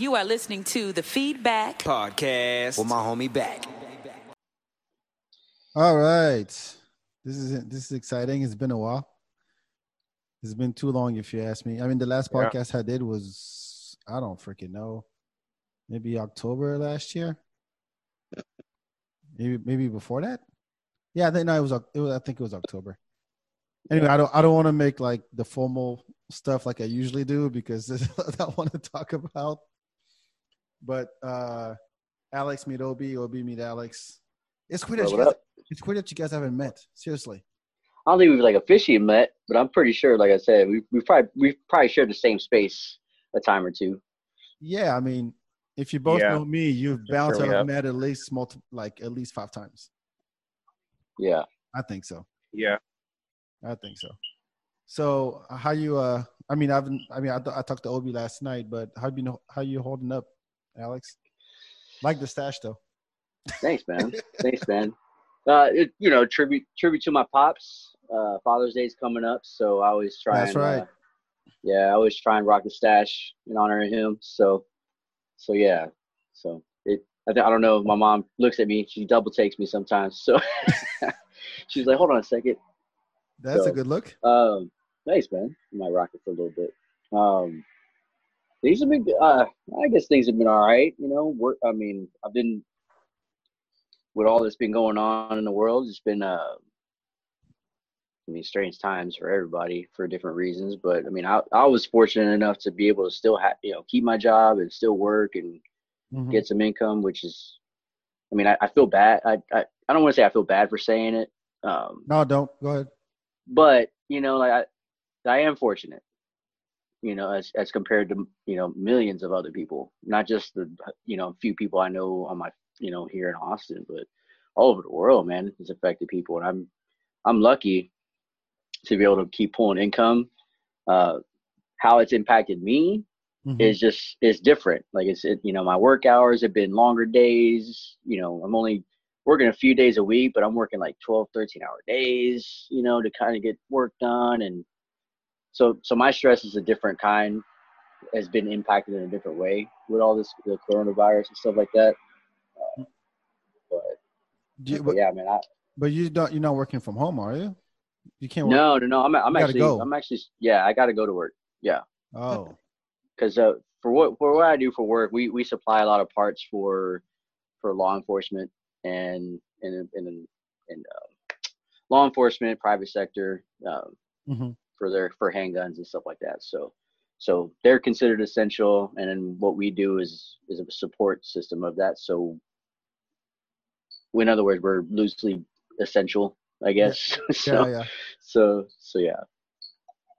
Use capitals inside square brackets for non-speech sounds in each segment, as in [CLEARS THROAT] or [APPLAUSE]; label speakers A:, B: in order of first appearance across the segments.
A: You are listening to the FeedBak
B: Podcast with my homie back.
C: All right. This is this is exciting. It's been a while. It's been too long, if you ask me. I mean, the last
D: Yeah.
C: podcast I did was I don't freaking know, maybe October last year. Maybe maybe before that. Yeah, I think no, it was, it was. I think it was October. Anyway, I don't. I don't want to make like the formal stuff like I usually do because there's a lot I want to talk about. But uh Alex meet Obi, Obi meet Alex. It's weird that you guys, it's weird that you guys haven't met. Seriously.
E: I don't think we've like officially met, but I'm pretty sure, like I said, we we probably we probably shared the same space a time or two.
C: Yeah, I mean, if you both
D: Yeah.
C: know me, you've
D: For
C: bound
D: sure
C: to have
D: have.
C: met at least multi, like at least five times.
E: Yeah.
C: I think so.
D: Yeah.
C: I think so. So how you? uh I mean, I've I mean, I, I talked to Obi last night, but how you know how you holding up, Alex? Like the stash though.
E: Thanks, man. Thanks, man. Uh, it, you know, tribute tribute to my pops. Uh, Father's Day's coming up, so I always try.
C: That's
E: and,
C: right.
E: Uh, yeah, I always try and rock the stash in honor of him. So, so yeah. So it. I, th- I don't know. If My mom looks at me. She double takes me sometimes. So [LAUGHS] she's like, "Hold on a second.
C: That's a good look.
E: Um, thanks, man. I might rock it for a little bit. Um, these have been, uh, I guess things have been all right. You know, work. I mean, I've been with all that's been going on in the world. It's been, uh, I mean, strange times for everybody for different reasons. But I mean, I, I was fortunate enough to be able to still have, you know, keep my job and still work and
C: Mhm.
E: get some income, which is, I mean, I, I feel bad. I, I, I don't want to say I feel bad for saying it. Um,
C: No, don't go ahead.
E: but you know like I, I am fortunate you know as as compared to you know millions of other people not just the you know few people i know on my you know here in austin but all over the world man it's affected people. And i'm i'm lucky to be able to keep pulling income. Uh how it's impacted me
C: Mhm.
E: is just it's different. Like it's it, you know my work hours have been longer days. You know i'm only working a few days a week but i'm working like 12 13 hour days you know to kind of get work done and so so my stress is a different kind has been impacted in a different way with all this the coronavirus and stuff like that uh, but,
C: you-
E: but yeah man i
C: but you don't. You're not working from home, are you? You can't. Work.
E: no no no i'm, I'm actually
C: go.
E: i'm actually yeah i gotta go to work yeah
C: Oh.
E: because uh, for what for what I do for work, we we supply a lot of parts for for law enforcement and and and and uh, law enforcement, private sector um,
C: Mhm.
E: For their for handguns and stuff like that. So so they're considered essential, and then what we do is is a support system of that. So in other words, we're loosely essential, I guess. [LAUGHS] so
C: Yeah, yeah.
E: so so yeah.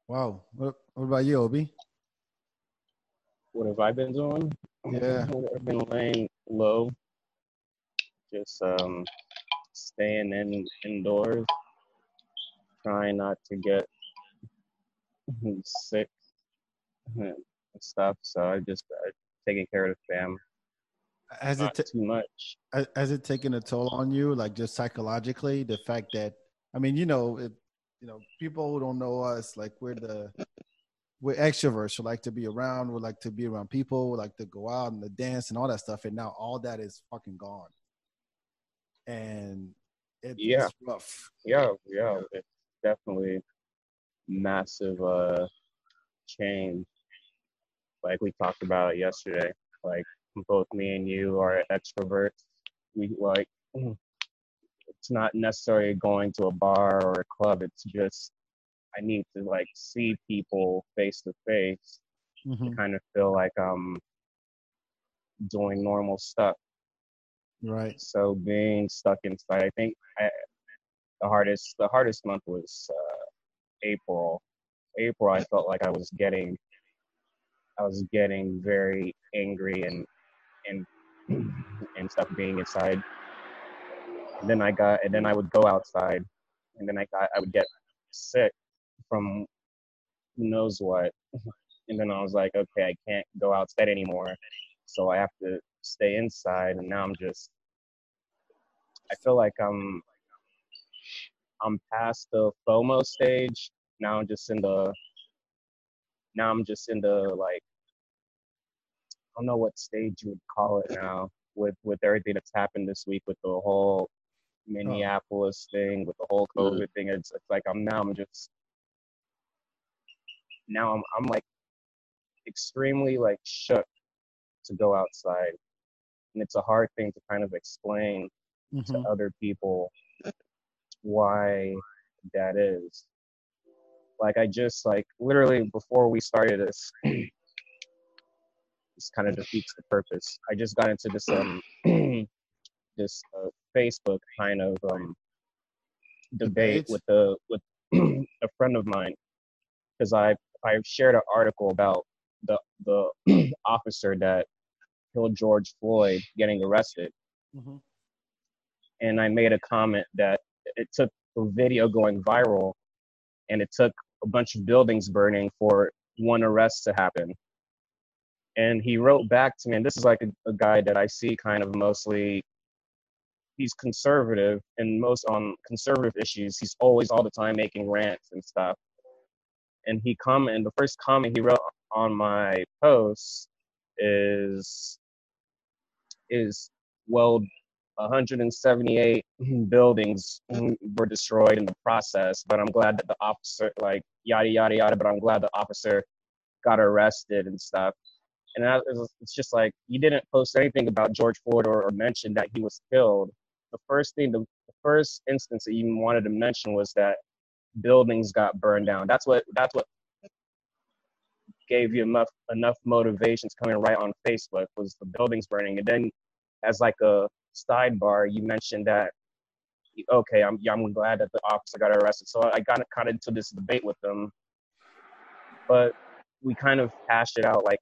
C: Wow. What, what about you, Obi?
D: What have I been doing?
C: Yeah.
D: I've been laying low, just um, staying in indoors, trying not to get sick and stuff. So I just uh, taking care of the fam.
C: Has it
D: Not
C: ta-
D: too much.
C: has- it taken a toll on you like just psychologically the fact that i mean you know it, you know people who don't know us like we're the we're extroverts who like to be around we like to be around people we like to go out and the dance and all that stuff and now all that is fucking gone and it,
D: Yeah.
C: it's rough
D: Yeah, yeah, it's definitely massive uh change. Like we talked about yesterday. Like both me and you are extroverts. We like it's not necessarily going to a bar or a club. It's just I need to like see people face to face to kind of feel like I'm doing normal stuff.
C: right
D: So being stuck inside, I think I, the hardest the hardest month was uh, April. April, I felt like I was getting I was getting very angry and and and stuff being inside. And then I got and then I would go outside, and then I got I would get sick from who knows what. And then I was like, okay, I can't go outside anymore, so I have to stay inside. And now I'm just I feel like I'm I'm past the FOMO stage. Now I'm just in the now I'm just in the like I don't know what stage you would call it now with with everything that's happened this week with the whole Minneapolis thing, with the whole. COVID thing. It's, it's like I'm now I'm just now I'm I'm like extremely like shook to go outside. And it's a hard thing to kind of explain
C: Mhm.
D: to other people why that is. Like I just like literally before we started this [CLEARS THROAT] this kind of defeats the purpose. I just got into this um [CLEARS THROAT] this uh, Facebook kind of um debate with a with [CLEARS THROAT] a friend of mine because I I shared an article about the the officer that killed George Floyd getting arrested
C: Mhm.
D: and I made a comment that it took a video going viral and it took a bunch of buildings burning for one arrest to happen. And he wrote back to me, and this is like a, a guy that I see kind of mostly, he's conservative and most on conservative issues. He's always all the time making rants and stuff. And he commented, the first comment he wrote on my post is, is, well, 178 [CLEARS THROAT] buildings were destroyed in the process, but I'm glad that the officer, like yada yada yada, but I'm glad the officer got arrested and stuff. And it's just like you didn't post anything about George Floyd or, or mention that he was killed. The first thing, the, the first instance that you wanted to mention was that buildings got burned down. That's what that's what gave you enough enough motivations coming right on Facebook was the buildings burning, and then as like a sidebar, you mentioned that okay, I'm yeah, I'm glad that the officer got arrested. So I got kind of into this debate with them, but we kind of hashed it out like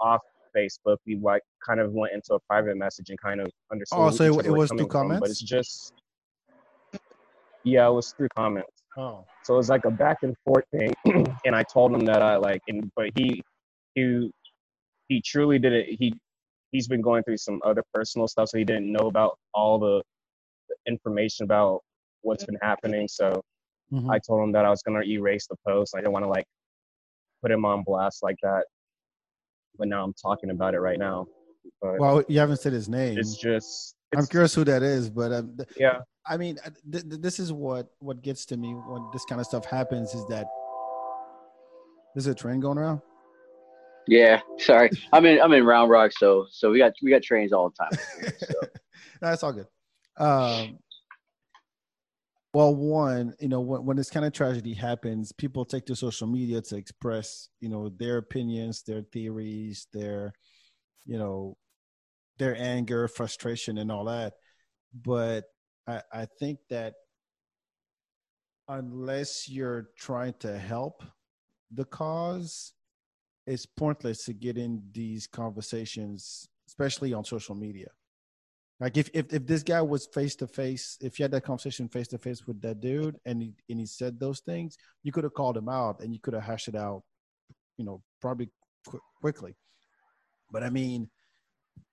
D: off Facebook. We like kind of went into a private message and kind of understood.
C: Oh, so it- it was through
D: coming from,
C: comments?
D: but it's just yeah, it was through comments.
C: Oh.
D: So it was like a back and forth thing, [CLEARS THROAT] and I told him that I like, and but he, he, he truly did it. He, he's been going through some other personal stuff, so he didn't know about all the, the information about what's been happening. So
C: Mhm.
D: I told him that I was gonna erase the post. I didn't want to like put him on blast like that. But now I'm talking about it right now. But
C: Well, you haven't said his name.
D: it's just,
C: I'm curious who that is, but um, th-
D: yeah,
C: I mean, uh, th- th- this is what what gets to me when this kind of stuff happens is that there's a trend going around.
E: Yeah, sorry. [LAUGHS] I'm in I'm in Round Rock, so so we got we got trains all the time. [LAUGHS] So.
C: That's all good. Um, well, one, you know, when, when this kind of tragedy happens, people take to social media to express, you know, their opinions, their theories, their, you know, their anger, frustration, and all that. But I, I think that unless you're trying to help the cause, it's pointless to get in these conversations, especially on social media. Like if if, if this guy was face to face, if you had that conversation face to face with that dude and he and he said those things, you could have called him out and you could have hashed it out, you know, probably qu- quickly. But I mean,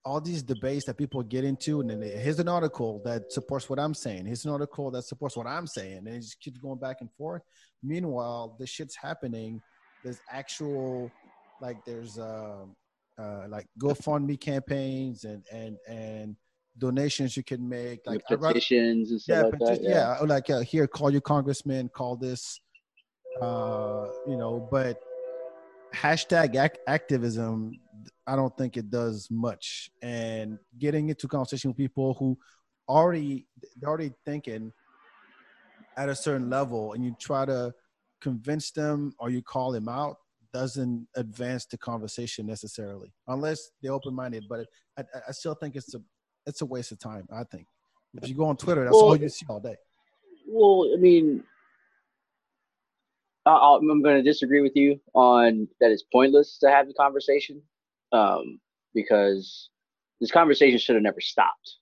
C: all these debates that people get into, and then they- here's an article that supports what I'm saying. Here's an article that supports what I'm saying, and it just keeps going back and forth. Meanwhile, this shit's happening. There's actual, like, there's uh, uh, like GoFundMe campaigns and and and donations you can make. Like, rather-
E: petitions and
C: yeah,
E: stuff like
C: peti-
E: that.
C: yeah, or like uh, here, call your congressman, call this, uh, you know. But hashtag ac- activism, I don't think it does much. And getting into conversation with people who already they're already thinking at a certain level, and you try to convince them or you call them out doesn't advance the conversation necessarily unless they're open-minded but I, I- I still think it's a it's a waste of time i think if you go on Twitter, that's
E: Well,
C: all you see all day.
E: Well, I mean, I- I'm going to disagree with you on that. It's pointless to have the conversation um, because this conversation should have never stopped.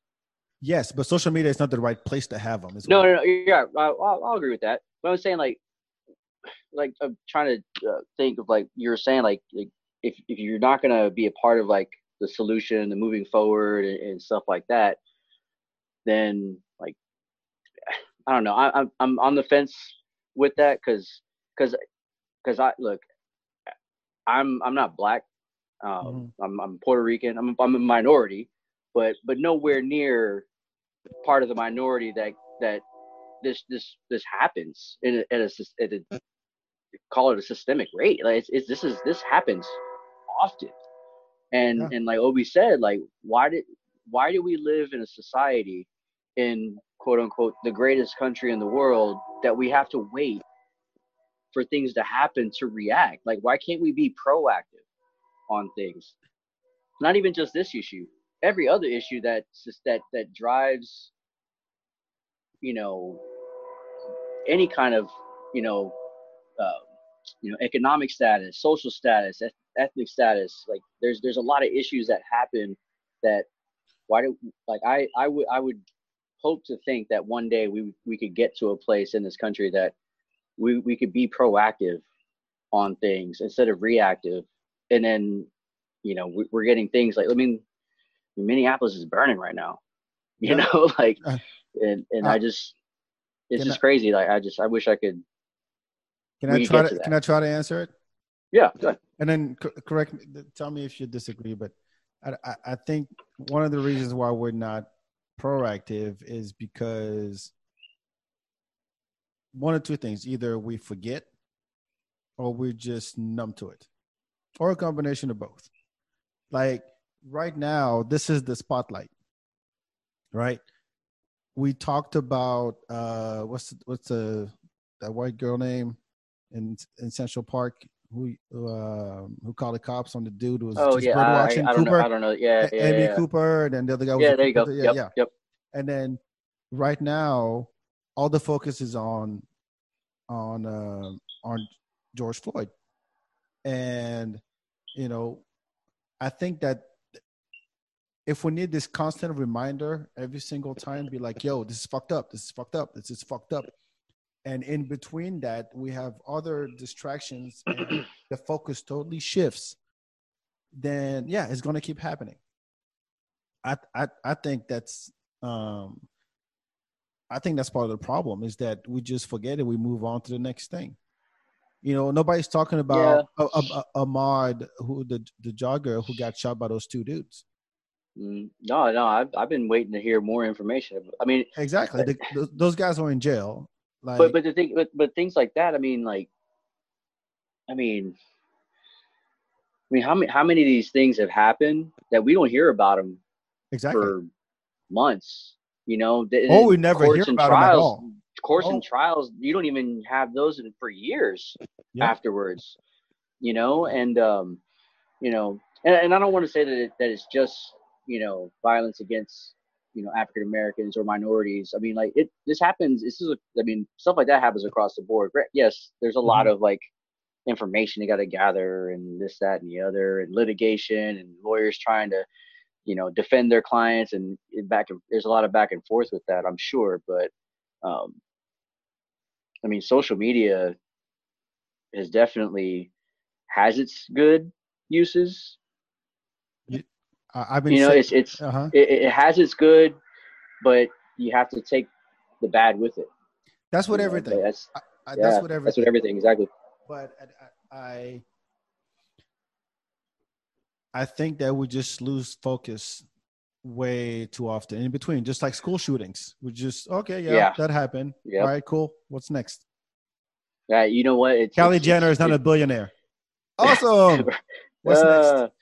C: Yes, but social media is not the right place to have them.
E: No, no, no. Yeah, I- I'll, I'll agree with that. But I'm saying like, like I'm trying to uh, think of like you were saying like, like if if you're not gonna be a part of like the solution, the moving forward, and, and stuff like that, then like [SIGHS] I don't know. I, I'm I'm on the fence with that because because because I look, I'm I'm not black. Um,
C: Mm-hmm.
E: I'm, I'm Puerto Rican. I'm, I'm a minority, but but nowhere near part of the minority that that this this this happens in a, at a, at a call it a systemic rate. Like it's, it's this is this happens often, and
C: Yeah.
E: and like Obi said, like why did why do we live in a society in quote unquote the greatest country in the world that we have to wait for things to happen to react? Like why can't we be proactive on things? Not even just this issue, every other issue that that that drives you know any kind of you know uh, you know economic status social status eth- ethnic status like there's there's a lot of issues that happen that why do like i i would i would hope to think that one day we we could get to a place in this country that we we could be proactive on things instead of reactive and then you know we, we're getting things like i mean minneapolis is burning right now you
C: Yeah.
E: know [LAUGHS] like
C: Uh,
E: and and
C: uh,
E: i just it's just
C: I-
E: crazy like i just i wish i could
C: Can I try to,
E: to
C: can. I try to answer it?
E: yeah go ahead.
C: And then co- correct me, tell me if you disagree, but I, I, I think one of the reasons why we're not proactive is because one or two things. Either we forget or we're just numb to it, or a combination of both. Like right now, this is the spotlight, right? We talked about uh, what's what's the that white girl name in in Central Park who um, who called the cops on the dude who was
E: oh
C: just
E: yeah
C: bird
E: I,
C: watching
E: I don't
C: Cooper,
E: know i don't know yeah yeah
C: Amy
E: yeah,
C: Cooper, and then the other guy was
E: yeah there you go
C: Cooper,
E: yep
C: yeah, yeah.
E: yep
C: And then right now, all the focus is on on uh, on George Floyd, and you know, I think that if we need this constant reminder every single time, be like, "Yo, this is fucked up. This is fucked up. This is fucked up." And in between that, we have other distractions, [CLEARS THROAT] and the focus totally shifts. Then, yeah, it's going to keep happening. I, I, I think that's, um, I think that's part of the problem is that we just forget it. We move on to the next thing. You know, nobody's talking about a, a, a, Ahmaud, who the the jogger who got shot by those two dudes.
E: Mm, no no I've, I've been waiting to hear more information i mean
C: Exactly. The, those guys were in jail. Like,
E: but but the thing but, but things like that i mean like i mean i mean how many how many of these things have happened that we don't hear about them
C: exactly.
E: for months you know
C: Oh, we never hear about 'em at
E: trials
C: all.
E: courts
C: Oh.
E: and trials you don't even have those in, for years
C: Yeah.
E: afterwards you know and um you know and, and i don't want to say that it, that it's just you know violence against you know african americans or minorities i mean like it this happens this is a, i mean stuff like that happens across the board yes there's a lot
C: Mm-hmm.
E: of like information you got to gather and this that and the other and litigation and lawyers trying to you know defend their clients and back and there's a lot of back and forth with that i'm sure but um i mean social media has definitely has its good uses
C: I've been
E: you know
C: saying,
E: it's it's
C: uh-huh.
E: it, it has its good but you have to take the bad with it
C: that's what
E: you know,
C: everything.
E: that's
C: I, I,
E: yeah,
C: that's what everything.
E: that's what everything exactly
C: but I, I I think that we just lose focus way too often in between, just like school shootings. We just okay, yeah,
E: Yeah.
C: that happened.
E: Yep.
C: All right, cool. What's next?
E: yeah you know what it's,
C: Kylie
E: it's-
C: Jenner
E: it's-
C: is not a billionaire. Awesome. [LAUGHS] What's
E: Uh,
C: next?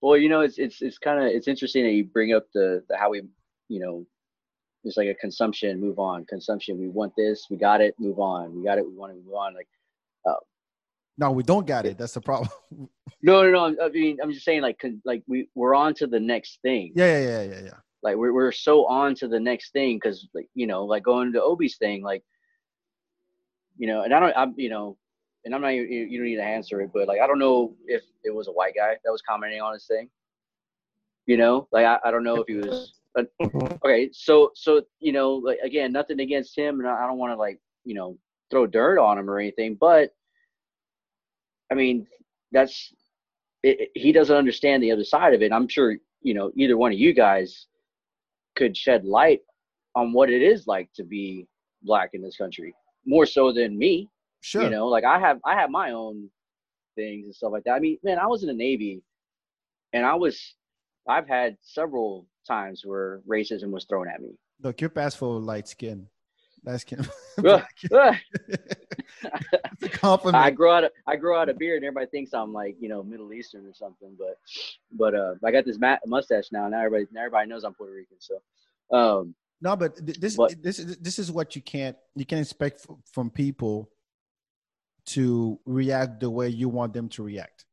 E: Well, you know, it's it's it's kind of it's interesting that you bring up the, the how we, you know, it's like a consumption, move on, consumption. We want this, we got it, move on. We got it, we want to move on. Like, uh,
C: No, we don't got it. That's the problem. [LAUGHS]
E: no, no, no. I mean, I'm just saying, like, con- like we we're on to the next thing.
C: yeah, yeah, yeah, yeah, yeah.
E: Like we're we're so on to the next thing because, like, you know, like going to Obi's thing, like, you know, and I don't, I'm, you know, and I'm not, you, you don't need to answer it, but like, I don't know if it was a white guy that was commenting on his thing. You know, like I, I don't know if he was. But, mm-hmm. okay, so so you know, like again, nothing against him, and I I don't want to like you know throw dirt on him or anything, but I mean, that's it, it- he doesn't understand the other side of it. I'm sure you know either one of you guys could shed light on what it is like to be black in this country more so than me.
C: Sure.
E: You know, like I have I have my own things and stuff like that. I mean, man, I was in the Navy and I was, I've had several times where racism was thrown at me.
C: Look, you're past for light skin. Light skin. [LAUGHS]
E: it's a compliment. I grow out a, I grow out a beard, and everybody thinks I'm like you know Middle Eastern or something. But but uh, I got this mat- mustache now. Now everybody now everybody knows I'm Puerto Rican. So um,
C: no, but this but, this this is what you can't you can't expect from people to react the way you want them to react.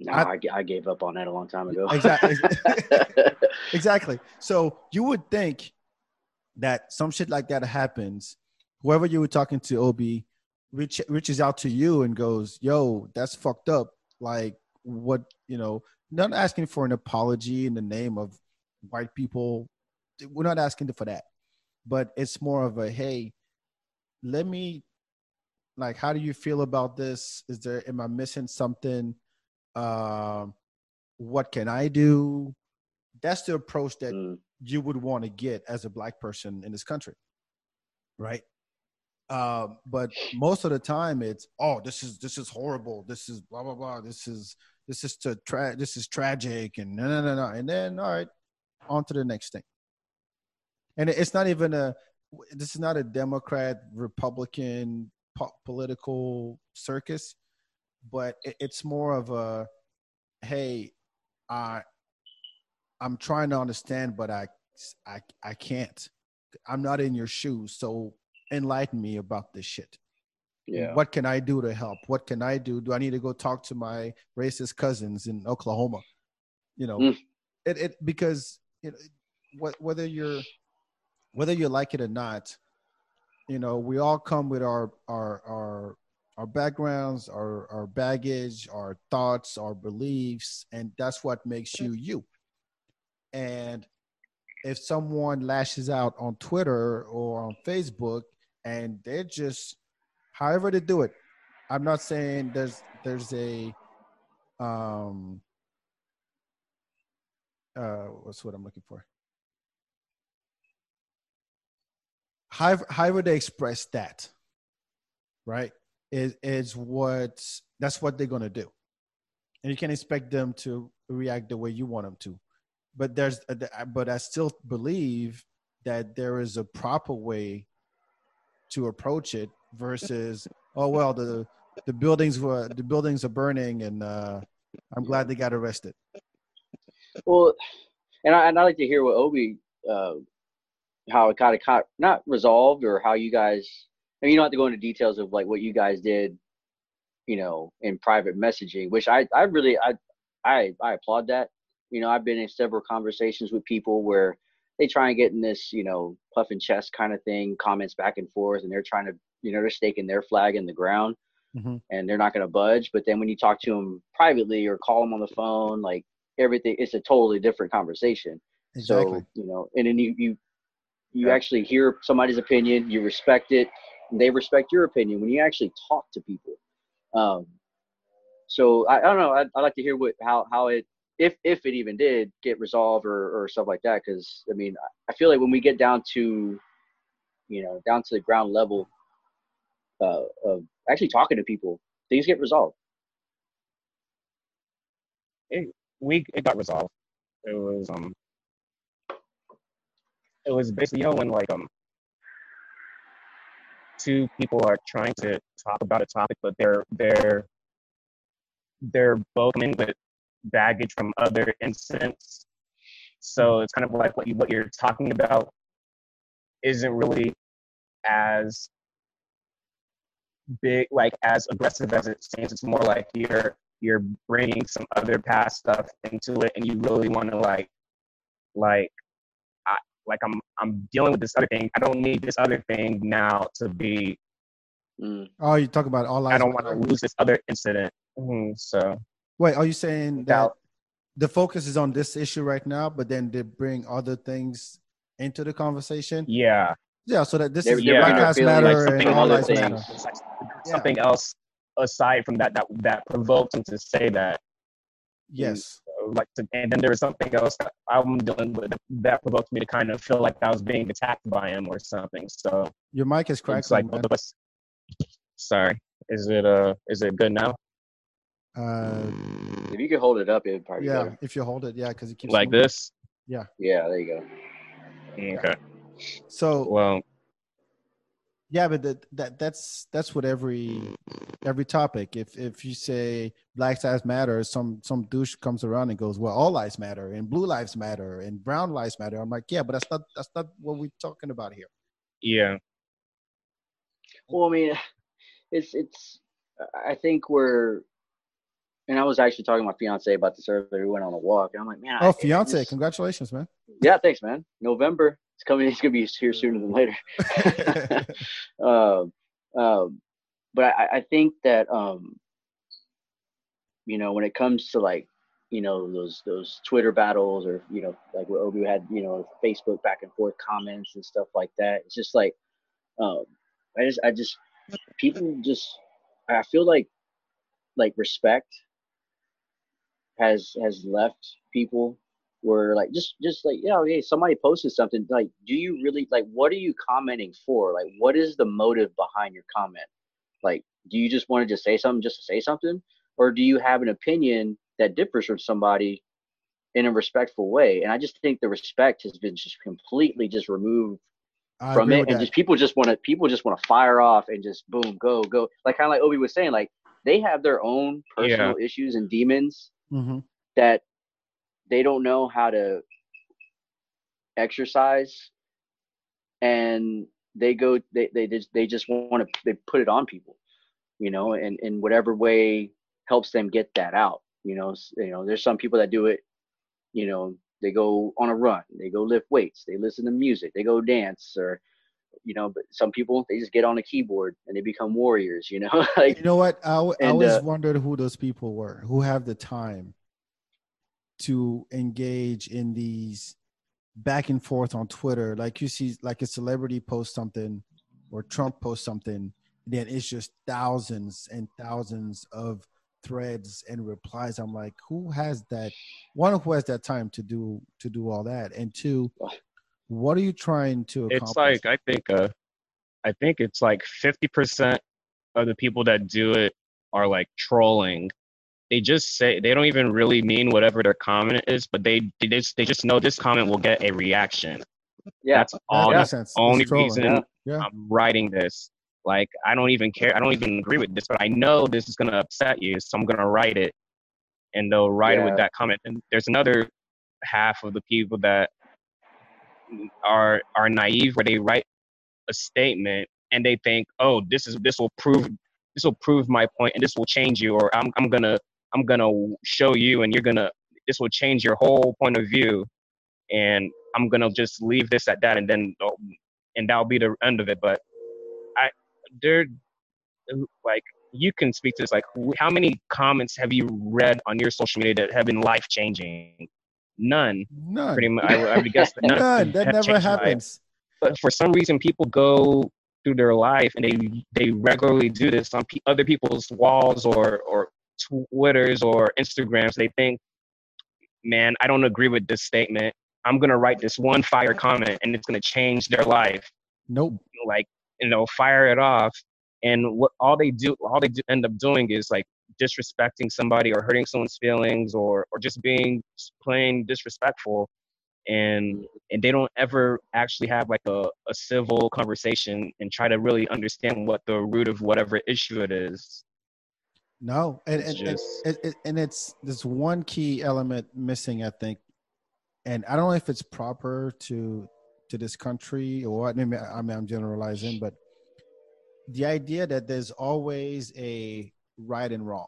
E: No, I, I, I gave up on that a long time ago.
C: Exactly. [LAUGHS] exactly. So you would think that some shit like that happens. Whoever you were talking to, Obi, reach, reaches out to you and goes, "Yo, that's fucked up." Like, what you know? Not asking for an apology in the name of white people. We're not asking for that, but it's more of a, "Hey, let me." Like, how do you feel about this? Is there am I missing something? Um, what can I do? That's the approach that mm. you would want to get as a black person in this country, right? Uh, but most of the time, it's oh, this is this is horrible. This is blah blah blah. This is this is to tra- this is tragic, and no no no no. And then all right, on to the next thing. And it's not even a this is not a Democrat Republican po- political circus but it, it's more of a hey i i'm trying to understand but i i i can't. I'm not in your shoes so enlighten me about this shit. Yeah. What can i do to help? What can i do? Do i need to go talk to my racist cousins in oklahoma? You know mm. it, it because you know what whether you're whether you like it or not you know we all come with our our our our backgrounds, our, our baggage, our thoughts, our beliefs, and that's what makes you you. And if someone lashes out on Twitter or on Facebook and they're just however they do it, I'm not saying there's there's a um uh what's what I'm looking for. However, would they express that, right? is is what that's what they're gonna do, and you can't expect them to react the way you want them to. But there's, but I still believe that there is a proper way to approach it versus oh well the the buildings were the buildings are burning and uh, I'm glad they got arrested.
E: Well, and I and I like to hear what Obi uh, how it kind of caught, not resolved or how you guys and you don't have to go into details of like what you guys did, you know, in private messaging, which I, I really, I, I, I applaud that. You know, I've been in several conversations with people where they try and get in this, you know, puff and chest kind of thing, comments back and forth, and they're trying to, you know, they're staking their flag in the ground, mm-hmm. and they're not going to budge. But then when you talk to them privately or call them on the phone, like everything, it's a totally different conversation. Exactly. So you know, and then you you you actually hear somebody's opinion, you respect it, they respect your opinion when you actually talk to people. Um, so I, I don't know. I'd, I'd, like to hear what how how it if if it even did get resolved or or stuff like that. Because I mean, I feel like when we get down to you know down to the ground level uh, of actually talking to people, things get resolved.
D: It, we it got resolved. It was um. It was basically you know when like um two people are trying to talk about a topic, but they're they're they're both coming with baggage from other incidents. So it's kind of like what you what you're talking about isn't really as big, like as aggressive as it seems. It's more like you're you're bringing some other past stuff into it, and you really want to like like like I'm I'm dealing with this other thing. I don't need this other thing now to be.
C: Mm. Oh, you talk about all.
D: I don't want to lose this other incident. Mm-hmm, so
C: wait, are you saying that the focus is on this issue right now, but then they bring other things into the conversation?
D: Yeah.
C: Yeah, so that this they're, is yeah, Black Lives Matter
D: like and all lives matter. Like something yeah. else aside from that that that provoked him to say that.
C: Yes
D: like to, and then there was something else I'm dealing with that provoked me to kind of feel like I was being attacked by him or something. So
C: your mic is cracked. Like
D: both of us. Sorry, is it uh is it good now?
C: Uh,
E: If you could hold it up, it'd probably
C: yeah,
E: better.
C: if you hold it, yeah, because it keeps
D: like
C: moving.
D: this.
E: Yeah. Yeah, there you go.
D: Okay.
C: So
D: Well,
C: yeah, but that, that that's that's what every every topic. If if you say Black Lives Matter, some some douche comes around and goes, "Well, all lives matter, and blue lives matter, and brown lives matter." I'm like, yeah, but that's not that's not what we're talking about here.
D: yeah.
E: Well, I mean, it's it's. I think we're, and I was actually talking to my fiance about this earlier. We went on a walk, and I'm like, man.
C: Oh,
E: I-
C: fiance,
E: this-
C: congratulations, man.
E: Yeah, thanks, man. November. It's coming. It's gonna be here sooner than later. [LAUGHS] [LAUGHS] um, um, but I, I think that um, you know when it comes to like you know those those Twitter battles or you know like what Obi had you know Facebook back and forth comments and stuff like that. It's just like um, I just I just people just I feel like like respect has has left people where like just just like you know hey somebody posted something like do you really like what are you commenting for? Like what is the motive behind your comment? Like do you just want to just say something just to say something? Or do you have an opinion that differs from somebody in a respectful way? And i just think the respect has been just completely just removed
C: I
E: from it and
C: that.
E: just people just want to people just want to fire off and just boom go go. Like kind of like obi was saying like they have their own personal issues and demons
C: Mhm.
E: that they don't know how to exercise and they go they they just they just want to they put it on people you know and in whatever way helps them get that out you know you know there's some people that do it you know they go on a run they go lift weights they listen to music they go dance or you know but some people they just get on a keyboard and they become warriors you know [LAUGHS] like
C: You know what? I
E: And,
C: always
E: uh,
C: wondered who those people were who have the time to engage in these back and forth on Twitter. Like you see, like a celebrity post something or Trump post something, then it's just thousands and thousands of threads and replies. I'm like, who has that? One, who has that time to do to do all that, and two, what are you trying to accomplish?
D: It's like I think uh I think it's like fifty percent of the people that do it are like trolling. They just say they don't even really mean whatever their comment is, but they they just they just know this comment will get a reaction.
E: yeah
D: That's all
C: makes
D: that's
C: sense.
D: the only reason
E: Yeah.
C: Yeah.
D: I'm writing this. Like I don't even care. I don't even agree with this, but I know this is gonna upset you, so I'm gonna write it, and they'll write it with that comment. And there's another half of the people that are are naive, where they write a statement and they think, oh, this is this will prove this will prove my point, and this will change you, or I'm I'm gonna I'm gonna show you, and you're gonna this will change your whole point of view, and I'm gonna just leave this at that, and then oh, and that'll be the end of it. But I there like you can speak to this like how many comments have you read on your social media that have been life changing none
C: None.
D: pretty much i, would- I would guess that [LAUGHS] none,
C: None. That never
D: life.
C: happens.
D: but for some reason people go through their life and they they regularly do this on pe- other people's walls or or twitters or instagrams they think man i don't agree with this statement. I'm going to write this one fire comment and it's going to change their life.
C: Nope.
D: like you know fire it off. And what all they do all they do, end up doing is like disrespecting somebody or hurting someone's feelings or or just being plain disrespectful. And and they don't ever actually have like a, a civil conversation and try to really understand what the root of whatever issue it is
C: No, and
D: It's
C: and, and,
D: just-
C: it, and it's there's one key element missing, I think, and I don't know if it's proper to to this country or what. I mean, I mean, I'm generalizing, but the idea that there's always a right and wrong.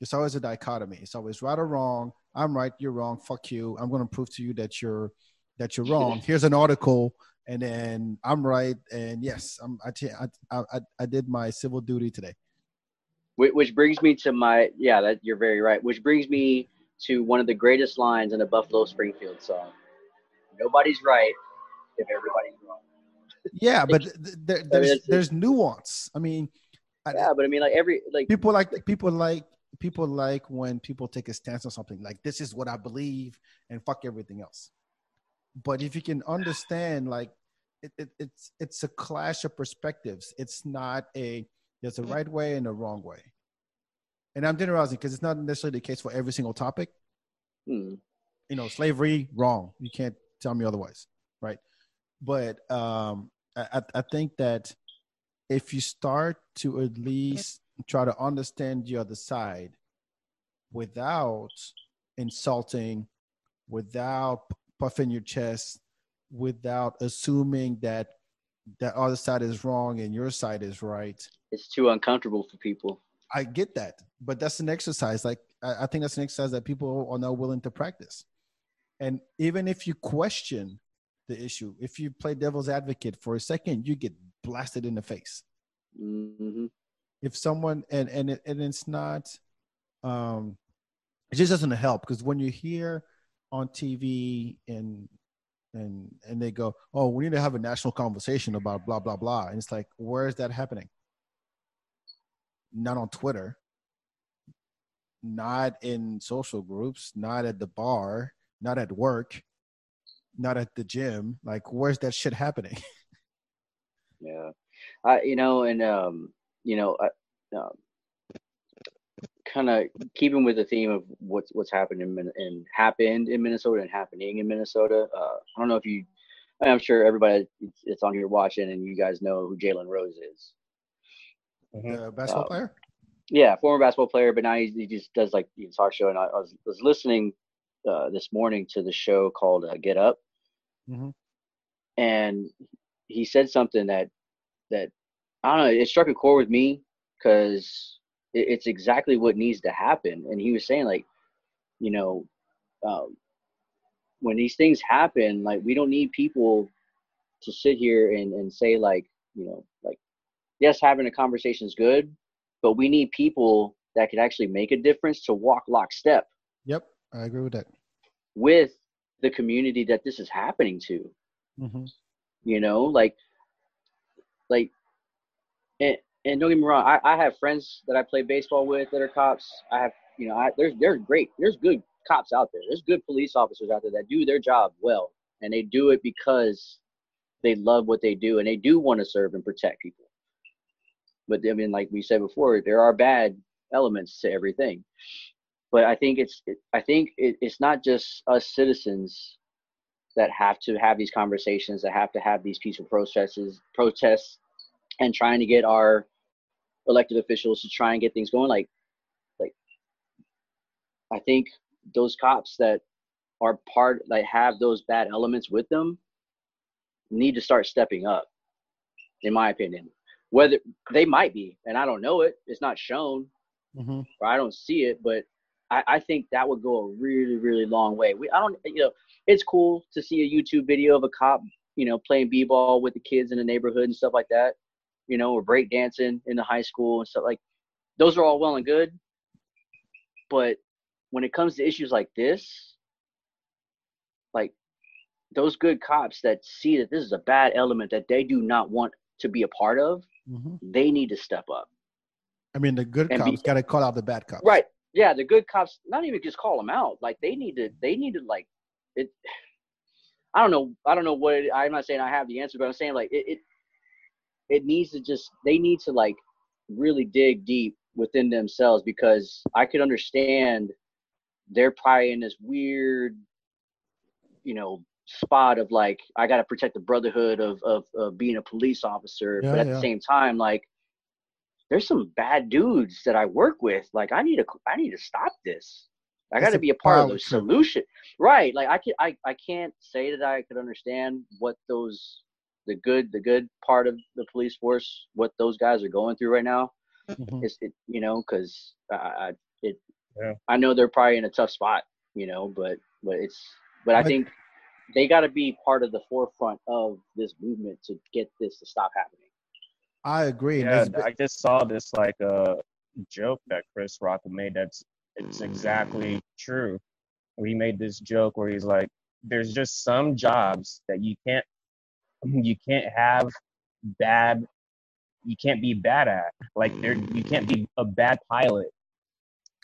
C: There's always a dichotomy. It's always right or wrong. I'm right, you're wrong. Fuck you. I'm going to prove to you that you're that you're wrong. Here's an article, and then I'm right, and yes, I'm I t- I, I, I did my civil duty today.
E: Whi- which brings me to my yeah that you're very right which brings me to one of the greatest lines in a buffalo springfield song nobody's right if everybody's wrong
C: Yeah, but th- [LAUGHS] th- there, there's
E: it's-
C: there's nuance. I mean, I-
E: yeah but i mean like every like
C: people like people like people like when people take a stance on something like this is what I believe and fuck everything else. But if you can understand, like it, it, it's it's a clash of perspectives. It's not a there's a right way and a wrong way. and I'm generalizing because it's not necessarily the case for every single topic.
E: Hmm.
C: You know, slavery wrong. You can't tell me otherwise, right? But um, I, I think that if you start to at least try to understand the other side without insulting, without puffing your chest, without assuming that that other side is wrong and your side is right.
E: It's too uncomfortable for people.
C: I get that, but that's an exercise. Like I, I think that's an exercise that people are not willing to practice. And even if you question the issue, if you play devil's advocate for a second, you get blasted in the face.
E: Mm-hmm.
C: If someone and and it, and it's not, um, it just doesn't help because when you hear on TV and and and they go, oh, we need to have a national conversation about blah blah blah, and it's like, where is that happening? Not on Twitter, not in social groups, not at the bar, not at work, not at the gym. Like, where's that shit happening? [LAUGHS]
E: Yeah, I you know, and um, you know, I, um, kind of keeping with the theme of what's what's happened in and happened in Minnesota and happening in Minnesota. Uh, I don't know if you, I'm sure everybody it's, it's on here watching, and you guys know who Jalen Rose is.
C: The basketball
E: Um,
C: player.
E: Yeah, former basketball player, but now he, he just does like the talk show. And I, I was was listening uh, this morning to the show called uh, Get Up,
C: Mhm.
E: and he said something that that I don't know. It struck a chord with me because it, it's exactly what needs to happen. And he was saying like, you know, um, when these things happen, like we don't need people to sit here and, and say like, you know, like, yes, having a conversation is good, but we need people that can actually make a difference to walk lockstep
C: Yep, I agree with that.
E: with the community that this is happening to.
C: hmm
E: you know like like and, and don't get me wrong I, I have friends that i play baseball with that are cops. I have you know I, there's there's great. There's good cops out there. There's good police officers out there that do their job well. And they do it because they love what they do and they do want to serve and protect people. But i mean like we said before there are bad elements to everything. But i think it's i think it, it's not just us citizens that have to have these conversations, that have to have these peaceful processes, protests, and trying to get our elected officials to try and get things going. Like, like I think those cops that are part, like have those bad elements with them, need to start stepping up. In my opinion, whether they might be, and I don't know it, it's not shown,
C: hmm
E: or I don't see it, but I, I think that would go a really, really long way. We, I don't, you know, it's cool to see a YouTube video of a cop, you know, playing b-ball with the kids in the neighborhood and stuff like that, you know, or break dancing in the high school and stuff like. Those are all well and good, but when it comes to issues like this, like those good cops that see that this is a bad element that they do not want to be a part of,
C: hmm
E: they need to step up.
C: I mean, the good
E: be-
C: cops got to call out the bad cops.
E: Right. Yeah, the good cops not even just call them out. Like they need to they need to like it [SIGHS] I don't know I don't know what it, I'm not saying I have the answer, but I'm saying like it, it it needs to just they need to like really dig deep within themselves because I could understand they're probably in this weird, you know, spot of like I got to protect the brotherhood of, of of being a police officer,
C: Yeah,
E: but at
C: yeah.
E: the same time, like there's some bad dudes that I work with. Like I need to I need to stop this. I got to be a part of the solution, right? Like I can I I can't say that I could understand what those the good the good part of the police force what those guys are going through right now.
C: Mhm.
E: It's it you know because I, I it
D: Yeah.
E: I know they're probably in a tough spot, you know, but but it's but I
C: But-
E: think they got to be part of the forefront of this movement to get this to stop happening.
C: I agree.
D: Yeah,
C: that's-
D: I just saw this like uh, joke that Chris Rock made. That's it's exactly true. Where he made this joke where he's like, "There's just some jobs that you can't you can't have bad you can't be bad at. Like there you can't be a bad pilot."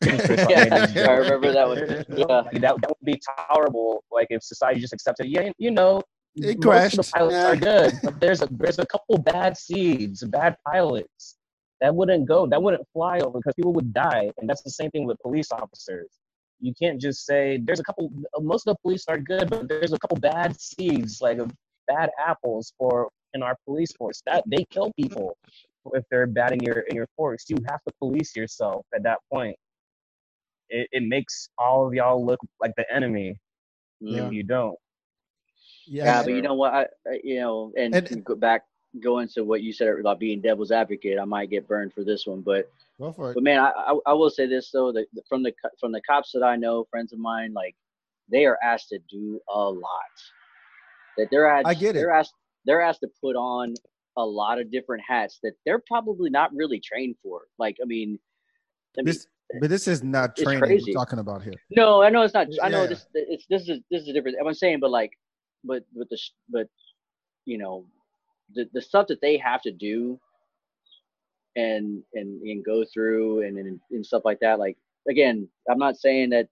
D: Chris Rock made this
E: Yeah, I remember that one. [LAUGHS] Yeah.
D: Like, that, that would be tolerable. Like if society just accepted, yeah, you know,
C: It
D: most
C: crashed.
D: of the pilots are good, [LAUGHS] but there's a there's a couple bad seeds, bad pilots. that wouldn't go that wouldn't fly over because people would die and that's the same thing with police officers you can't just say there's a couple most of the police are good but there's a couple bad seeds like bad apples for in our police force that they kill people if they're bad in your in your force you have to police yourself at that point it, it makes all of y'all look like the enemy yeah. if you don't
E: yeah, yeah but you know what I, you know and, and go back go into what you said about being devil's advocate, I might get burned for this one, but
C: go for it.
E: But man, I, I, I will say this though, that from the from the cops that I know, friends of mine, like they are asked to do a lot. That they're asked,
C: I get
E: it. They're asked they're asked to put on a lot of different hats that they're probably not really trained for. Like, I mean,
C: I mean this, but this is not training we're talking about here.
E: No, I know it's not. I know yeah. this. It's this is this is a different. I'm saying, but like, but with the but you know the, the stuff that they have to do and and and go through and, and and stuff like that like again i'm not saying that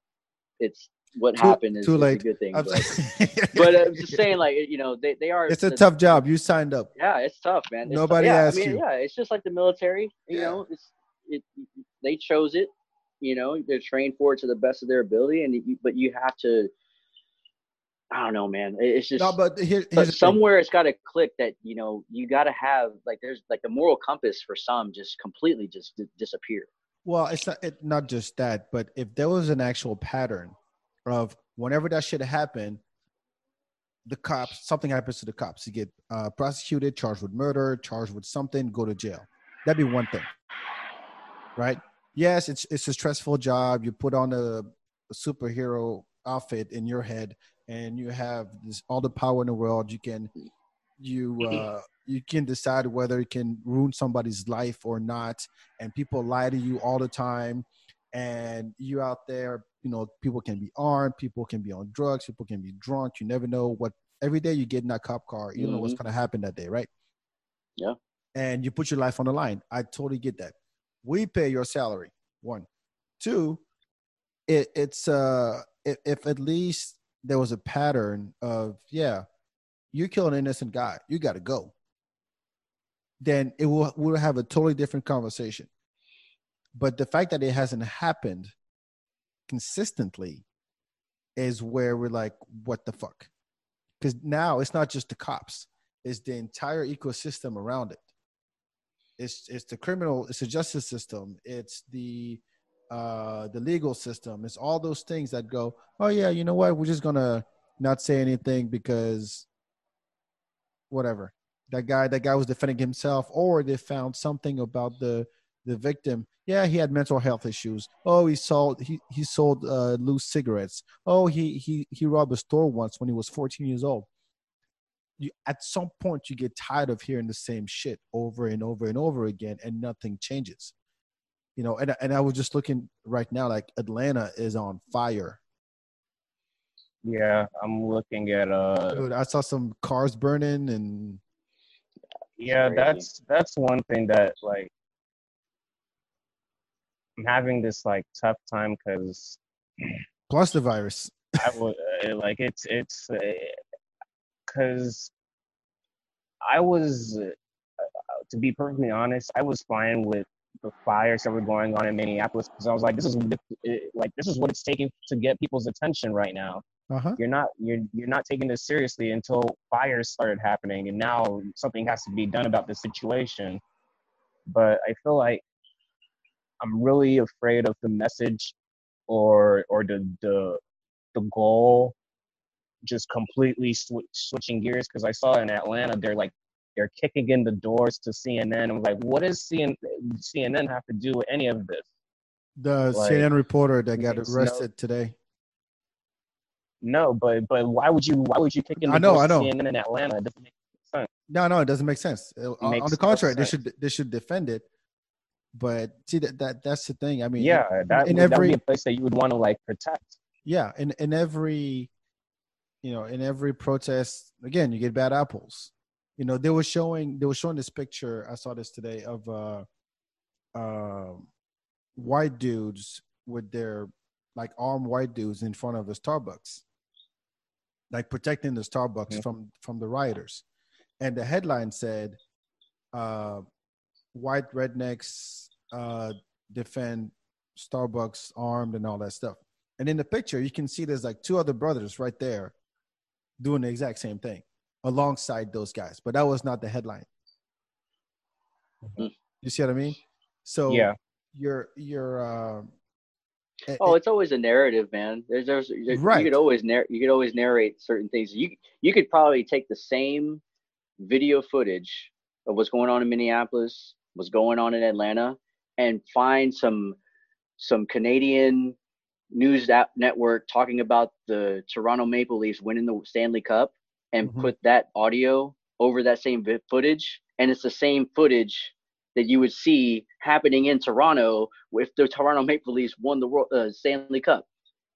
E: it's what too, happened is, too late. a good thing but, [LAUGHS] but i'm just saying like you know they, they are
C: it's a the, tough job you signed up
E: yeah it's tough man it's
C: nobody
E: yeah,
C: asked
E: I mean,
C: you
E: yeah it's just like the military you yeah. know it's it they chose it you know they're trained for it to the best of their ability and you, but you have to I don't know, man. It's just
C: no, but here,
E: but somewhere it's got to click that you know you got to have like there's like the moral compass for some just completely just d- disappear.
C: Well, it's not it, not just that, but if there was an actual pattern of whenever that shit happened, the cops something happens to the cops, you get uh, prosecuted, charged with murder, charged with something, go to jail. That'd be one thing, right? Yes, it's it's a stressful job. You put on a, a superhero outfit in your head and you have this all the power in the world you can you uh you can decide whether it can ruin somebody's life or not and people lie to you all the time and you out there you know people can be armed people can be on drugs people can be drunk you never know what every day you get in that cop car you mm-hmm. know what's mm-hmm. going to happen that day right?
E: Yeah.
C: And you put your life on the line. I totally get that. We pay your salary one. Two it, it's uh if, if at least there was a pattern of yeah you kill an innocent guy you got to go then it will we'll have a totally different conversation. But the fact that it hasn't happened consistently is where we're like what the fuck because now it's not just the cops it's the entire ecosystem around it it's it's the criminal it's the justice system it's the uh, the legal system. It's all those things that go, oh yeah, you know what? We're just gonna not say anything because whatever. That guy, that guy was defending himself, or they found something about the the victim. Yeah, he had mental health issues. Oh, he sold he he sold uh, loose cigarettes. Oh, he he he robbed a store once when he was 14 years old. You, at some point you get tired of hearing the same shit over and over and over again, and nothing changes you know, and and I was just looking right now, like Atlanta is on fire.
D: Yeah, I'm looking at uh.
C: Dude, I saw some cars burning and.
D: Yeah, that's that's one thing that like. I'm having this like tough time because. [CLEARS THROAT]
C: Plus the virus.
D: I uh, like it's it's because uh, I was, uh, to be perfectly honest, I was fine with the fires that were going on in Minneapolis because I was like, this is like this is what it's taking to get people's attention right now. Uh-huh. You're not you're you're not taking this seriously until fires started happening, and now something has to be done about the situation. But I feel like I'm really afraid of the message or or the the the goal just completely sw- switching gears because I saw in Atlanta they're like they're kicking in the doors to CNN. I'm like, what does CNN, CNN have to do with any of this?
C: The like, CNN reporter that got arrested no, today.
D: No, but but why would you why would you kick in the
C: I know, I know.
D: CNN in Atlanta? It doesn't make sense.
C: No, no, it doesn't make sense. Uh, on the contrary, they should they should defend it. But see that that that's the thing. I mean,
D: yeah, that in would, every be a place that you would want to like protect.
C: Yeah, in in every, you know, in every protest, again, you get bad apples you know they were showing they were showing this picture i saw this today of uh uh white dudes with their like armed white dudes in front of the starbucks like protecting the starbucks mm-hmm. from from the rioters and the headline said uh white rednecks uh, defend Starbucks armed and all that stuff. And in the picture, you can see there's like two other brothers right there doing the exact same thing alongside those guys. But that was not the headline.
E: Mhm.
C: You see what I mean? So
D: Yeah.
C: you're you're uh,
E: Oh,
C: it-
E: it's always a narrative, man. There's, there's, you
C: Right.
E: could always narr- you could always narrate certain things. You, you could probably take the same video footage of what's going on in Minneapolis, what's going on in Atlanta, and find some, some Canadian news app network talking about the Toronto Maple Leafs winning the Stanley Cup, and
C: Mhm.
E: put that audio over that same footage, and it's the same footage that you would see happening in Toronto if the Toronto Maple Leafs won the World uh, Stanley Cup.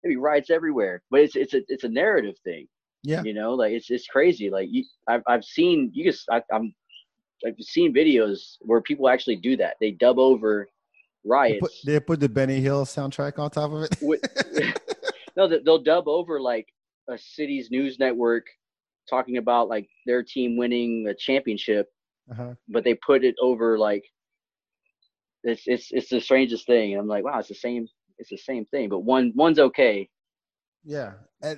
E: Maybe riots everywhere, but it's it's a it's a narrative thing.
C: Yeah.
E: you know, like it's it's crazy. Like you, I've I've seen you just I, I'm I've seen videos where people actually do that. They dub over
C: they
E: riots.
C: put, they put the Benny Hill soundtrack on top of it.
E: Wi- [LAUGHS] no, they'll dub over like a city's news network talking about like their team winning a championship
C: uh-huh.
E: but they put it over like it's it's it's the strangest thing. And I'm like, wow, it's the same it's the same thing, but one one's okay,
C: Yeah. [LAUGHS]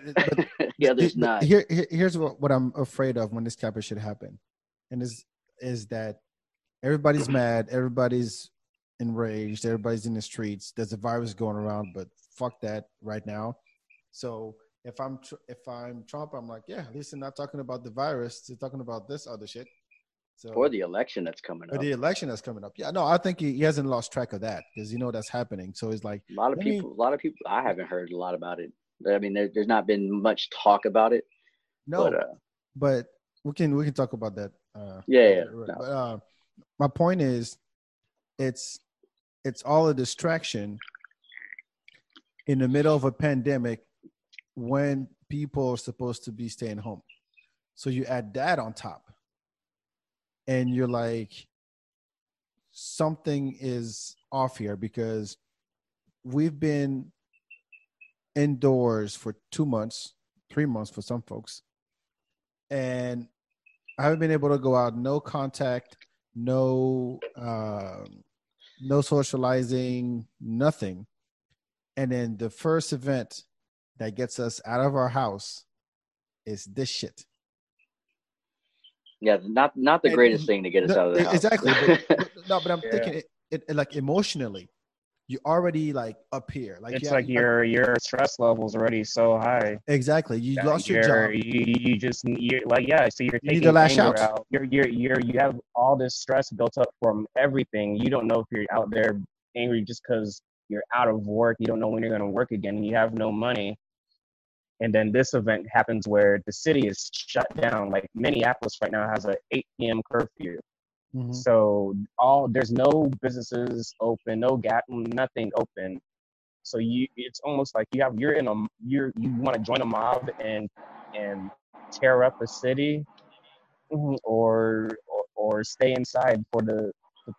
E: The other's not.
C: Here, here- here's what, what I'm afraid of when this type of shit happen, and is is that everybody's mad, everybody's enraged, everybody's in the streets. There's a virus going around, but fuck that right now. So if I'm tr- if I'm Trump, I'm like, yeah, at least they're not talking about the virus. They're talking about this other shit. So
E: Or the election that's coming
C: or
E: up.
C: the election that's coming up. Yeah, no, I think he, he hasn't lost track of that because you know that's happening. So it's like,
E: A lot of
C: let me-
E: people, a lot of people. I haven't heard a lot about it. I mean, there, there's not been much talk about it.
C: no,
E: But uh,
C: but we can we can talk about that. Uh,
E: Yeah, yeah, no.
C: But, uh, my point is, it's it's all a distraction in the middle of a pandemic when people are supposed to be staying home. So you add that on top, and you're like, something is off here because we've been indoors for two months, three months for some folks, and I haven't been able to go out. No contact, no, um, no socializing, nothing. And then the first event that gets us out of our house is this shit.
E: yeah, not not the
C: And-
E: greatest thing to get us
C: No,
E: out of the house.
C: Exactly. But, [LAUGHS] no, but I'm [LAUGHS]
D: Yeah.
C: thinking it, it, like emotionally, you already like up here. Like
D: it's
C: you
D: like
C: have-
D: your your stress levels already so high.
C: exactly. You lost your job.
D: You, you just you're like yeah. So you're
C: You
D: taking
C: to lash out.
D: out. You're you're you're you have all this stress built up from everything. You don't know if you're out there angry just because you're out of work. You don't know when you're going to work again. And you have no money. And then this event happens where the city is shut down. Like Minneapolis right now has a 8 p.m. curfew.
C: Mhm.
D: So all there's no businesses open, no gap, nothing open. So you, it's almost like you have you're in a you're you want to join a mob and and tear up a city, mhm, or or, or stay inside for the, the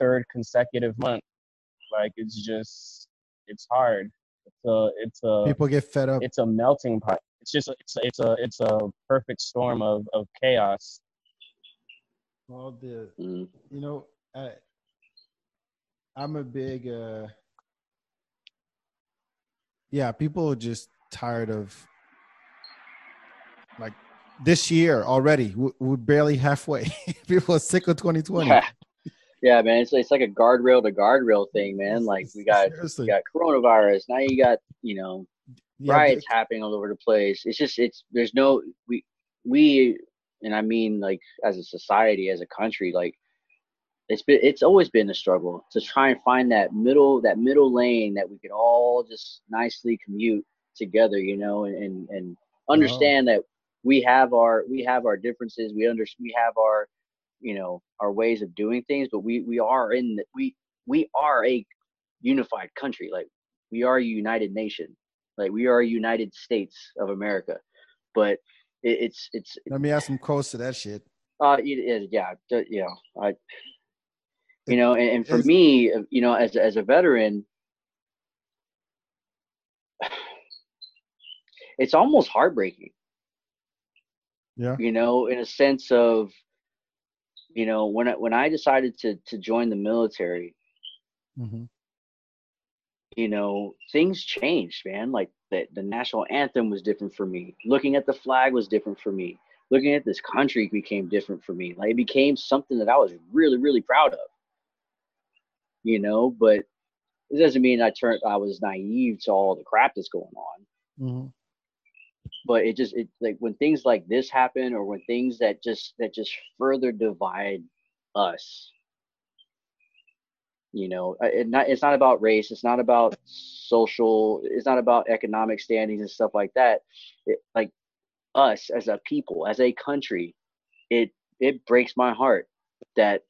D: third consecutive month. Like it's just it's hard. It's a it's a
C: People get fed up.
D: it's a melting pot. It's just it's a, it's a it's a perfect storm of of chaos.
C: All the
E: Mm.
C: you know, I, I'm a big, uh, yeah, people are just tired of like this year already. we- We're barely halfway. [LAUGHS] people are sick of 2020.
E: Yeah. [LAUGHS] yeah, man, it's it's like a guardrail to guardrail thing, man. [LAUGHS] Like we got
C: Seriously.
E: we got coronavirus. Now you got you know
C: Yeah,
E: riots happening all over the place. It's just it's there's no we we and I mean like as a society, as a country, like it's been it's always been a struggle to try and find that middle that middle lane that we could all just nicely commute together, you know, and and, and understand that we have our we have our differences. We under we have our you know our ways of doing things, but we we are in the, we we are a unified country. Like we are a united nation. Like we are a United States of America, but it, it's it's
C: Let me add some quotes to that shit.
E: uh it, it, yeah you know I you know and, and for
C: Is-
E: me you know as a- as a veteran [SIGHS] it's almost heartbreaking
C: Yeah.
E: you know in a sense of you know, when I, when I decided to to join the military,
C: Mm-hmm.
E: you know, things changed, man. Like the the national anthem was different for me. Looking at the flag was different for me. Looking at this country became different for me. Like it became something that I was really, really proud of. You know, but it doesn't mean I turned I was naive to all the crap that's going on.
C: Mm-hmm.
E: But it just it like when things like this happen or when things that just that just further divide us. You know, uh, it not it's not about race, it's not about social, it's not about economic standings and stuff like that. It, like us as a people, as a country, it it breaks my heart that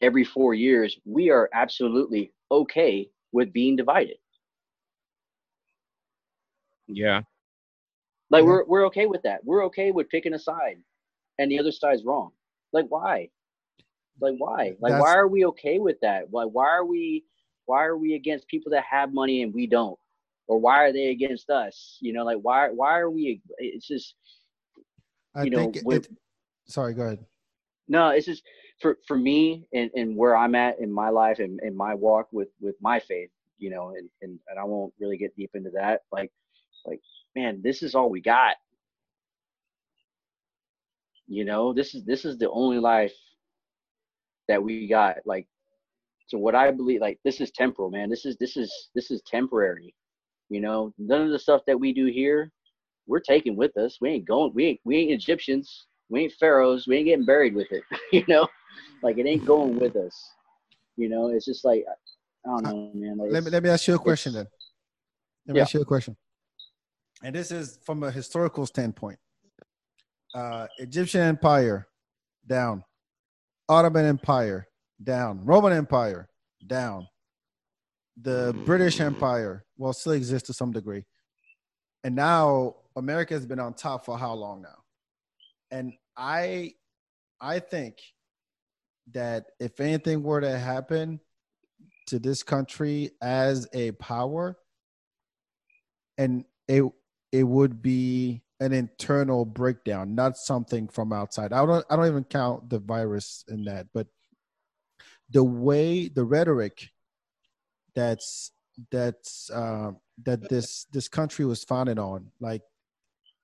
E: every four years we are absolutely okay with being divided.
D: Yeah.
E: Like we're we're okay with that. We're okay with picking a side, and the other side's wrong. Like why? Like why? Like
C: That's-
E: why are we okay with that? Why why are we why are we against people that have money and we don't? Or why are they against us? You know, like why why are we? It's just
C: I
E: You know,
C: think
E: with-
C: it- sorry, go ahead.
E: no. It's just for for me and and where I'm at in my life and in my walk with with my faith. You know, and and and I won't really get deep into that. Like like man, this is all we got. You know, this is this is the only life that we got. Like, so what I believe, like, this is temporal, man. This is this is this is temporary. You know, none of the stuff that we do here, we're taking with us. We ain't going. We ain't we ain't Egyptians. We ain't pharaohs. We ain't getting buried with it. [LAUGHS] you know, like it ain't going with us. You know, it's just like I don't know, man. Like,
C: Let me let me ask you a question then. Let me
E: Yeah.
C: ask you a question. And this is from a historical standpoint. Uh, Egyptian Empire down, Ottoman Empire down, Roman Empire down, the British Empire well still exists to some degree, and now America has been on top for how long now? And I, I think that if anything were to happen to this country as a power and it it would be an internal breakdown not something from outside i don't i don't even count the virus in that but the way the rhetoric that's that's uh, that this this country was founded on like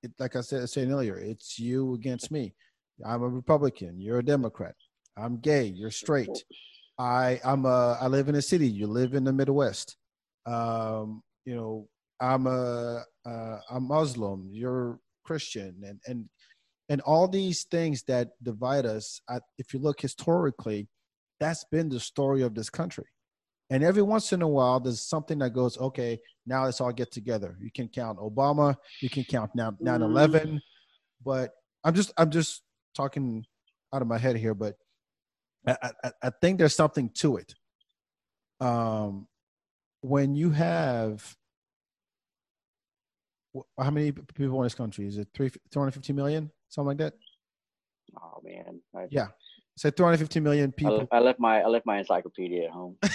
C: it, like i said earlier it's you against me i'm a republican you're a democrat i'm gay you're straight I I'm a I live in a city. You live in the Midwest. Um, you know, I'm a uh, I'm Muslim. You're Christian, and and and all these things that divide us. I, if you look historically, that's been the story of this country. And every once in a while, there's something that goes, okay, now let's all get together. You can count Obama. You can count now 9/11. But I'm just I'm just talking out of my head here, but I, I, I think there's something to it. Um, when you have how many people in this country? Is it three 250 million, something like that?
E: oh man, I,
C: Yeah, say 250 million
E: I,
C: people.
E: left, I left my I left my encyclopedia at home. [LAUGHS]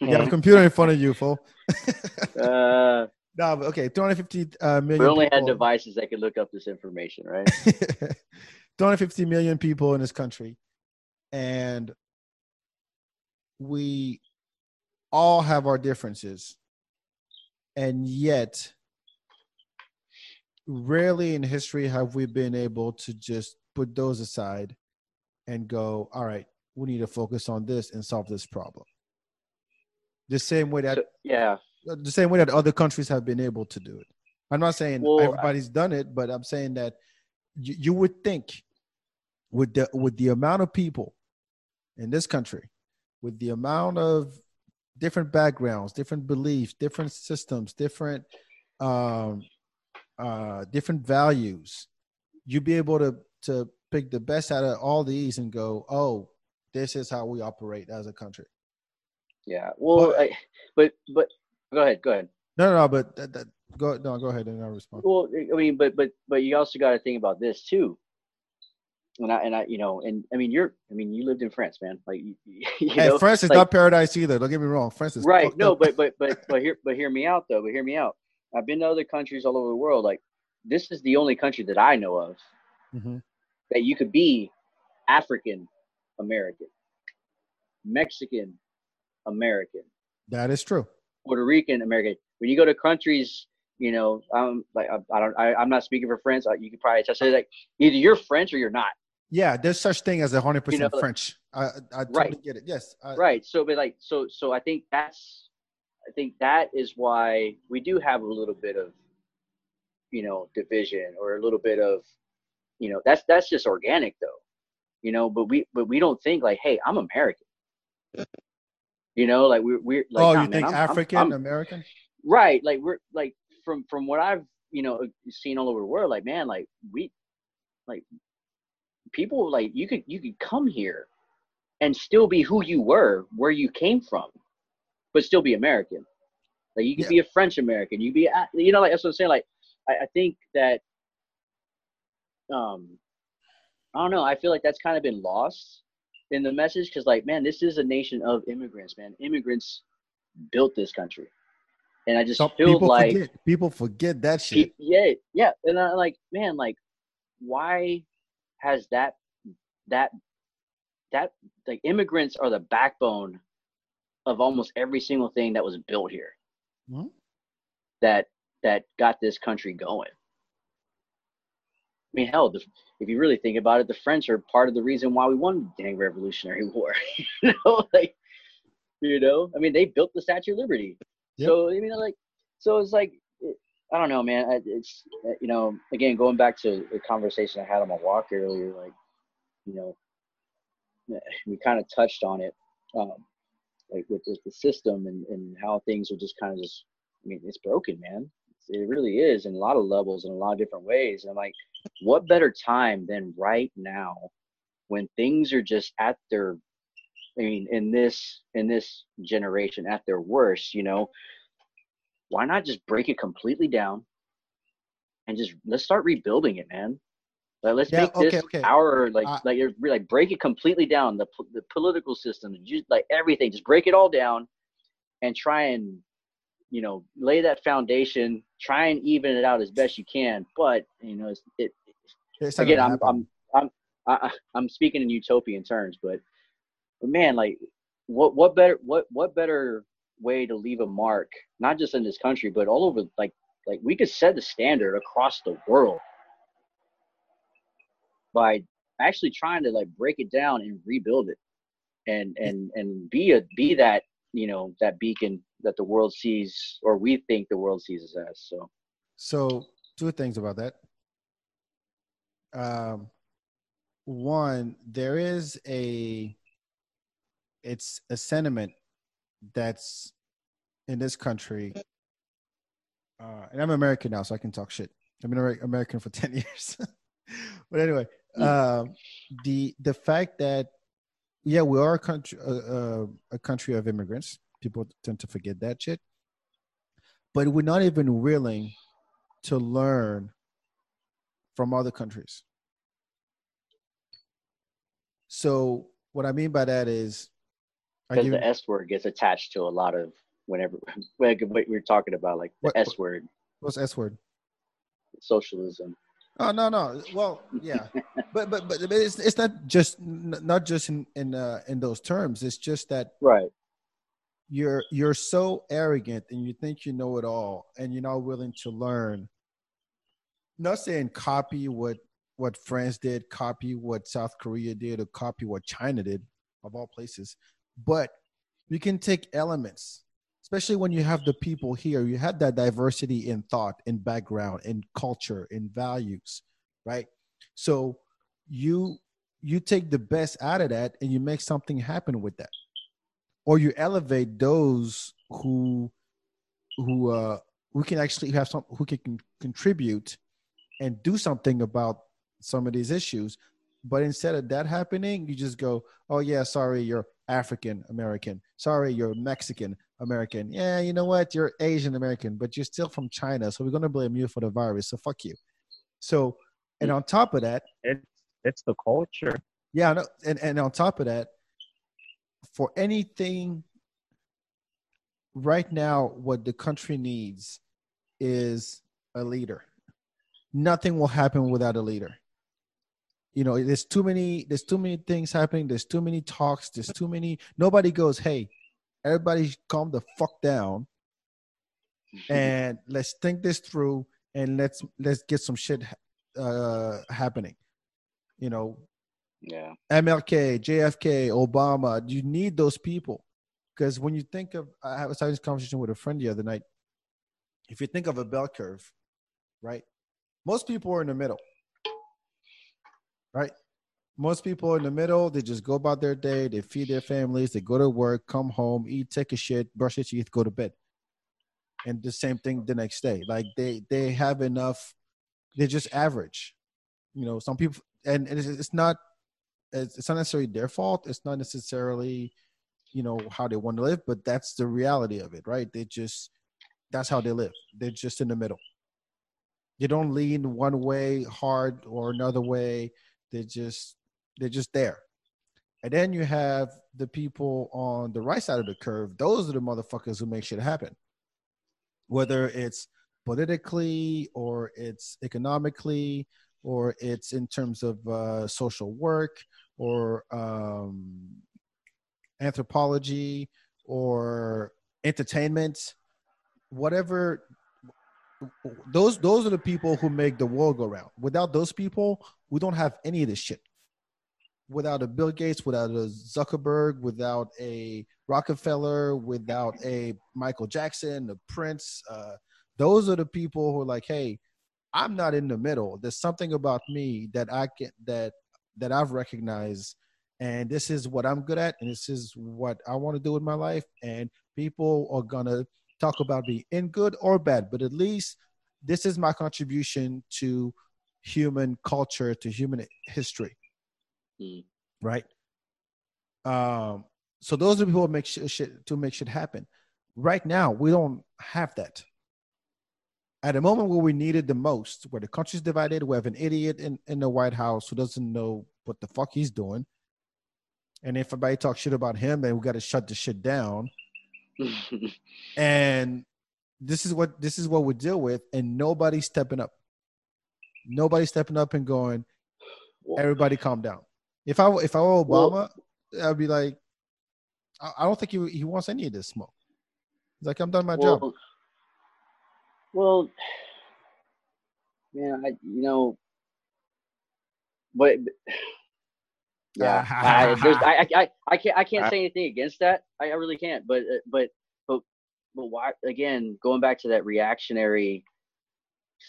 C: You have a computer in front of you, fool. [LAUGHS]
E: uh,
C: no, but okay, 250 uh, million.
E: we only had devices that could look up this information, right? [LAUGHS]
C: 250 million people in this country and we all have our differences and yet rarely in history have we been able to just put those aside and go all right we need to focus on this and solve this problem the same way that
E: So, yeah,
C: the same way that other countries have been able to do it. I'm not saying
E: Well,
C: everybody's done it, but I'm saying that you, you would think with the with the amount of people in this country, with the amount of different backgrounds, different beliefs, different systems, different um, uh, different values, you'd be able to to pick the best out of all these and go, oh, this is how we operate as a country.
E: yeah. Well,
C: But-
E: I, but but go ahead, go ahead.
C: No, no, no but that, that, go no, go ahead and I'll respond.
E: Well, I mean, but but but you also got to think about this too. And I and I, you know, and I mean, you're, I mean, you lived in France, man. Like, [LAUGHS] you, you
C: Hey,
E: know,
C: France is
E: like-
C: not paradise either. Don't get me wrong. France is
E: right? No, but but but [LAUGHS] but hear but hear me out though. But hear me out. I've been to other countries all over the world. Like, this is the only country that I know of
C: Mhm.
E: that you could be African, American. Mexican American.
C: That is true.
E: Puerto Rican American. When you go to countries, you know, I'm like I, I don't I, I'm not speaking for France. You could probably just say like either you're French or you're not.
C: Yeah, there's such thing as a hundred percent French. I, I totally
E: Right.
C: get it. Yes. I,
E: right so but like so so i think that's i think that is why we do have a little bit of you know division or a little bit of you know that's that's just organic though you know but we but we don't think like hey i'm american you know like we're we're like
C: oh,
E: nah,
C: you
E: man,
C: think
E: I'm- I'm-
C: African
E: I'm-
C: American?
E: right like we're like from from what i've you know seen all over the world like man like we like people like you could you could come here and still be who you were where you came from but still be american like you could
C: Yeah.
E: be a french american you be you know like that's what i'm saying like i, I think that um i don't know i feel like that's kind of been lost in the message because like man this is a nation of immigrants man immigrants built this country and i just
C: Some
E: feel
C: people
E: like
C: forget. People forget that shit.
E: Yeah, yeah, and I'm like, man, like, why has that that that like immigrants are the backbone of almost every single thing that was built here
C: Mhm.
E: that that got this country going. I mean, hell, the, if you really think about it, the French are part of the reason why we won the dang Revolutionary [LAUGHS] War. you know, like, you know, I mean, they built the Statue of Liberty.
C: Yep.
E: So I mean, like, so it's like, I don't know, man. It's you know, again, going back to the conversation I had on my walk earlier, like, you know, we kind of touched on it, um, like with, with the system and, and how things are just kind of just. I mean, it's broken, man. It really is in a lot of levels in a lot of different ways. And I'm like, what better time than right now when things are just at their I mean, in this in this generation at their worst, you know, why not just break it completely down and just let's start rebuilding it, man. Like, let's
C: Yeah,
E: make this
C: okay,
E: our like
C: I-
E: like you're- like break it completely down the the political system, just like everything, just break it all down and try and you know lay that foundation, try and even it out as best you can. But you know, it's, it
C: It's
E: again, I'm. I'm, I'm, I, I- I'm speaking in utopian terms, but, but man, like, what, what better, what, what better way to leave a mark, not just in this country, but all over, like, like we could set the standard across the world by actually trying to like break it down and rebuild it, and and and be a be that you know that beacon that the world sees or we think the world sees us as. So
C: So two things about that. Um, one, there is a it's a sentiment that's in this country, uh, and I'm American now, so I can talk shit. I've been Amer- American for [LAUGHS] ten years, but anyway, um, the the fact that yeah, we are a country uh, uh, a country of immigrants. People tend to forget that shit, but we're not even willing to learn from other countries. So what I mean by that is,
E: because
C: give,
E: the S word gets attached to a lot of whenever [LAUGHS] like what we're talking about, like the
C: What-
E: S word,
C: what's S word?
E: socialism.
C: Oh no no. Well yeah. But but but it's it's not just not just in in uh, in those terms. It's just that
E: Right.
C: you're you're so arrogant and you think you know it all and you're not willing to learn. Not saying copy what what france did copy what south korea did or copy what china did of all places but you can take elements especially when you have the people here you have that diversity in thought in background in culture in values right? So you you take the best out of that and you make something happen with that. Or you elevate those who who uh who can actually have some who can contribute and do something about some of these issues. But instead of that happening you just go oh yeah sorry you're african american sorry you're mexican american yeah you know what you're asian american but you're still from china so we're going to blame you for the virus so fuck you so and mm. on top of that
D: It's it's the culture.
C: yeah, no, and and on top of that, for anything right now, what the country needs is a leader. Nothing will happen without a leader. you know, there's too many. There's too many things happening. There's too many talks. There's too many. Nobody goes, hey, everybody, calm the fuck down, [LAUGHS] and let's think this through, and let's let's get some shit uh happening. You know,
E: Yeah.
C: MLK, JFK, Obama. You need those people because when you think of, I was having this conversation with a friend the other night. If you think of a bell curve, right? Most people are in the middle, right? Most people in the middle. They just go about their day. They feed their families. They go to work, come home, eat, take a shit, brush their teeth, go to bed, and the same thing the next day. Like they they have enough. They're just average. You know, some people, and, and it's, it's not it's, not necessarily their fault. It's not necessarily, you know, how they want to live, but that's the reality of it, right? They just that's how they live. They're just in the middle. They don't lean one way hard or another way. They're just they're just there. And then you have the people on the right side of the curve. Those are the motherfuckers who make shit happen. Whether it's politically or it's economically or it's in terms of uh, social work or um, anthropology or entertainment, whatever. Those those are the people who make the world go round. Without those people, we don't have any of this shit. Without a Bill Gates, without a Zuckerberg, without a Rockefeller, without a Michael Jackson, a Prince, uh, those are the people who are like, hey, I'm not in the middle. There's something about me that I can that that I've recognized, and this is what I'm good at, and this is what I want to do with my life. And people are gonna talk about me in good or bad, but at least this is my contribution to human culture, to human history,
E: Mm.
C: right? Um, so those are people who make shit, shit to make shit happen. Right now, we don't have that at a moment where we need it the most, where the country's divided, we have an idiot in, in the White House who doesn't know what the fuck he's doing. And if everybody talks shit about him, then we got to shut the shit down. [LAUGHS] And this is what this is what we deal with, and nobody's stepping up. Nobody's stepping up and going, everybody calm down. If I if I were Obama, I'd be like, I, I don't think he he wants any of this smoke. He's like, I'm done my job.
E: well, well, man, I you know, but yeah, [LAUGHS] I, I, I, I can't, I can't say anything against that. I, I really can't. But, uh, but, but, but why? Again, going back to that reactionary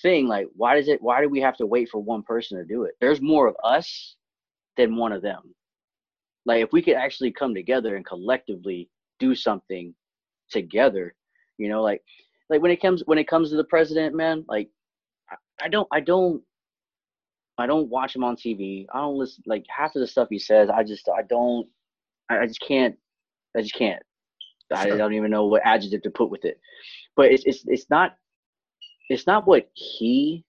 E: thing, like, why does it? Why do we have to wait for one person to do it? There's more of us than one of them. Like, if we could actually come together and collectively do something together, you know, like, like when it comes when it comes to the president, man, like, I, don't, I don't. I don't watch him on TV. I don't listen like half of the stuff he says. I just I don't I, I just can't I just can't. I
C: Sure.
E: don't even know what adjective to put with it. But it's it's it's not it's not what he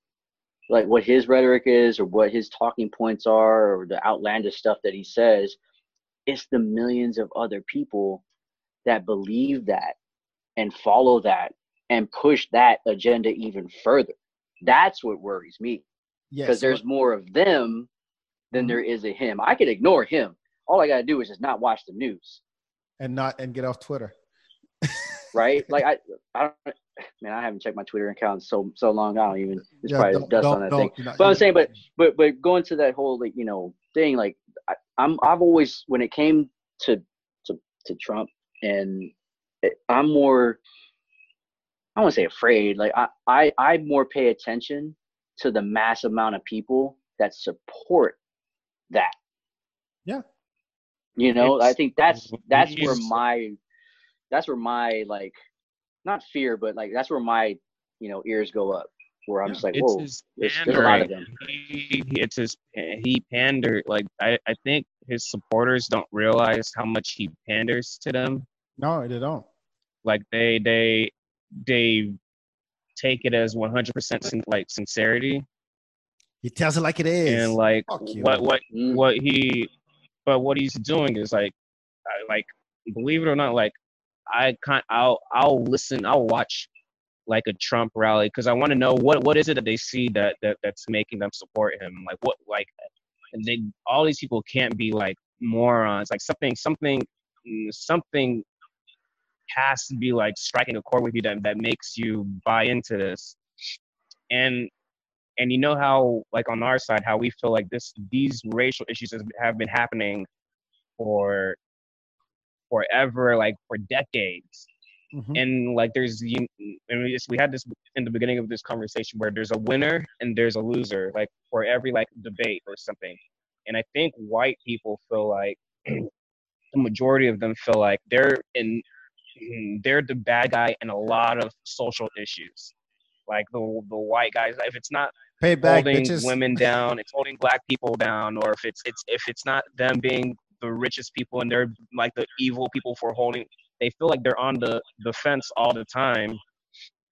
E: like what his rhetoric is or what his talking points are or the outlandish stuff that he says. It's the millions of other people that believe that and follow that and push that agenda even further. That's what worries me
C: Yes,
E: because there's more of them than
C: Mhm.
E: there is of him. I could ignore him. All I gotta do is just not watch the news,
C: and not and get off Twitter.
E: right? [LAUGHS] like I, I don't, man, I haven't checked my Twitter account in so so long. I don't even. There's
C: Yeah,
E: probably
C: don't-
E: dust
C: don't-
E: on that
C: don't-
E: thing.
C: not-
E: But I'm saying,
C: not-
E: But but going to that whole like you know thing, like I, I'm I've always when it came to to to Trump and it, I'm more. I don't want to say afraid. Like I, I I more pay attention to the mass amount of people that support that.
C: Yeah.
E: You know, I think that's that's where my that's where my like not fear, but like that's where my you know ears go up. Where I'm
C: Yeah.
E: just like,
D: it's
E: whoa,
D: his
E: there's, there's a lot of
D: pandering.
E: them.
D: He, it's his he pandered like I, I think his supporters don't realize how much he panders to them.
C: No, they don't.
D: Like they they they take it as 100% sin- like sincerity
C: He tells it like it is.
D: and like what what
E: Mm.
D: what he but what he's doing is like like believe it or not like I can't I'll I'll listen I'll watch like a Trump rally because I want to know what what is it that they see that, that that's making them support him like what like they all these people can't be like morons. Like something something mm, something has to be like striking a chord with you that that makes you buy into this. And and you know how like on our side how we feel like this these racial issues have been happening for forever like for decades mm-hmm. and like there's you and we just we had this in the beginning of this conversation where there's a winner and there's a loser like for every like debate or something and i think white people feel like [CLEARS THROAT] the majority of them feel like they're in they're the bad guy in a lot of social issues like the the white guys if it's not
C: Pay back,
D: holding
C: bitches.
D: women down it's holding black people down or if it's it's if it's not them being the richest people and they're like the evil people for holding they feel like they're on the the fence all the time.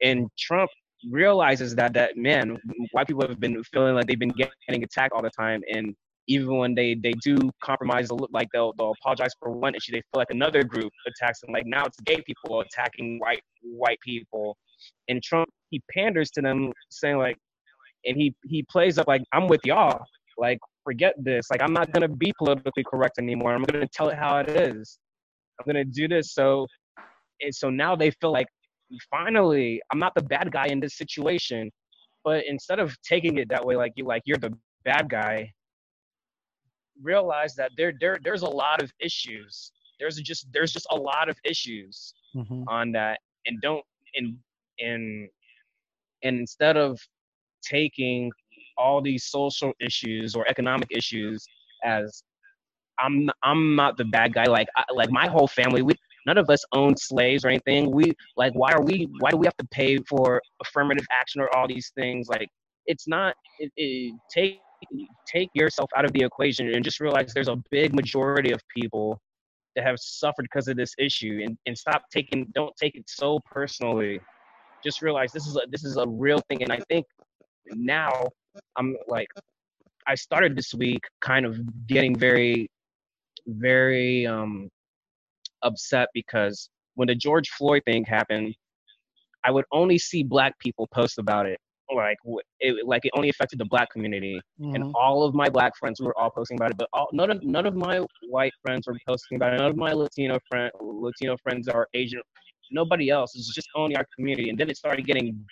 D: And trump realizes that that man white people have been feeling like they've been getting attacked all the time. And even when they they do compromise like they'll they'll apologize for one issue they feel like another group attacks them. Like now it's gay people attacking white white people. And trump he panders to them saying like and he he plays up like i'm with y'all. Like forget this. Like I'm not gonna be politically correct anymore. I'm gonna tell it how it is. I'm gonna do this. So, and so now they feel like finally I'm not the bad guy in this situation. But instead of taking it that way, like you like you're the bad guy, realize that there there there's a lot of issues. There's just there's just a lot of issues mm-hmm. on that, and don't and and and instead of taking all these social issues or economic issues as I'm I'm not the bad guy. Like I, like my whole family, we none of us own slaves or anything. We like why are we why do we have to pay for affirmative action or all these things? Like it's not it, it, take take yourself out of the equation and just realize there's a big majority of people that have suffered because of this issue and, and stop taking don't take it so personally just realize this is a this is a real thing and i think now I'm like, I started this week kind of getting very, very um, upset because when the George Floyd thing happened, I would only see black people post about it. Like it, like it only affected the black community, mm-hmm. and all of my black friends were all posting about it. But all, none of none of my white friends were posting about it. None of my Latino friend Latino friends are Asian. Nobody else. It's just only our community. And then it started getting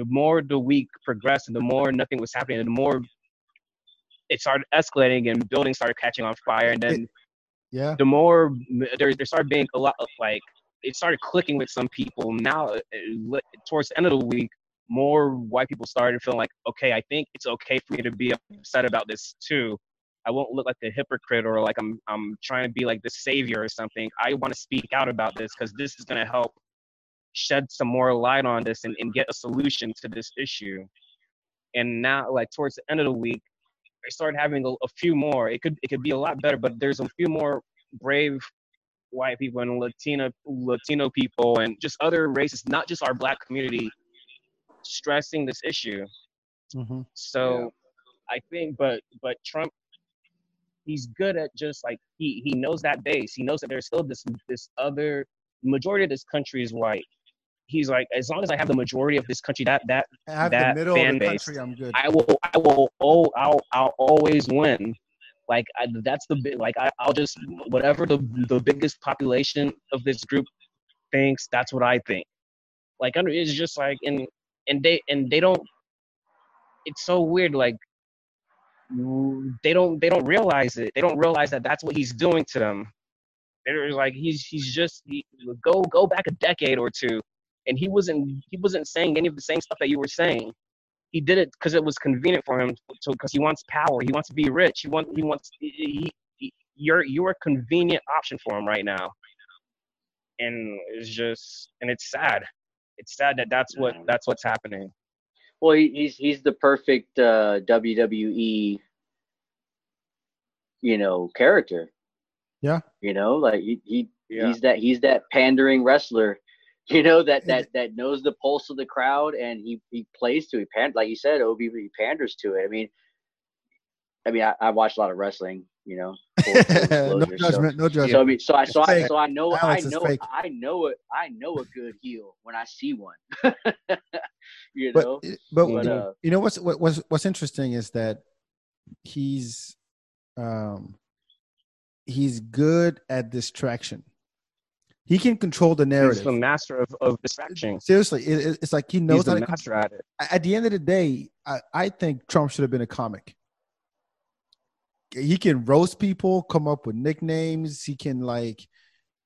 D: the more the week progressed and the more nothing was happening, and the more it started escalating and buildings started catching on fire. And then,
C: yeah,
D: the more there, there started being a lot of like, it started clicking with some people. Now, uh, towards the end of the week, more white people started feeling like, okay, I think it's okay for me to be upset about this too. I won't look like a hypocrite or like I'm I'm trying to be like the savior or something. I want to speak out about this because this is going to help shed some more light on this and, and get a solution to this issue. And now, like towards the end of the week, I started having a, a few more. It could it could be a lot better, but there's a few more brave white people and Latino Latino people and just other races, not just our black community, stressing this issue. Mm-hmm. So yeah. I think, but but Trump, he's good at just like he he knows that base. He knows that there's still this this other majority of this country is white he's like, as long as I have the majority of this country, that that that fan base, country, I'm good. I will, I will, oh, I'll, I'll always win. Like I, that's the big, like I, I'll just whatever the the biggest population of this group thinks, that's what I think. Like under it's just like and and they and they don't. It's so weird. Like they don't they don't realize it. They don't realize that that's what he's doing to them. They're like he's he's just he, go go back a decade or two and he wasn't he wasn't saying any of the same stuff that you were saying. He did it because it was convenient for him, So because he wants power. He wants to be rich. He wants he wants he, he, you're you're a convenient option for him right now, and it's just and it's sad. It's sad that that's what that's what's happening.
E: Well, he's he's the perfect uh, WWE, you know, character.
C: Yeah.
E: You know, like he, he yeah. he's that he's that pandering wrestler [LAUGHS] you know that that that knows the pulse of the crowd and he he plays to it. Pan, like you said, Obi he panders to it. I mean, I mean, I, I watch a lot of wrestling. You know, [LAUGHS]
C: no judgment, so, no judgment.
E: So I mean, so I so I, so I know Alex I know I know it I know a good heel when I see one. [LAUGHS] you
C: know, but but, but uh, you know what's what, what's what's interesting is that he's um, he's good at distraction. He can control the narrative.
D: He's the master of, of distraction.
C: Seriously, it, it's like he knows
D: He's
C: how
D: the
C: to.
D: master at it.
C: At the end of the day, I, I think Trump should have been a comic. He can roast people, come up with nicknames. He can like,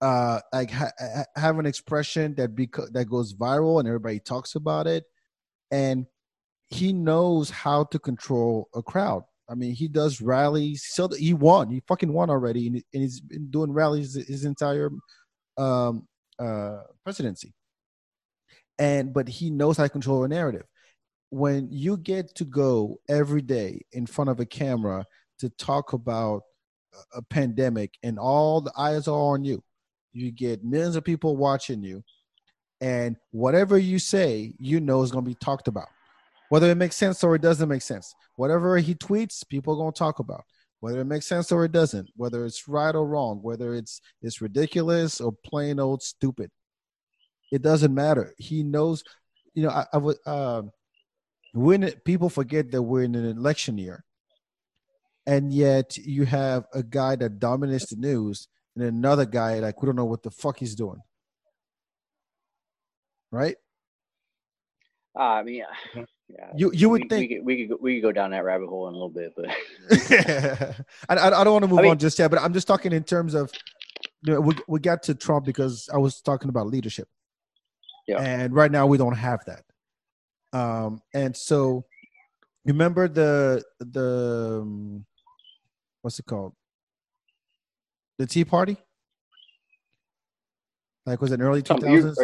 C: uh, like ha- ha- have an expression that beco- that goes viral and everybody talks about it, and he knows how to control a crowd. I mean, he does rallies. So he won. He fucking won already, and, and he's been doing rallies his entire um, uh, presidency. And but he knows how to control a narrative. When you get to go every day in front of a camera to talk about a pandemic, and all the eyes are on you, you get millions of people watching you, and whatever you say, you know is going to be talked about whether it makes sense or it doesn't make sense. Whatever he tweets, people are gonna talk about. Whether it makes sense or it doesn't, whether it's right or wrong, whether it's it's ridiculous or plain old stupid. It doesn't matter. He knows, you know, I, I would uh, when people forget that we're in an election year, and yet you have a guy that dominates the news and another guy like we don't know what the fuck he's doing. Right?
E: Uh, I mean,
D: Mm-hmm.
E: Yeah,
C: You you would
E: we,
C: think
E: we could we could go, we could go down that rabbit hole in a little bit, but [LAUGHS]
C: I, I don't want to move
E: I mean-
C: on just yet, but I'm just talking in terms of you know, we we got to Trump because I was talking about leadership.
E: Yeah.
C: And right now we don't have that. Um and so remember the the um, what's it called? The Tea Party? Like was it early two thousands?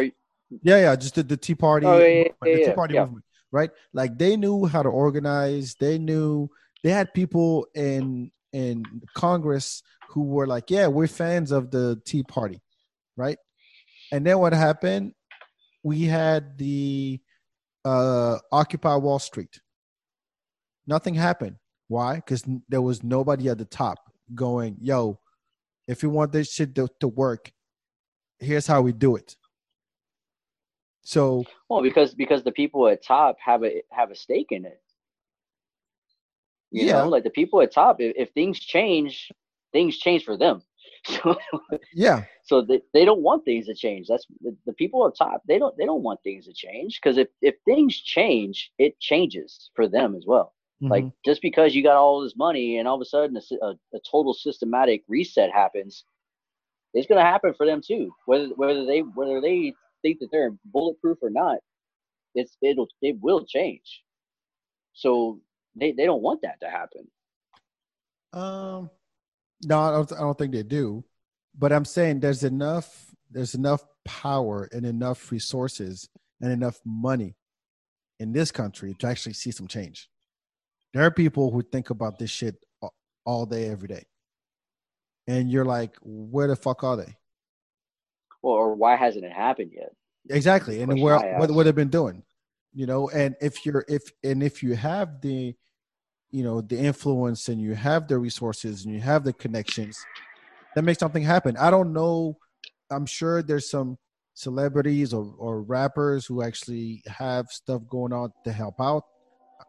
C: Yeah, yeah, just the, the Tea Party,
E: Oh, yeah, yeah,
C: movement, the
E: yeah,
C: Tea
E: yeah,
C: Party
E: yeah.
C: movement, right? Like they knew how to organize. They knew they had people in in Congress who were like, "Yeah, we're fans of the Tea Party," right? And then what happened? We had the uh, Occupy Wall Street. Nothing happened. Why? Because there was nobody at the top going, "Yo, if you want this shit to, to work, here's how we do it." So
E: well, because because the people at top have a have a stake in it. You
C: Yeah.
E: know, like the people at top, if, if things change, things change for them. [LAUGHS] So
C: yeah,
E: so they, they don't want things to change. That's the, the people up top. They don't they don't want things to change because if if things change, it changes for them as well. Like
C: Mhm.
E: just because you got all this money and all of a sudden a, a, a total systematic reset happens, it's going to happen for them too. Whether whether they whether they think that they're bulletproof or not, it's it'll it will change. So they they don't want that to happen.
C: Um, no, I don't, I don't think they do. But I'm saying there's enough there's enough power and enough resources and enough money in this country to actually see some change. There are people who think about this shit all day, every day, and you're like, where the fuck are they?
E: Or, or why hasn't it happened yet?
C: Exactly, and where what what they've been doing, you know. And if you're if and if you have the, you know, the influence and you have the resources and you have the connections, that makes something happen. I don't know. I'm sure there's some celebrities or or rappers who actually have stuff going on to help out.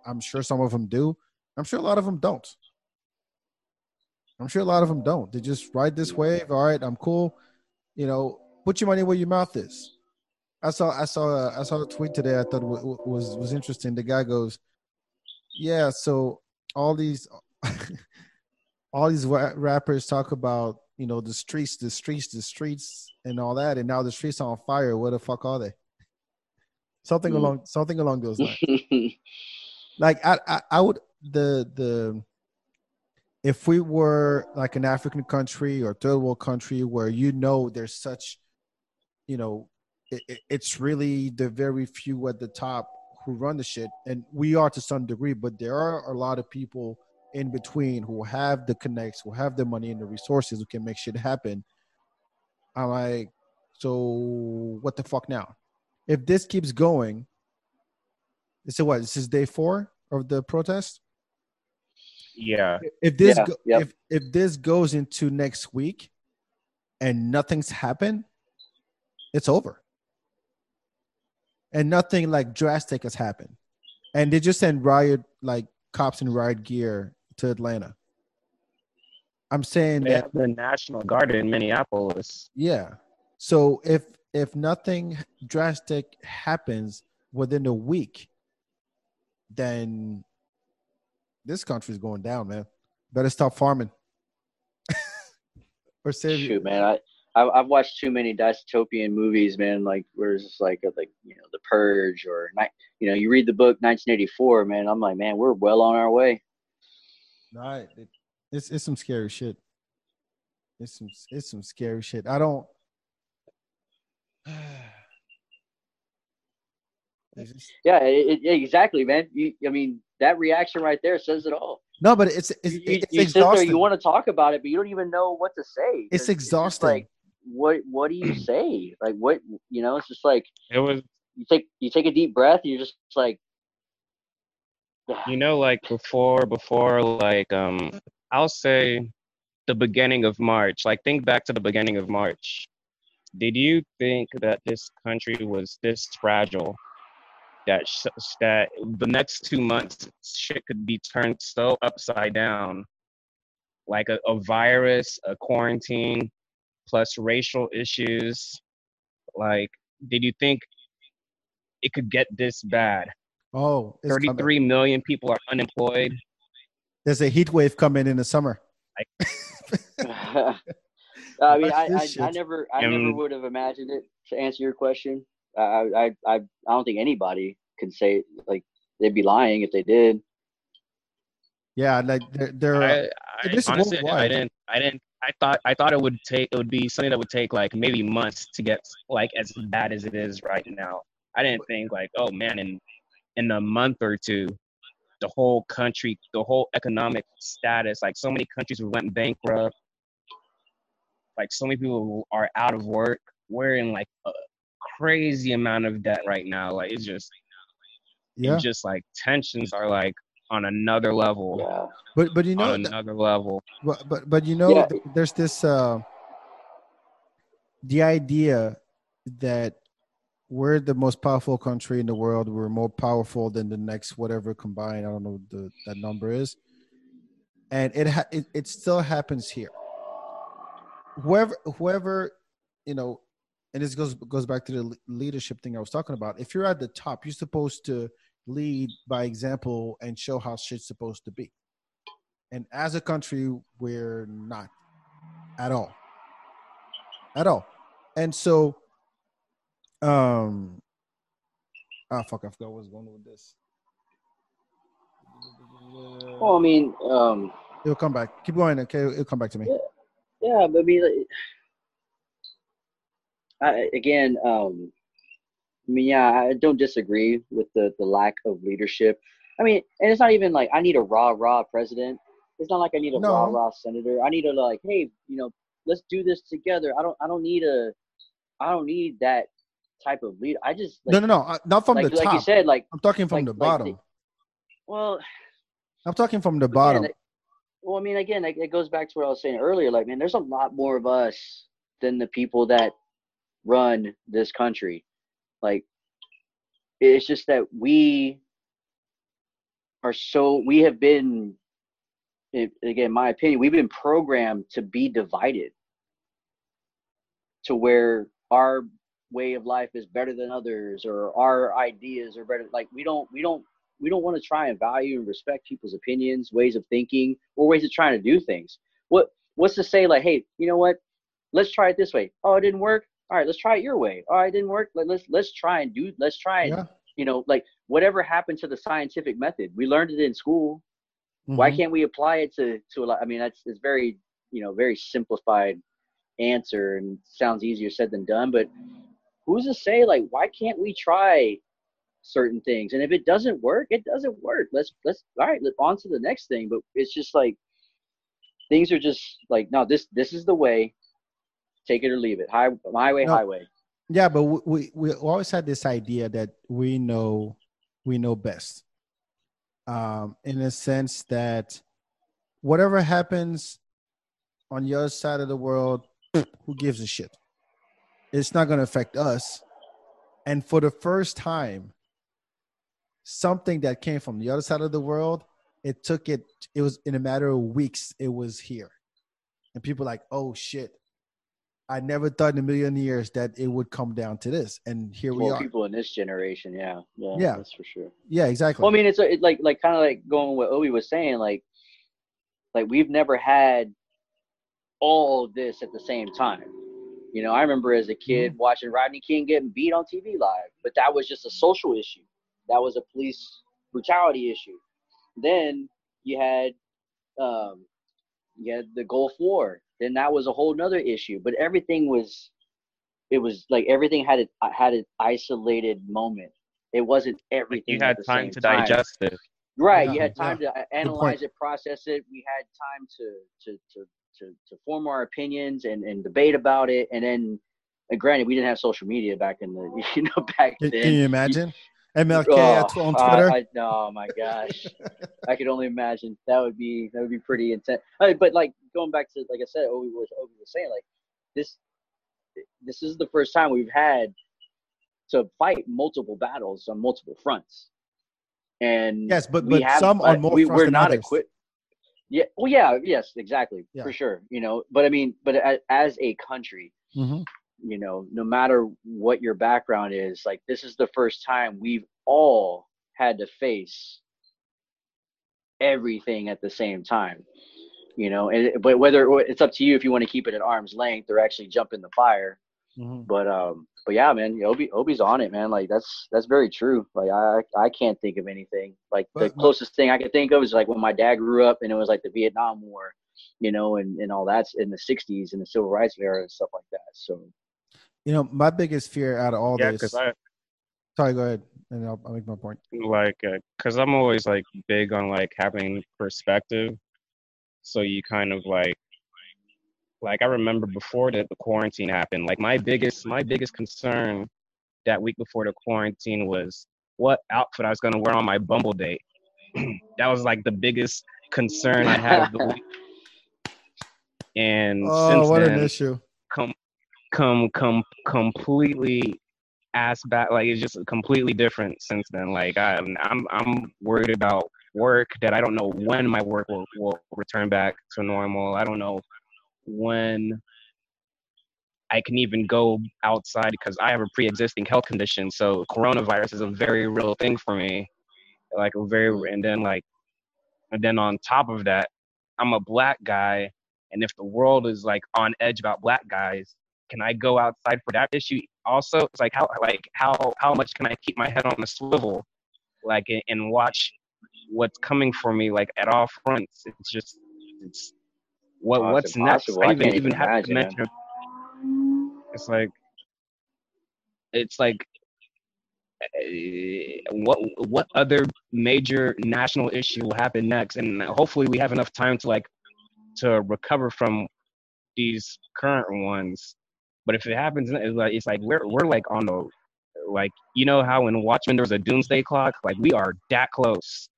C: I'm sure some of them do. I'm sure a lot of them don't. I'm sure a lot of them don't. They just ride this wave. All right, I'm cool. You know, put your money where your mouth is. I saw I saw I saw a tweet today. I thought wa- wa- was was interesting. The guy goes, "Yeah, so all these [LAUGHS] all these rappers talk about you know the streets, the streets, the streets, and all that, and now the streets are on fire. Where the fuck are they? Something
E: Hmm.
C: along something along those lines. [LAUGHS] like I, I I would the the if we were like an African country or third world country where you know there's such you know it, it- it's really the very few at the top who run the shit and we are to some degree but there are a lot of people in between who have the connects who have the money and the resources who can make shit happen i'm like so what the fuck now if this keeps going this is what this is day four of the protest
D: Yeah.
C: if this
E: Yeah,
C: go,
E: yep.
C: if if this goes into next week and nothing's happened it's over and nothing like drastic has happened and they just send riot like cops in riot gear to atlanta I'm saying
D: They
C: that
D: have the National Guard in Minneapolis.
C: yeah. So if if nothing drastic happens within a week, then this country's going down, man. Better stop farming. [LAUGHS] or save
E: Shoot, man, I I've, I've watched too many dystopian movies, man. Like where it's like uh, like you know, The Purge or you know, you read the book 1984, man. I'm like, man, we're well on our way.
C: Right. It, it's it's some scary shit. It's some it's some scary shit. I don't. [SIGHS] Just-
E: Yeah, it, it, exactly, man. You, I mean, that reaction right there says it all.
C: no, but it's it's,
E: you,
C: it's
E: you sit there,
C: exhausting.
E: you want to talk about it, but you don't even know what to say.
C: It's
E: just
C: exhausting.
E: like, what what do you [CLEARS THROAT] say? Like, what you know? It's just like
D: It was,
E: you take you take a deep breath. You're just like, [SIGHS]
D: you know, like before, before, like, um, I'll say the beginning of March. Like, think back to the beginning of March. Did you think that this country was this fragile? That sh- that the next two months shit could be turned so upside down, like a, a virus, a quarantine, plus racial issues. Like, did you think it could get this bad?
C: oh, it's coming.
D: 33 million people are unemployed.
C: There's a heat wave coming in the summer.
E: I [LAUGHS] [LAUGHS] mean, I, I, I never I never
D: Um,
E: would have imagined it. To answer your question, I I I, I don't think anybody can say like they'd be lying if they did.
C: Yeah, like they're, they're
D: I, I
C: this is
D: honestly, I didn't, I didn't, I thought, I thought it would take, it would be something that would take like maybe months to get like as bad as it is right now. I didn't think like, oh man, in in a month or two, the whole country, the whole economic status, like so many countries went bankrupt. Like so many people are out of work. We're in like a crazy amount of debt right now. Like it's just,
C: yeah.
D: it's just like tensions are like on another level.
E: Yeah.
C: But but you know,
D: on another level.
C: but but, but you know,
E: Yeah.
C: there's this uh, the idea that we're the most powerful country in the world. We're more powerful than the next whatever combined. I don't know what the that number is, and it ha- it, it still happens here. Whoever whoever you know, and this goes goes back to the leadership thing I was talking about. If you're at the top, you're supposed to lead by example and show how shit's supposed to be. And as a country, we're not at all. At all. And so um ah fuck, I forgot what was going on with this.
E: Well, I mean, um,
C: It'll come back. Keep going, okay? It'll come back to me.
E: yeah, yeah but I mean, I, again, um, mean, yeah, I don't disagree with the the lack of leadership. I mean, and it's not even like I need a raw, raw president. It's not like I need a
C: No.
E: raw, raw senator. I need a like, hey, you know, let's do this together. I don't, I don't need a, I don't need that type of leader. I just like,
C: no, no, no. uh, Not from
E: like,
C: the
E: like you said, like,
C: I'm talking from
E: like-
C: the bottom.
E: the- well,
C: I'm talking from the bottom.
E: it- well, I mean, again, it goes back to what I was saying earlier. Like, man, there's a lot more of us than the people that run this country. Like, it's just that we are so we have been, again, my opinion, we've been programmed to be divided, to where our way of life is better than others, or our ideas are better. Like, we don't, we don't we don't want to try and value and respect people's opinions, ways of thinking, or ways of trying to do things. What what's to say like, hey, you know what? Let's try it this way. Oh, it didn't work. All right, let's try it your way. All right, it didn't work. Let, let's let's try and do. Let's try and
C: Yeah.
E: you know like whatever happened to the scientific method. We learned it in school. Why
C: Mhm.
E: can't we apply it to to a lot? I mean, that's it's very you know very simplified answer and sounds easier said than done. But who's to say like why can't we try certain things? And if it doesn't work, it doesn't work. Let's let's all right, let on to the next thing. But it's just like things are just like no, this this is the way. Take it or leave it. High my way,
C: No.
E: highway.
C: Yeah, but we, we we always had this idea that we know we know best. Um, in a sense that whatever happens on your side of the world, who gives a shit? It's not gonna affect us. And for the first time, something that came from the other side of the world, it took it, it was in a matter of weeks, it was here. and people like, oh shit, I never thought in a million years that it would come down to this, and here we are.
E: people in this generation, yeah, yeah,
C: Yeah.
E: that's for sure.
C: yeah, exactly.
E: Well, I mean, it's, like like kind of like going what Obi was saying, like like we've never had all of this at the same time. You know, I remember as a kid watching Rodney King getting beat on TV live, but that was just a social issue. That was a police brutality issue. Then you had um, you had the Gulf War. Then that was a whole nother issue. But everything was it was like everything had it had an isolated moment. It wasn't everything.
D: You
E: at
D: had
E: the
D: time
E: same
D: to digest it.
E: Right.
C: Yeah,
E: you had time to analyze it, process it. We had time to to to to, to form our opinions and, and debate about it. And then, and granted, we didn't have social media back in the [LAUGHS] you know back
C: can,
E: then.
C: can you imagine? MLK
E: Oh,
C: on Twitter.
E: I, oh my gosh, I could only imagine. That would be that would be pretty intense. I- But like going back to like I said, Obi was Obi was saying like this. This is the first time we've had to fight multiple battles on multiple fronts. And
C: Yes, but- but
E: have-
C: some on
E: uh,
C: more
E: we,
C: fronts
E: we're
C: than
E: not equipped. Yeah. Well, yeah. Yes. Exactly.
C: Yeah.
E: For sure. You know. But I mean, but a- as a country,
C: Mhm.
E: You know, no matter what your background is, like this is the first time we've all had to face everything at the same time. You know, and but whether it's up to you if you want to keep it at arm's length or actually jump in the fire.
C: Mhm.
E: But um, but yeah, man, Obi Obi's on it, man. Like that's that's very true. Like I I can't think of anything. Like the closest thing I could think of is like when my dad grew up and it was like the Vietnam War, you know, and and all that's in the '60s and the civil rights era and stuff like that. So
C: You know, my biggest fear out of all
D: Yeah,
C: this.
D: I
C: Sorry, go ahead, and I'll, I'll make my point.
D: like uh, because I'm always like big on like having perspective. So you kind of like like I remember before the, the quarantine happened, like my biggest my biggest concern that week before the quarantine was what outfit I was gonna wear on my Bumble date. [CLEARS THROAT] that was like the biggest concern I had of the [LAUGHS] week. And
C: Oh,
D: since
C: what
D: then,
C: an issue!
D: come come come completely ass back like it's just completely different since then. Like I, i'm i'm worried about work that i don't know when my work will, will return back to normal. I don't know when i can even go outside because i have a pre-existing health condition so coronavirus is a very real thing for me. Like a very and then like and then on top of that i'm a black guy and if the world is like on edge about black guys can I go outside for that issue also? It's like how like how how much can I keep my head on the swivel, like and, watch what's coming for me like at all fronts. It's just it's what
E: Oh,
D: what's next.
E: impossible. I
D: I even
E: can't
D: even have to
E: imagine,
D: mention. It's like it's like uh, what what other major national issue will happen next, and hopefully we have enough time to like to recover from these current ones. But if it happens, it's like it's like we're we're like on the like you know how in Watchmen there was a doomsday clock. Like we are that close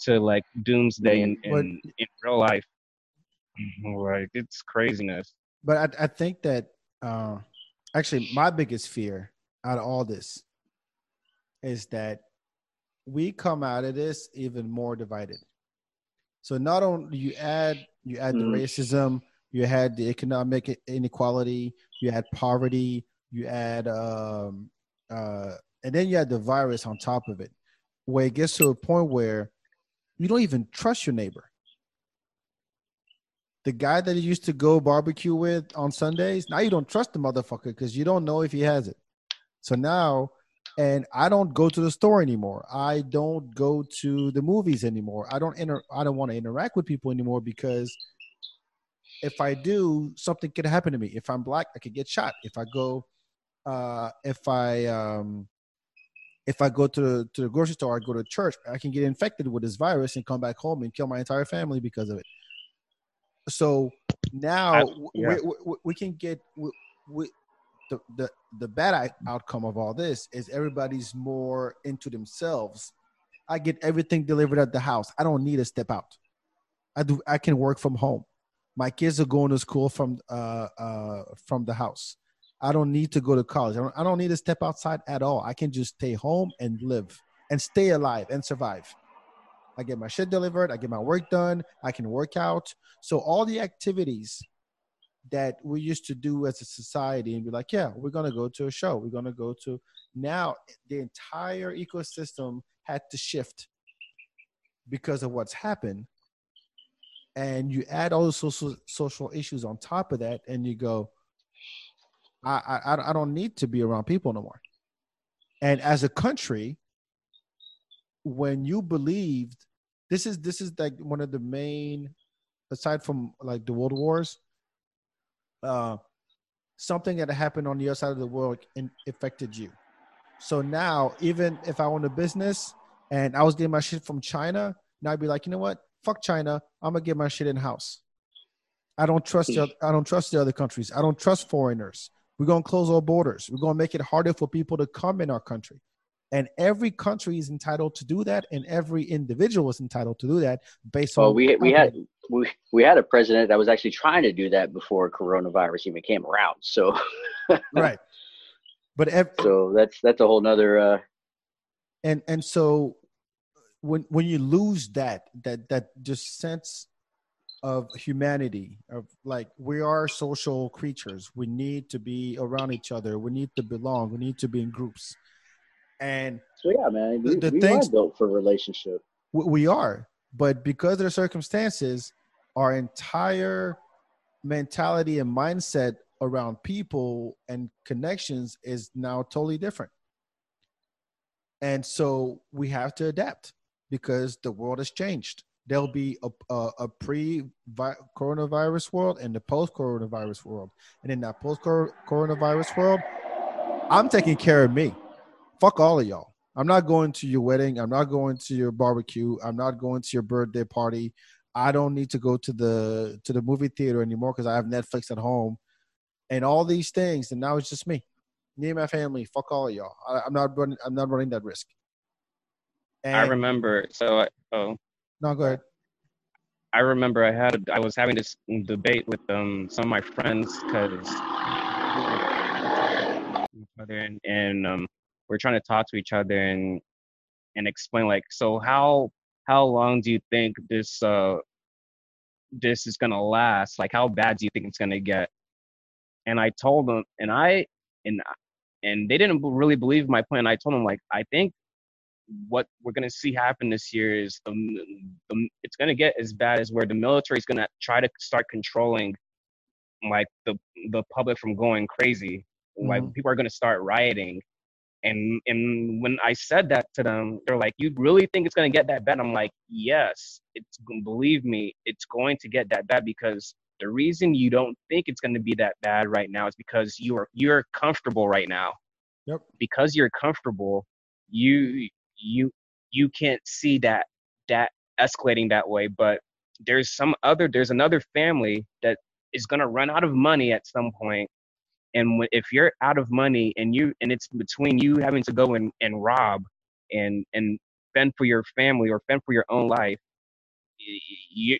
D: to like doomsday in
C: But-
D: in, in real life. Like it's craziness.
C: But I, I think that uh, actually my biggest fear out of all this is that we come out of this even more divided. So not only you add you add the
E: Mhm.
C: racism, you had the economic inequality, you had poverty, you had, um, uh, and then you had the virus on top of it, where it gets to a point where you don't even trust your neighbor. The guy that you used to go barbecue with on Sundays, now you don't trust the motherfucker because you don't know if he has it. So now, and I don't go to the store anymore. I don't go to the movies anymore. I don't inter- I don't want to interact with people anymore because if I do, something could happen to me. If I'm black, I could get shot. If I go, uh, if I um, if I go to the, to the grocery store, I go to church, I can get infected with this virus and come back home and kill my entire family because of it. So now
D: I- yeah.
C: we, we, we can get we, we, the, the the bad outcome of all this is everybody's more into themselves. I get everything delivered at the house. I don't need to step out. I do. I can work from home. My kids are going to school from uh, uh, from the house. I don't need to go to college. I don't, I don't need to step outside at all. I can just stay home and live and stay alive and survive. I get my shit delivered. I get my work done. I can work out. So all the activities that we used to do as a society and be like, yeah, we're to go to a show. We're to go to now the entire ecosystem had to shift because of what's happened. And you add all the social social issues on top of that, and you go, I, I I don't need to be around people no more. And as a country, when you believed this is this is like one of the main aside from like the world wars uh something that happened on the other side of the world and affected you so now even if i own a business and i was getting my shit from china now i'd be like you know what fuck china i'm gonna get my shit in house i don't trust the, i don't trust the other countries. I don't trust foreigners. We're gonna close our borders. We're gonna make it harder for people to come in our country. And every country is entitled to do that and every individual is entitled to do that based
E: well,
C: on
E: we we had we, we had a president that was actually trying to do that before coronavirus even came around so. [LAUGHS]
C: Right. But ev-
E: so that's that's a whole nother uh
C: and and so when when you lose that that that just sense of humanity of like we are social creatures. We need to be around each other. We need to belong. We need to be in groups. And
E: so yeah, man, we,
C: the
E: we
C: things-
E: are built for relationship.
C: we we are. But because of the circumstances our entire mentality and mindset around people and connections is now totally different. And so we have to adapt because the world has changed there'll be a, a, a pre coronavirus world and the post coronavirus world and in that post coronavirus world i'm taking care of me fuck all of y'all I'm not going to your wedding. I'm not going to your barbecue. I'm not going to your birthday party. I don't need to go to the to the movie theater anymore because I have Netflix at home, and all these things. And now it's just me, me and my family. Fuck all of y'all. I, am not running. I'm not running that risk.
D: And I remember. So, I, oh
C: no, go ahead.
D: I remember I had I was having this debate with um some of my friends because and, and um we're trying to talk to each other and and explain like so how how long do you think this uh this is gonna last like how bad do you think it's gonna get and i told them and i and and they didn't really believe my plan i told them like i think what we're gonna see happen this year is the, the it's gonna get as bad as where the military is gonna try to start controlling like the the public from going crazy mm-hmm. like people are gonna start rioting and and when I said that to them, they're like, "You really think it's gonna get that bad?" I'm like, "Yes, it's believe me, it's going to get that bad because the reason you don't think it's going to be that bad right now is because you're you're comfortable right now.
C: Yep.
D: Because you're comfortable, you you you can't see that that escalating that way. But there's some other there's another family that is going to run out of money at some point and if you're out of money and you and it's between you having to go and, and rob and and fend for your family or fend for your own life you,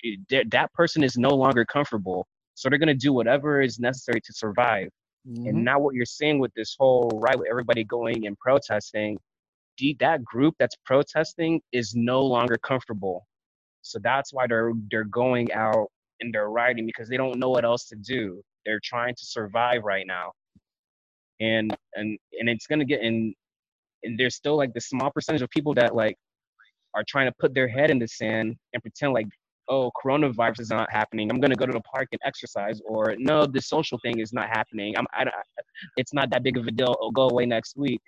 D: that person is no longer comfortable so they're going to do whatever is necessary to survive mm-hmm. and now what you're seeing with this whole right with everybody going and protesting that group that's protesting is no longer comfortable so that's why they're they're going out and they're rioting because they don't know what else to do they're trying to survive right now, and and and it's gonna get in. And there's still like the small percentage of people that like are trying to put their head in the sand and pretend like, oh, coronavirus is not happening. I'm gonna go to the park and exercise, or no, the social thing is not happening. I'm, I, don't it's not that big of a deal. I'll go away next week.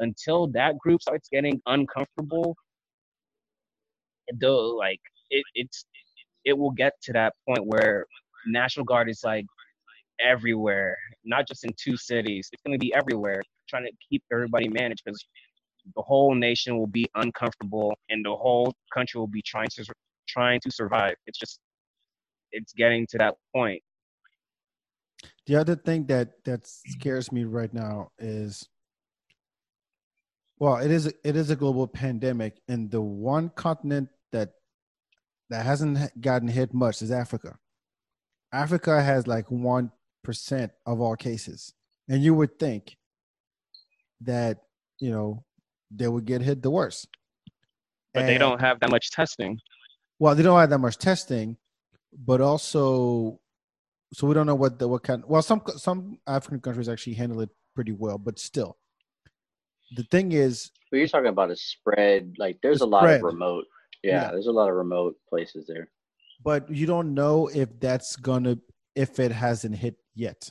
D: Until that group starts getting uncomfortable, though, like it, it's it will get to that point where National Guard is like, everywhere, not just in two cities. It's going to be everywhere, trying to keep everybody managed because the whole nation will be uncomfortable and the whole country will be trying to trying to survive. It's just it's getting to that point.
C: The other thing that that scares me right now is well, it is it is a global pandemic, and the one continent that that hasn't gotten hit much is Africa. Africa has like one percent of all cases, and you would think that you know they would get hit the worst.
D: But and, they don't have that much testing.
C: Well, they don't have that much testing, but also so we don't know what the what kind. Well, some some African countries actually handle it pretty well, but still, the thing is,
E: But you're talking about a spread. Like there's
C: The
E: a lot of remote. Yeah,
C: Yeah.
E: there's a lot of remote places there.
C: but you don't know if that's gonna if it hasn't hit yet.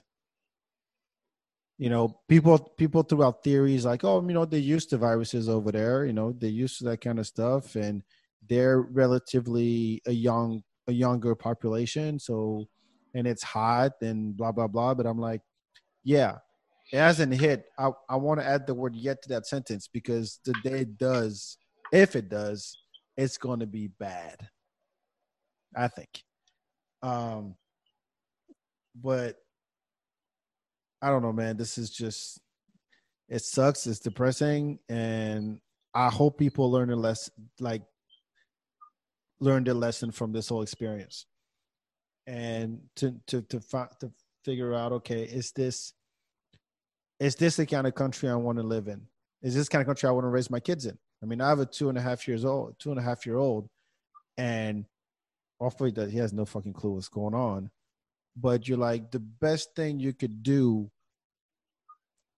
C: You know, people people threw out theories like, oh, you know, they're used to viruses over there. You know, they're used to that kind of stuff, and they're relatively a young a younger population. So, and it's hot and blah blah blah. But I'm like, yeah, it hasn't hit. I I want to add the word yet to that sentence because the day it does, if it does, it's going to be bad. I think. Um, but I don't know, man. This is just it sucks. It's depressing, and I hope people learn a lesson, like learn their lesson from this whole experience, and to to to fi- to figure out, okay, is this is this the kind of country I want to live in? Is this kind of country I want to raise my kids in? I mean, I have a two and a half years old, two and a half year old, and hopefully that he has no fucking clue what's going on. But you're like the best thing you could do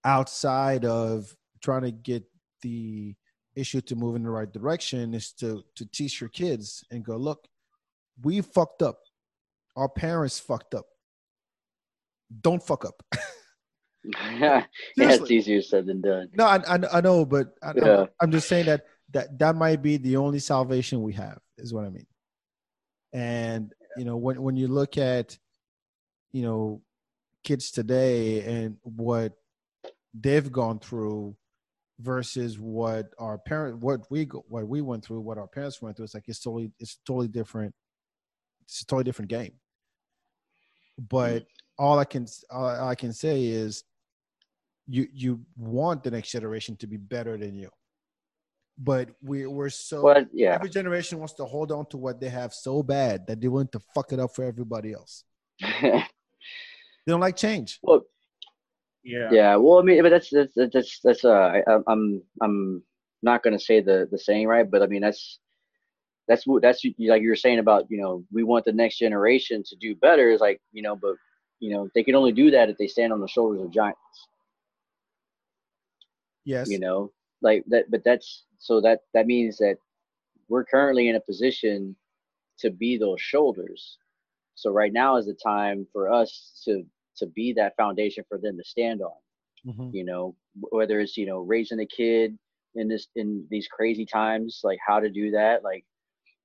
C: outside of trying to get the issue to move in the right direction is to to teach your kids and go, look, we fucked up. Our parents fucked up. Don't fuck up. [LAUGHS] [LAUGHS]
E: yeah, it's easier said than done.
C: No, I, I, I know, but I,
E: Yeah.
C: I'm, I'm just saying that that that might be the only salvation we have, is what I mean. And you know, when when you look at, you know, kids today and what they've gone through versus what our parent what we go, what we went through, what our parents went through, it's like it's totally it's totally different. It's a totally different game. But mm. all I can all I can say is you you want the next generation to be better than you. But we we're so
E: But yeah,
C: every generation wants to hold on to what they have so bad that they want to fuck it up for everybody else. [LAUGHS] They don't like change.
E: Well,
D: Yeah.
E: yeah. Well, I mean, but that's that's that's that's uh, I, I'm I'm not gonna say the the saying right, but I mean that's that's what that's like you were saying about you know we want the next generation to do better. Is like you know but you know they can only do that if they stand on the shoulders of giants
C: yes
E: you know like that but that's so that that means that we're currently in a position to be those shoulders so right now is the time for us to to be that foundation for them to stand on
C: Mhm.
E: you know whether it's you know raising a kid in this in these crazy times like how to do that like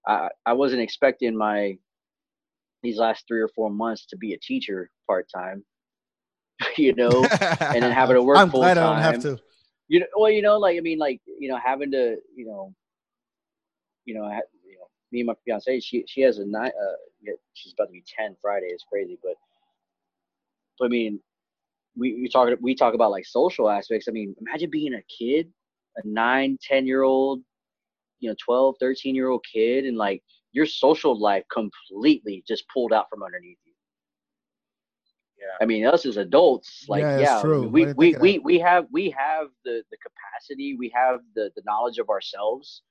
E: i i wasn't expecting my these last three or four months to be a teacher part-time [LAUGHS] you know and then having to work [LAUGHS]
C: i'm
E: full
C: glad i don't have
E: time.
C: to
E: you know well you know like i mean like you know having to you know you know, ha- you know me and my fiance she she has a nine uh she's about to be 10 friday it's crazy but but i mean we we talk we talk about like social aspects i mean imagine being a kid a nine ten year old you know 12 13 year old kid and like your social life completely just pulled out from underneath
D: Yeah.
E: I mean, us as adults, like,
C: Yeah,
E: yeah,
C: true.
E: We we, we, we have we have the the capacity, we have the the knowledge of ourselves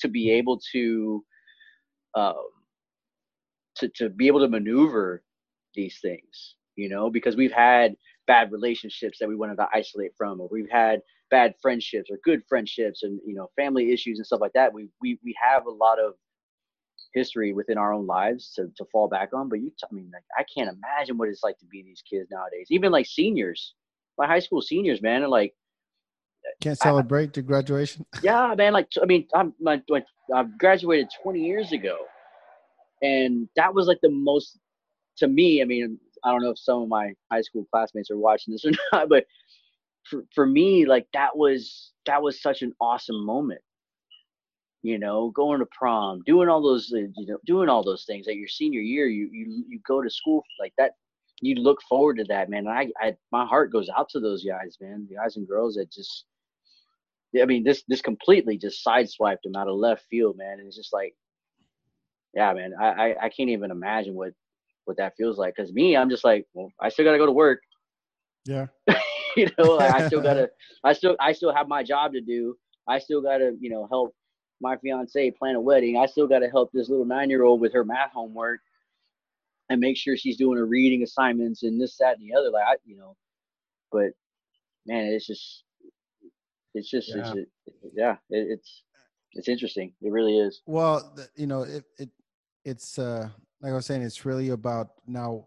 E: to be able to, um, to to be able to maneuver these things, you know, because we've had bad relationships that we wanted to isolate from, or we've had bad friendships or good friendships, and you know, family issues and stuff like that. We we we have a lot of history within our own lives to, to fall back on. But you, t- I mean, like I can't imagine what it's like to be these kids nowadays. Even like seniors, my high school seniors, man, are like,
C: can't celebrate the graduation [LAUGHS]
E: yeah, man, like I mean, I'm my, my I graduated 20 years ago, and that was like the most to me. I mean, I don't know if some of my high school classmates are watching this or [LAUGHS] not, but for for me, like that was that was such an awesome moment. You know, going to prom, doing all those, uh, you know, doing all those things. Like your senior year, you you you go to school like that. You look forward to that, man. And I, I my heart goes out to those guys, man. The guys and girls that just I mean, this this completely just sideswiped them out of left field, man. And it's just like, yeah, man, I I, I can't even imagine what what that feels like. Cause me, I'm just like, well, I still gotta go to work.
C: yeah [LAUGHS]
E: you know, I still gotta, [LAUGHS] I still I still have my job to do. I still gotta, you know, help my fiance plan a wedding. I still gotta help this little nine year old with her math homework. and make sure she's doing her reading assignments and this, that, and the other. Like, I, you know, but man, it's just, it's just, yeah, it's, it, yeah it, it's, it's interesting. It really is.
C: Well, you know, it, it, it's, uh, like I was saying, it's really about now,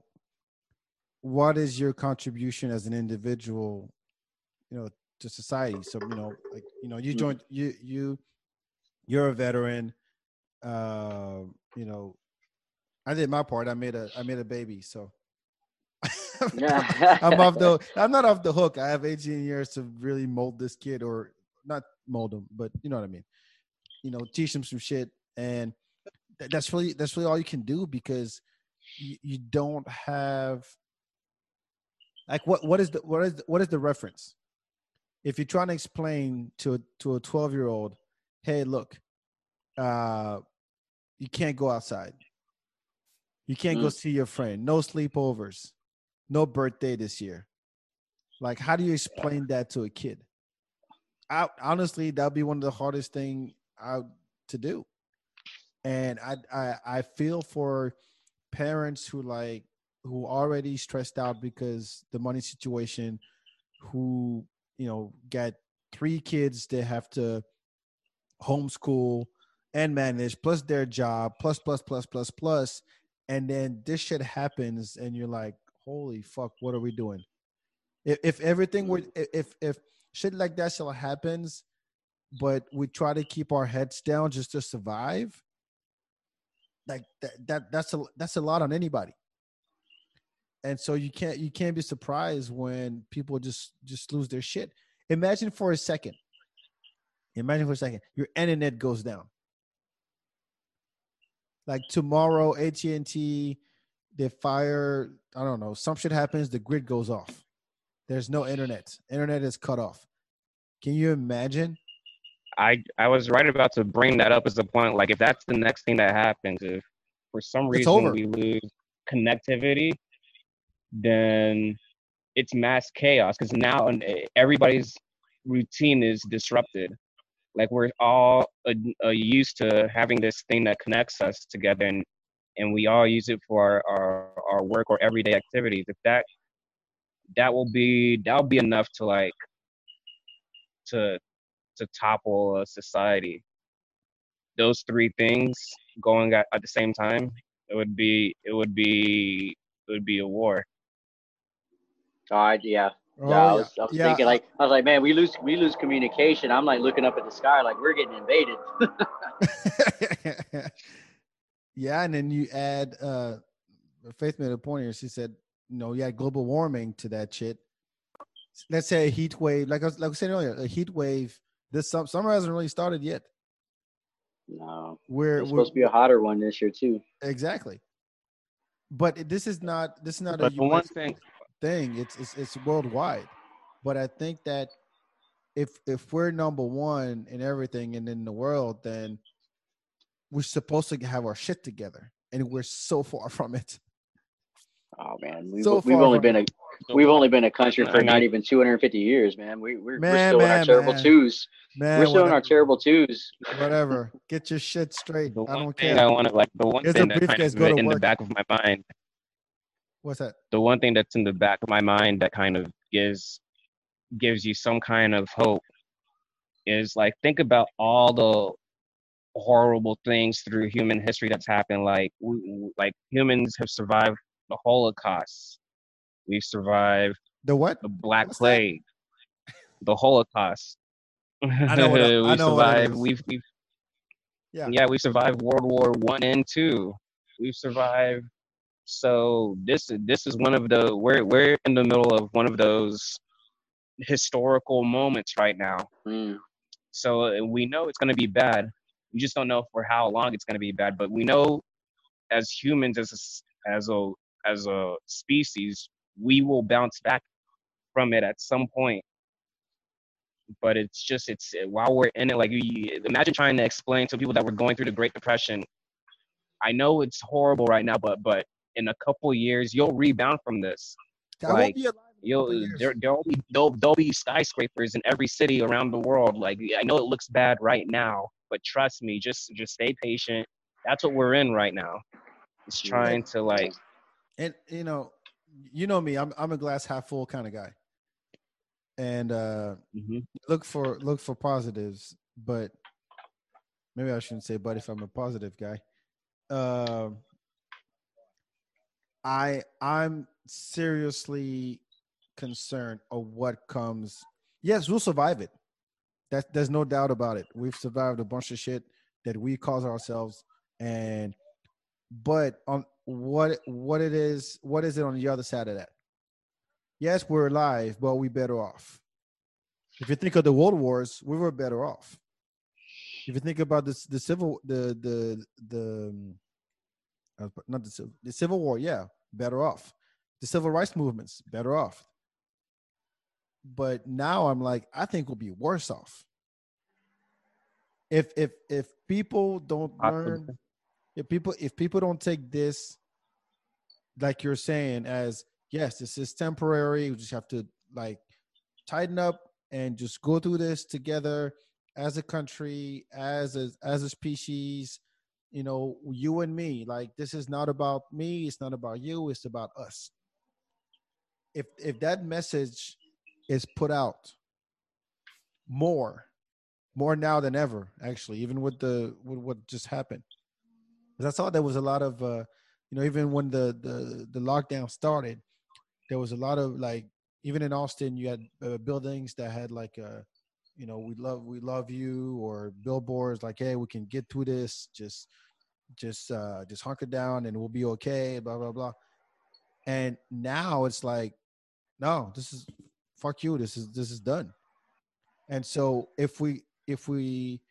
C: what is your contribution as an individual, you know, to society? So, you know, like, you know, you mm-hmm. joined, you, you, you're a veteran, uh, you know, I did my part. I made a I made a baby, so [LAUGHS] I'm off the [LAUGHS] I'm not off the hook. I have 18 years to really mold this kid or not mold him, but you know what I mean. You know, teach him some shit and that's really that's really all you can do because you, you don't have like what what is the what is the, what is the reference? If you're trying to explain to a, to a 12 year old, hey, look, uh, you can't go outside you can't mm. go see your friend. No sleepovers. No birthday this year. Like, how do you explain that to a kid? I, honestly, that'd be one of the hardest thing out to do. And I, I, I feel for parents who like who already stressed out because the money situation, who you know got three kids they have to homeschool and manage, plus their job, plus plus plus plus plus, and then this shit happens and you're like holy fuck what are we doing? If, if everything were mm. if if shit like that still happens but we try to keep our heads down just to survive like that, that that's a that's a lot on anybody. And so you can't you can't be surprised when people just just lose their shit. Imagine for a second imagine for a second your internet goes down like tomorrow AT&T they fire I don't know some shit happens the grid goes off. There's no internet. Internet is cut off. Can you imagine?
D: I I was right about to bring that up as a point. Like if that's the next thing that happens, if for some reason we lose connectivity, then it's mass chaos because now eh, everybody's routine is disrupted like we're all uh, uh, used to having this thing that connects us together and and we all use it for our, our, our work or everyday activities. If that that will be that will be enough to like to to topple a society. Those three things going at, at the same time it would be it would be it would be a war.
E: Uh, yeah Oh, yeah, I was, I was yeah. thinking like I was like, man, we lose we lose communication. I'm like looking up at the sky like we're getting invaded. [LAUGHS]
C: yeah, and then you add uh Faith made a point here. She said, you know, you add global warming to that shit. Let's say a heat wave, like I was like I was saying earlier, a heat wave. This summer hasn't really started yet.
E: No, we're, we're supposed to be a hotter one this year too.
C: Exactly, but this is not this is not
D: but
C: a
D: one thing
C: thing. It's, it's it's worldwide. But I think that if if we're number one in everything and in the world, then we're supposed to have our shit together, and we're so far [LAUGHS] from it.
E: Oh man, we, so we've only been a we've only been a country for not even 250 years, man. We we're, man, we're still man, in our terrible man. twos. Man, we're still whatever. in our terrible twos.
C: Whatever, [LAUGHS] get your shit straight.
D: The
C: I don't
D: care. I want to like the one Here's thing that kind of in the back of my mind
C: What's that?
D: The one thing that's in the back of my mind that kind of gives gives you some kind of hope is like think about all the horrible things through human history that's happened. Like we, like humans have survived the Holocaust. We've survived
C: the what?
D: The Black What's Plague. That? The Holocaust. I know what, [LAUGHS] I, we know survived. We've, we've yeah. yeah, we survived World War One and Two. We've survived so this this is one of the we're we're in the middle of one of those historical moments right now. Mm. So uh, we know it's going to be bad. We just don't know for how long it's going to be bad. But we know, as humans, as a, as a as a species, we will bounce back from it at some point. But it's just it's while we're in it, like you, imagine trying to explain to people that we're going through the Great Depression. I know it's horrible right now, but but in a couple years you'll rebound from this. I like you'll there, there'll be there'll, there'll be skyscrapers in every city around the world. Like I know it looks bad right now, but trust me, just just stay patient. That's what we're in right now. It's trying to like
C: and you know, you know me, I'm I'm a glass half full kind of guy. And uh
D: hmm
C: look for look for positives, but maybe I shouldn't say but if I'm a positive guy. Um I I'm seriously concerned of what comes. Yes, we'll survive it. That there's no doubt about it. We've survived a bunch of shit that we cause ourselves, and but on what what it is, what is it on the other side of that? Yes, we're alive, but we better off. If you think of the world wars, we were better off. If you think about this, the civil, the the the um, uh, not the civil, the civil war, yeah, better off. The civil rights movements, better off. But now I'm like, I think we'll be worse off. If if if people don't learn, if people if people don't take this, like you're saying, as yes, this is temporary. We just have to like tighten up and just go through this together as a country, as a as a species. You know, you and me. Like this is not about me. It's not about you. It's about us. If if that message is put out more, more now than ever, actually, even with the with what just happened. 'Cause I saw there was a lot of, uh, you know, even when the the the lockdown started, there was a lot of like, even in Austin, you had uh, buildings that had like, uh, you know, we love we love you, or billboards like, hey, we can get through this. Just just uh just hunker down and we'll be okay. Blah blah blah. And now it's like, no, this is fuck you. This is this is done. And so if we if we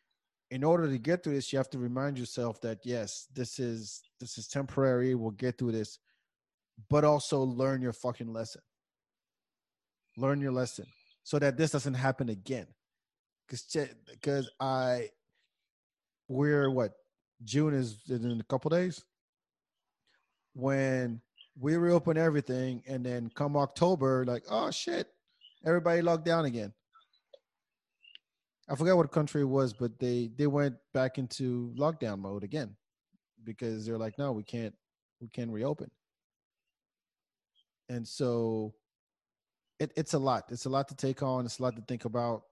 C: in order to get through this, you have to remind yourself that yes, this is this is temporary. We'll get through this, but also learn your fucking lesson. Learn your lesson so that this doesn't happen again. Because because I we're what June is in a couple days when we reopen everything and then come October, like oh shit, everybody locked down again. I forgot what country it was, but they they went back into lockdown mode again because they're like, no, we can't we can't reopen. And so it, it's a lot. It's a lot to take on. It's a lot to think about,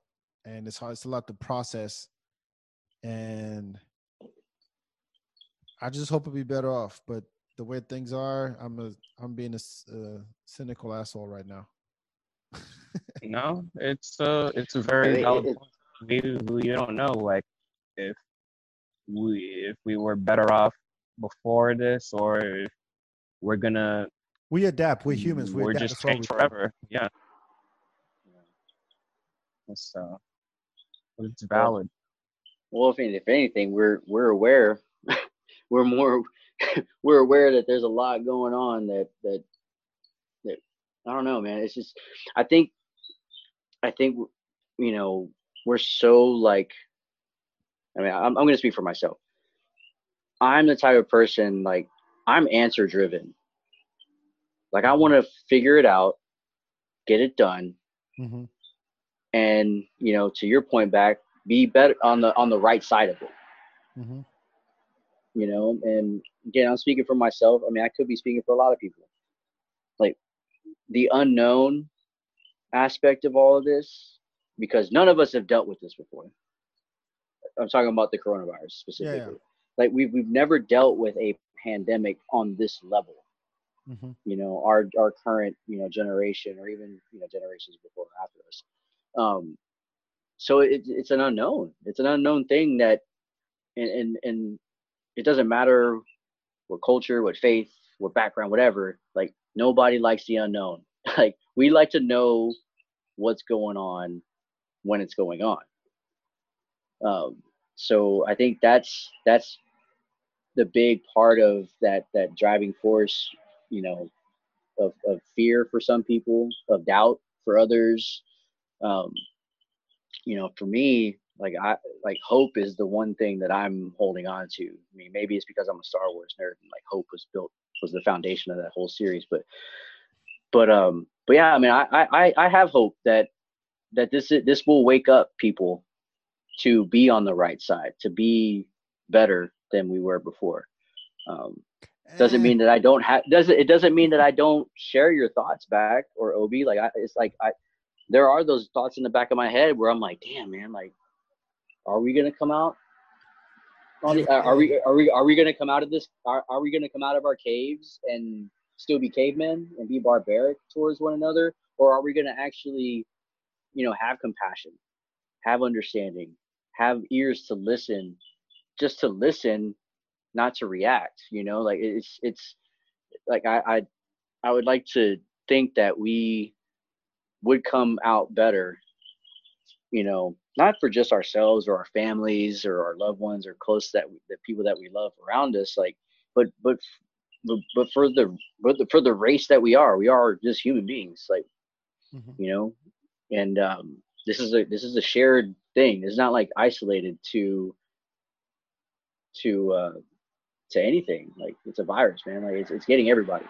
C: and it's hard. It's a lot to process. And I just hope it'll be better off. But the way things are, I'm a I'm being a cynical asshole right now. [LAUGHS]
D: No, it's uh, it's a
E: I
D: very
E: mean,
D: valid
E: it- it-
D: point. We we don't know like if we if we were better off before this or if we're gonna
C: we adapt. We're humans. We
D: we're
C: adapt.
D: just
C: That's
D: change forever. Yeah. It's uh, it's valid.
E: Well, if, if anything, we're we're aware, [LAUGHS] we're more [LAUGHS] we're aware that there's a lot going on that that that I don't know, man. It's just I think I think you know we're so like I mean I'm I'm gonna speak for myself. I'm the type of person like I'm answer driven. Like I want to figure it out, get it done,
C: Mhm.
E: And you know to your point back, be better on the on the right side of it.
C: Mhm.
E: you know and again i'm speaking for myself. I mean i could be speaking for a lot of people. Like the unknown aspect of all of this because none of us have dealt with this before. I'm talking about the coronavirus specifically. Like we've, we've never dealt with a pandemic on this level.
C: Mhm.
E: you know our our current you know generation or even you know generations before or after us um so it, it's an unknown. It's an unknown thing that and and, and it doesn't matter what culture what faith what background whatever like nobody likes the unknown. [LAUGHS] Like we like to know what's going on when it's going on. Um so i think that's that's the big part of that that driving force you know of, of fear for some people of doubt for others um you know for me like i like hope is the one thing that i'm holding on to i mean maybe it's because i'm a star wars nerd and like hope was built was the foundation of that whole series but but um but yeah i mean i i i have hope that that this this will wake up people to be on the right side to be better than we were before um doesn't
C: Eh.
E: mean that I don't have doesn't it doesn't mean that I don't share your thoughts back or Obi like I, it's like I there are those thoughts in the back of my head where I'm like damn man like are we gonna come out are, uh, are we are we are we gonna come out of this are, are we gonna come out of our caves and still be cavemen and be barbaric towards one another? Or are we gonna actually you know have compassion have understanding have ears to listen just to listen not to react you know? Like it's it's like I, I i would like to think that we would come out better you know not for just ourselves or our families or our loved ones or close that the people that we love around us like but but but, but for the but the, for the race that we are we are just human beings like
C: Mhm.
E: you know? And um this is a this is a shared thing. It's not like isolated to to uh to anything. Like it's a virus man. Like it's, it's getting everybody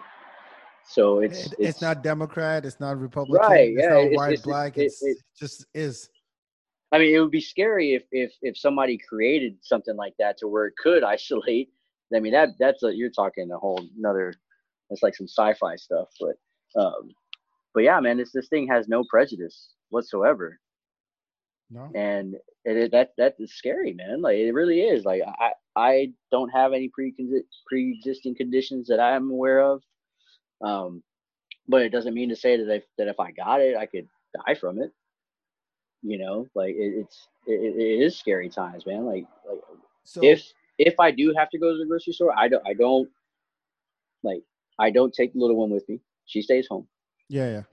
E: so it's
C: It- it's, not Democrat, it's not Republican,
E: Right,
C: it's
E: yeah,
C: not
E: it's-
C: white,
E: it's-
C: black. It's,
E: it-
C: just is.
E: I mean, it would be scary if if if somebody created something like that to where it could [LAUGHS] isolate. I mean, that that's a you're talking a whole another. It's like some sci-fi stuff, but um, but yeah, man, this this thing has no prejudice whatsoever,
C: No.
E: and it, it that that is scary, man. Like it really is. Like I I don't have any pre pre-existing conditions that I'm aware of, um, but it doesn't mean to say that if that if I got it, I could die from it. You know like it, it's it, it is scary times man. Like like
C: So
E: if if i do have to go to the grocery store i don't i don't like i don't take the little one with me. She stays home.
C: Yeah, yeah.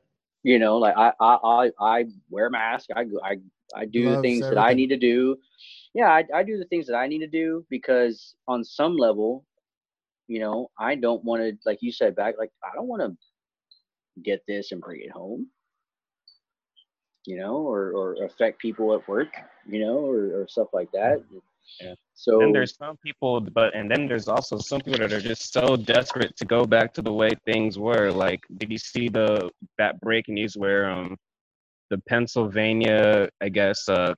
E: you know like i i i, I wear a mask. I go i i do the things that i need to do. Yeah I, I do the things that i need to do because on some level you know i don't want to like you said back like i don't want to get this and bring it home you know or or affect people at work you know or, or stuff like that
D: Yeah.
E: so
D: and there's some people, but and then there's also some people that are just so desperate to go back to the way things were. Like, did you see the that breaking news where um the Pennsylvania, I guess, uh,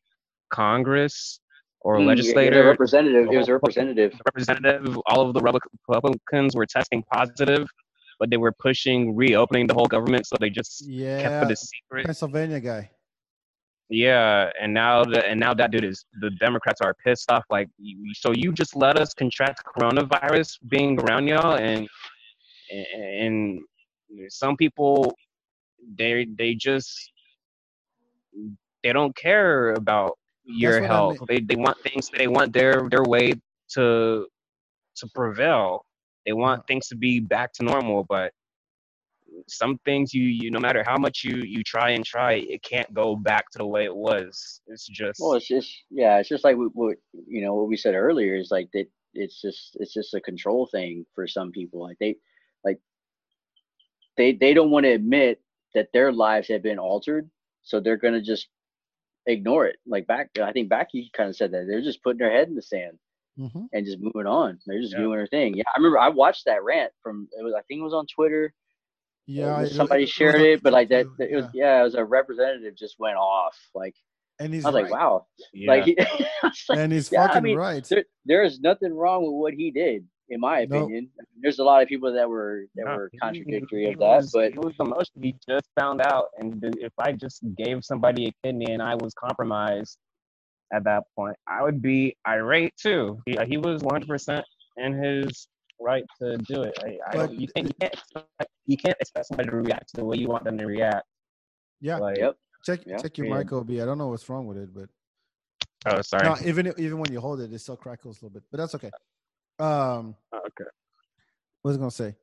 D: Congress or
E: Mm, yeah,
D: legislator,
E: the representative it was a representative
D: representative, all of the Republicans were testing positive, but they were pushing reopening the whole government, so they just kept it a secret.
C: Pennsylvania guy.
D: Yeah, and now the and now that dude is the Democrats are pissed off. Like, so you just let us contract coronavirus being around y'all, and and some people they they just they don't care about your
C: what I
D: health. They they want things. They want their their way to to prevail. They want things to be back to normal, but some things you you no matter how much you you try and try it can't go back to the way it was it's just
E: well it's just yeah it's just like what, what you know what we said earlier is like that it's just it's just a control thing for some people like they like they they don't want to admit that their lives have been altered so they're going to just ignore it like back i think back you kind of said that they're just putting their head in the sand
C: hmm
E: and just moving on they're just
D: Yeah.
E: doing their thing yeah i remember i watched that rant from it was i think it was on twitter
C: Yeah. It-
E: somebody
C: it
E: shared
C: on
E: it but like that
C: YouTube,
E: it was
C: yeah.
E: yeah it was a representative just went off like
C: And he's
E: i was like wow
D: yeah.
E: like, [LAUGHS] he, was like
C: And he's
E: Yeah, I
C: fucking
E: mean,
C: right.
E: there, there is nothing wrong with what he did, in my
C: No.
E: opinion. There's a lot of people that were that
D: No,
E: were
D: he-
E: contradictory
D: he
E: of that,
D: was-
E: but
D: he was emotional. He just found out, and if I just gave somebody a kidney and I was compromised at that point, I would be irate too. He, uh, he was 100% in his right to do it. I, I
C: But
D: don't, you can't you can't expect, you can't expect somebody to react to the way you want them to react.
C: Yeah.
D: Like,
E: yep.
C: Check
E: Yeah.
C: check your
D: Yeah.
C: mic, Obi. I don't know what's wrong with it, but
D: Oh, sorry.
C: no, even even when you hold it, it still crackles a little bit. But that's okay. Um,
D: Oh, okay.
C: what was I gonna say?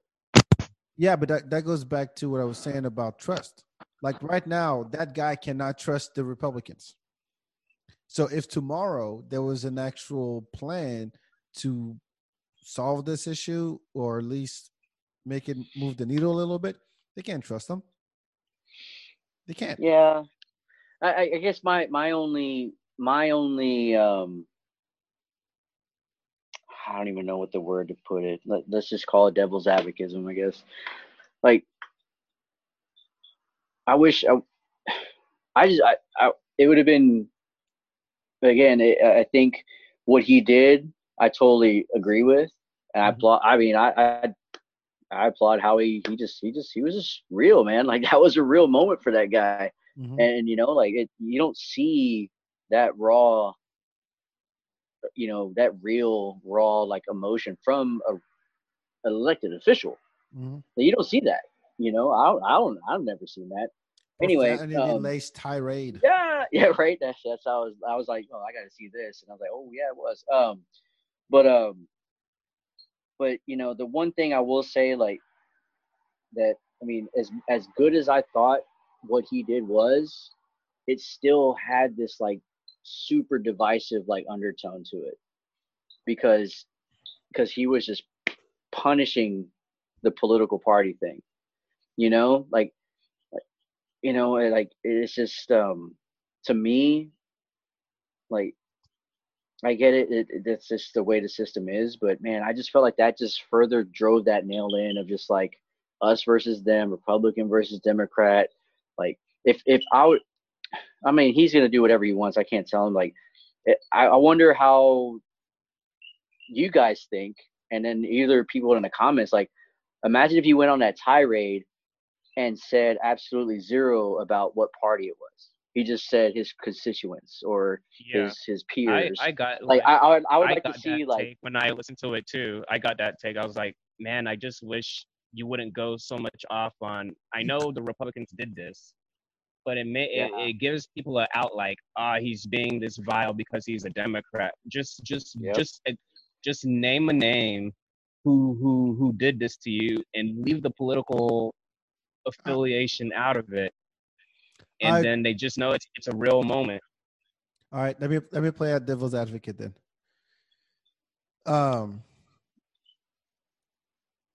C: Yeah, but that, that goes back to what I was saying about trust. Like right now, that guy cannot trust the Republicans. So if tomorrow there was an actual plan to solve this issue or at least make it move the needle a little bit, they can't trust them. They can't.
E: Yeah. I, I I guess my my only my only um I don't even know what the word to put it. Let, let's just call it devil's advocatism, I guess. Like I wish I I just I, I it would have been again, it, I think what he did, I totally agree with. And I
C: Mhm.
E: applaud I mean, I, I I applaud how he he just he just he was just real, man. [LAUGHS] Like that was a real moment for that guy. Mm-hmm. And you know, like it, you don't see that raw, you know, that real raw like emotion from a an elected official. Mm-hmm. You don't see that. You know, I don't, I don't I've never seen that. Anyway,
C: um, lace tirade.
E: Yeah, [LAUGHS] yeah, right. That's that's how I was. I was like, oh, I got to see this, and I was like, oh yeah, it was. Um, but um, but you know, the one thing I will say, like that, I mean, as as good as I thought what he did was, it still had this like super divisive like undertone to it, because because he was just punishing the political party thing, you know, like you know, like it's just um to me, like I get it, it, it. That's just the way the system is. But man, I just felt like that just further drove that nail in of just like us versus them, Republican versus Democrat. Like if if I would, I mean, he's gonna do whatever he wants. I can't tell him. Like, it, I, I wonder how you guys think, and then either people in the comments, like, imagine if you went on that tirade and said absolutely zero about what party it was he just said his constituents or yeah. his his peers.
D: I, I got
E: like, like I, I would, I would I like to see like
D: when I listened to it too. I got that take. I was like, man, I just wish you wouldn't go so much off on. I know the Republicans did this, but it may yeah. it, it, gives people an out like, ah, he's being this vile because he's a Democrat. Just just yep. just eh, just name a name who who who did this to you and leave the political affiliation out of it and I, then they just know it's it's a real moment.
C: All right, let me let me play a devil's advocate then. Um,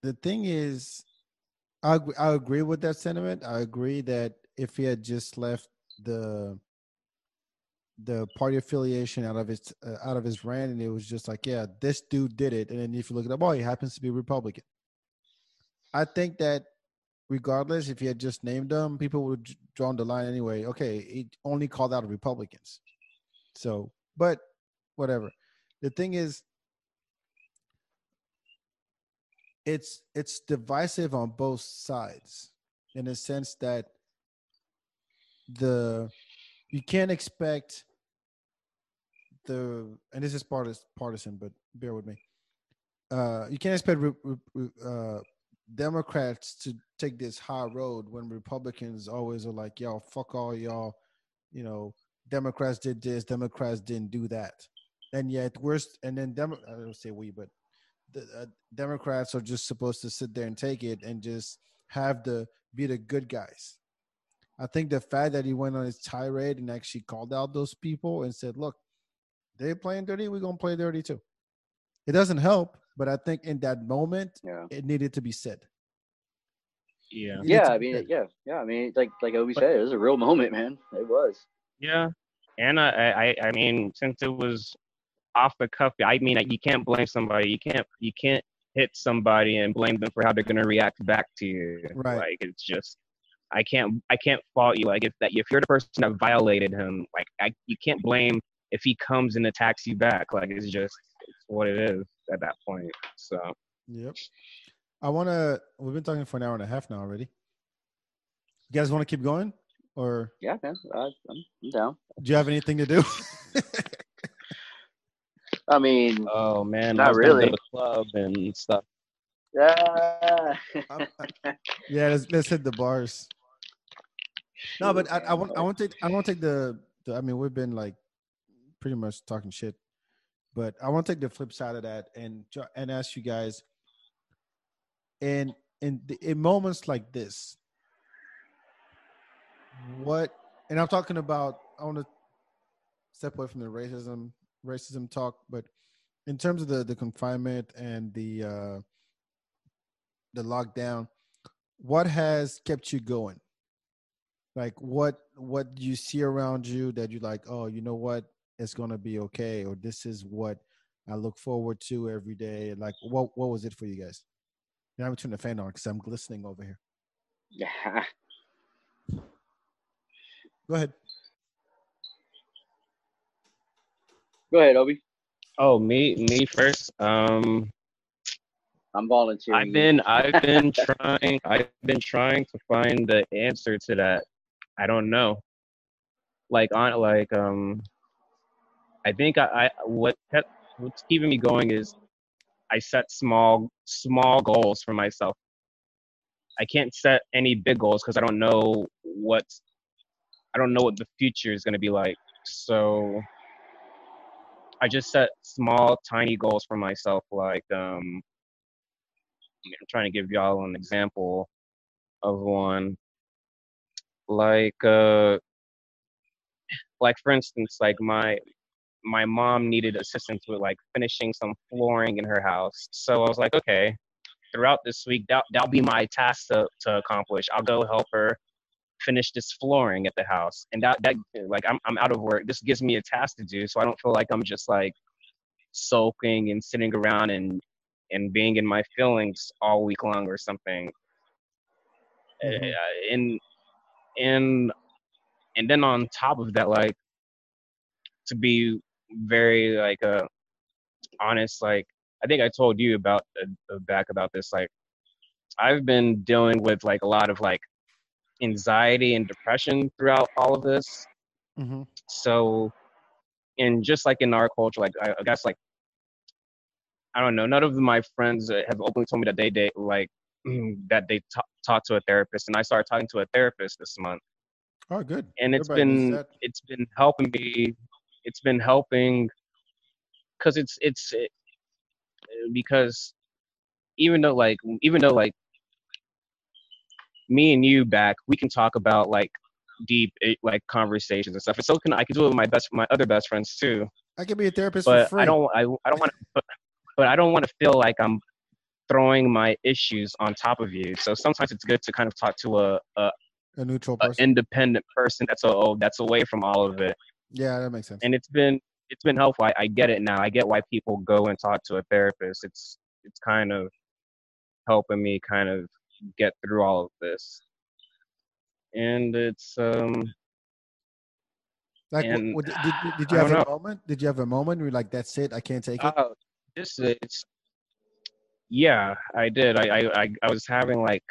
C: the thing is, I I agree with that sentiment. I agree that if he had just left the the party affiliation out of his uh, out of his rant, and it was just like, yeah, this dude did it, and then if you look at the boy, he happens to be Republican. I think that regardless, if he had just named them, people would have drawn the line anyway. Okay, he only called out Republicans. So, but whatever. The thing is, it's it's divisive on both sides in a sense that the you can't expect the and this is partisan, but bear with me. Uh, you can't expect uh, Democrats to take this high road when Republicans always are like, yo, fuck all y'all, you know, Democrats did this, Democrats didn't do that. And yet we're, and then Dem- I don't say we, but the uh, Democrats are just supposed to sit there and take it and just have the, be the good guys. I think the fact that he went on his tirade and actually called out those people and said, look, they're playing dirty, we're going to play dirty too. It doesn't help, but I think in that moment, yeah. it needed to be said.
D: Yeah.
E: Yeah, I mean, yeah, yeah. I mean, like like Obi but, said, it was a real moment, man. It was.
D: Yeah, and I, I, I mean, since it was off the cuff, I mean, you can't blame somebody. You can't, you can't hit somebody and blame them for how they're gonna react back to you.
C: Right.
D: Like it's just, I can't, I can't fault you. Like if that, if you're the person that violated him, like I, you can't blame if he comes and attacks you back. Like it's just, it's what it is at that point. So.
C: Yep. I want to. We've been talking for an hour and a half now already. You guys want to keep going, or
E: yeah, man, uh, I'm, I'm down.
C: Do you have anything to do? [LAUGHS]
E: I mean,
D: oh man,
E: not really.
D: the club and stuff.
E: Yeah. [LAUGHS]
C: yeah, let's, let's hit the bars. No, but I, I want I want to I want to take the, the I mean we've been like pretty much talking shit, but I want to take the flip side of that and and ask you guys and in in moments like this what and i'm talking about i want to step away from the racism racism talk but in terms of the the confinement and the uh the lockdown what has kept you going like what what you see around you that you like oh you know what it's gonna be okay or this is what i look forward to every day like what what was it for you guys yeah, I'm turning the fan on because I'm glistening over here.
E: Yeah.
C: Go ahead.
E: Go ahead, Obi.
D: Oh, me, me first. Um,
E: I'm volunteering.
D: I've been I've been [LAUGHS] trying I've been trying to find the answer to that. I don't know. Like on like um I think I, I what kept what's keeping me going is I set small small goals for myself. I can't set any big goals because I don't know what I don't know what the future is going to be like. So I just set small, tiny goals for myself. Like um, I'm trying to give y'all an example of one. Like uh, like for instance, like my my mom needed assistance with like finishing some flooring in her house. So I was like, okay, throughout this week, that, that'll be my task to, to accomplish. I'll go help her finish this flooring at the house. And that, that like, I'm, I'm out of work. This gives me a task to do. So I don't feel like I'm just like sulking and sitting around and, and being in my feelings all week long or something. Mm-hmm. Uh, and, and, and then on top of that, like, to be very like uh honest like i think i told you about uh, back about this like i've been dealing with like a lot of like anxiety and depression throughout all of this mm-hmm. so and just like in our culture like I, I, guess like i don't know none of my friends have openly told me that they date like [CLEARS THROAT] that they t- talk to a therapist and i started talking to a therapist this month.
C: Oh good.
D: And it's Everybody been it's been helping me it's been helping because it's it's it, because even though like even though like me and you back we can talk about like deep eh, like conversations and stuff and so can i can do it with my best my other best friends too.
C: I can be a therapist
D: but
C: i
D: don't i, I don't want to but, but i don't want to feel like i'm throwing my issues on top of you so sometimes it's good to kind of talk to a a,
C: a neutral person
D: independent person that's a, oh, that's away from all of it
C: yeah, that makes sense.
D: And it's been it's been helpful. I, I get it now. I get why people go and talk to a therapist. It's it's kind of helping me kind of get through all of this. And it's um
C: like and, what, did, did, did [SIGHS] you have a know. moment? Did you have a moment where you're like, "That's it, I can't take it"?
D: Uh, this it's yeah, I did. I, I I was having like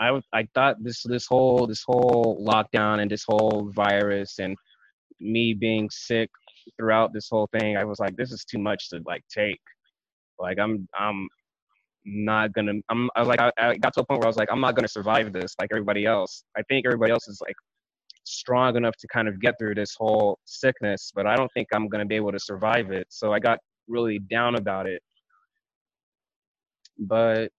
D: I I thought this this whole this whole lockdown and this whole virus and me being sick throughout this whole thing, I was like, this is too much to like take. Like I'm I'm not gonna I'm I was like I, I got to a point where I was like, I'm not gonna survive this like everybody else. I think everybody else is like strong enough to kind of get through this whole sickness, but I don't think I'm gonna be able to survive it. So I got really down about it. But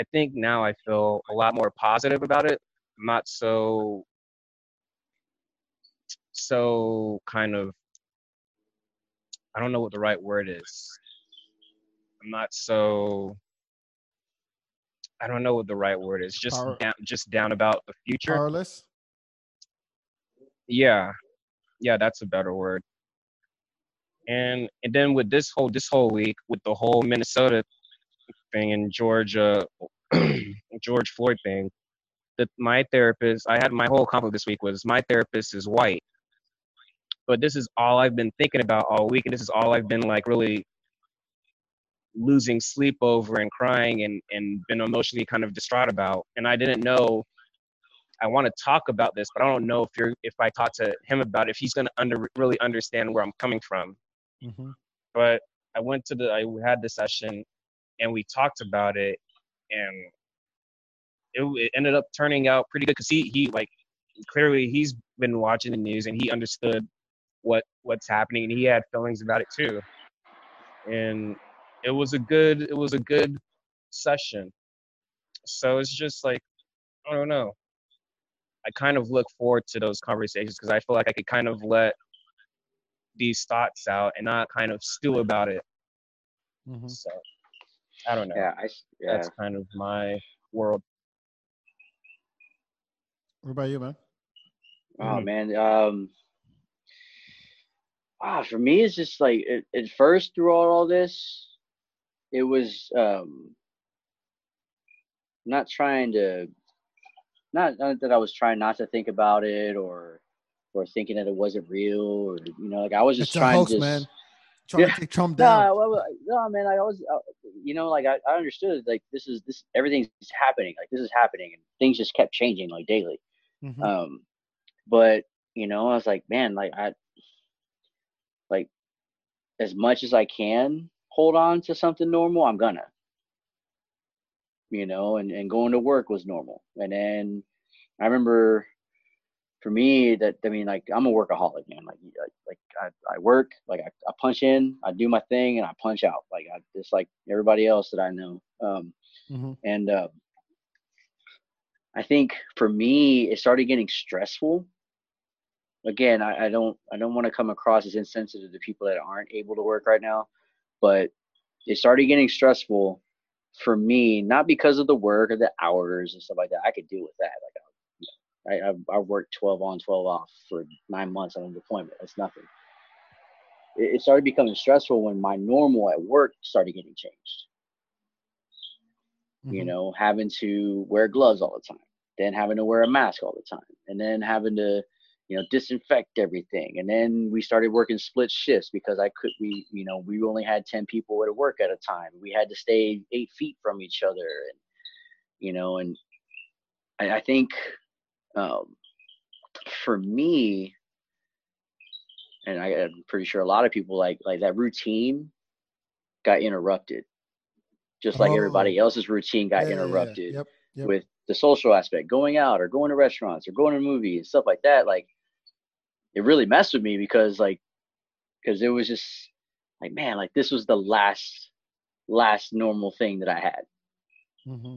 D: I think now I feel a lot more positive about it. I'm not so so kind of I don't know what the right word is. I'm not so I don't know what the right word is. Just Power, down, just down about the future.
C: Powerless.
D: Yeah, yeah, that's a better word. And and then with this whole this whole week with the whole Minnesota thing and Georgia [CLEARS THROAT] George Floyd thing, that my therapist I had my whole conflict this week was my therapist is white but this is all I've been thinking about all week, and this is all I've been like really losing sleep over and crying and and been emotionally kind of distraught about. And I didn't know I want to talk about this, but I don't know if you're if I talk to him about it, if he's gonna under really understand where I'm coming from. Mm-hmm. But I went to the I had the session and we talked about it and it, it ended up turning out pretty good because he he like clearly he's been watching the news and he understood what what's happening and he had feelings about it too. And it was a good it was a good session. So it's just like i don't know. I kind of look forward to those conversations because i feel like i could kind of let these thoughts out and not kind of stew about it. Mm-hmm. so i don't know
E: yeah, I, yeah
D: that's kind of my world
C: what about you man
E: oh mm-hmm. man um ah, for me, it's just like at, at first through all, all this, it was um not trying to not, not that I was trying not to think about it or or thinking that it wasn't real or you know like I was just
C: it's
E: trying
C: hoax,
E: to
C: man. Trying yeah. to take Trump down.
E: No, well, no, man. I always, uh, you know, like I, I understood like this is this everything's happening. Like this is happening, and things just kept changing like daily. Mm-hmm. Um, but you know, I was like, man, like I, like, as much as I can hold on to something normal, I'm gonna. You know, and and going to work was normal, and then I remember for me that I mean like I'm a workaholic man. Like like I, I work like I, I punch in I do my thing and I punch out. Like I just like everybody else that I know. Um, mm-hmm. and uh, I think for me it started getting stressful. Again I, I don't I don't want to come across as insensitive to people that aren't able to work right now but it started getting stressful for me not because of the work or the hours and stuff like that. I could deal with that. Like I, I, I worked 12 on, 12 off for nine months on a deployment. That's nothing. It, it started becoming stressful when my normal at work started getting changed. Mm-hmm. You know, having to wear gloves all the time, then having to wear a mask all the time, and then having to, you know, disinfect everything. And then we started working split shifts because I could, we, you know, we only had 10 people at work at a time. We had to stay eight feet from each other. And, you know, and I, I think um, for me, and I, am pretty sure a lot of people like like that routine got interrupted, just like oh. everybody else's routine got yeah, interrupted yeah, yeah. Yep, yep. with the social aspect, going out or going to restaurants or going to movies and stuff like that. Like, it really messed with me because like, because it was just like, man, like this was the last last normal thing that I had. Mm-hmm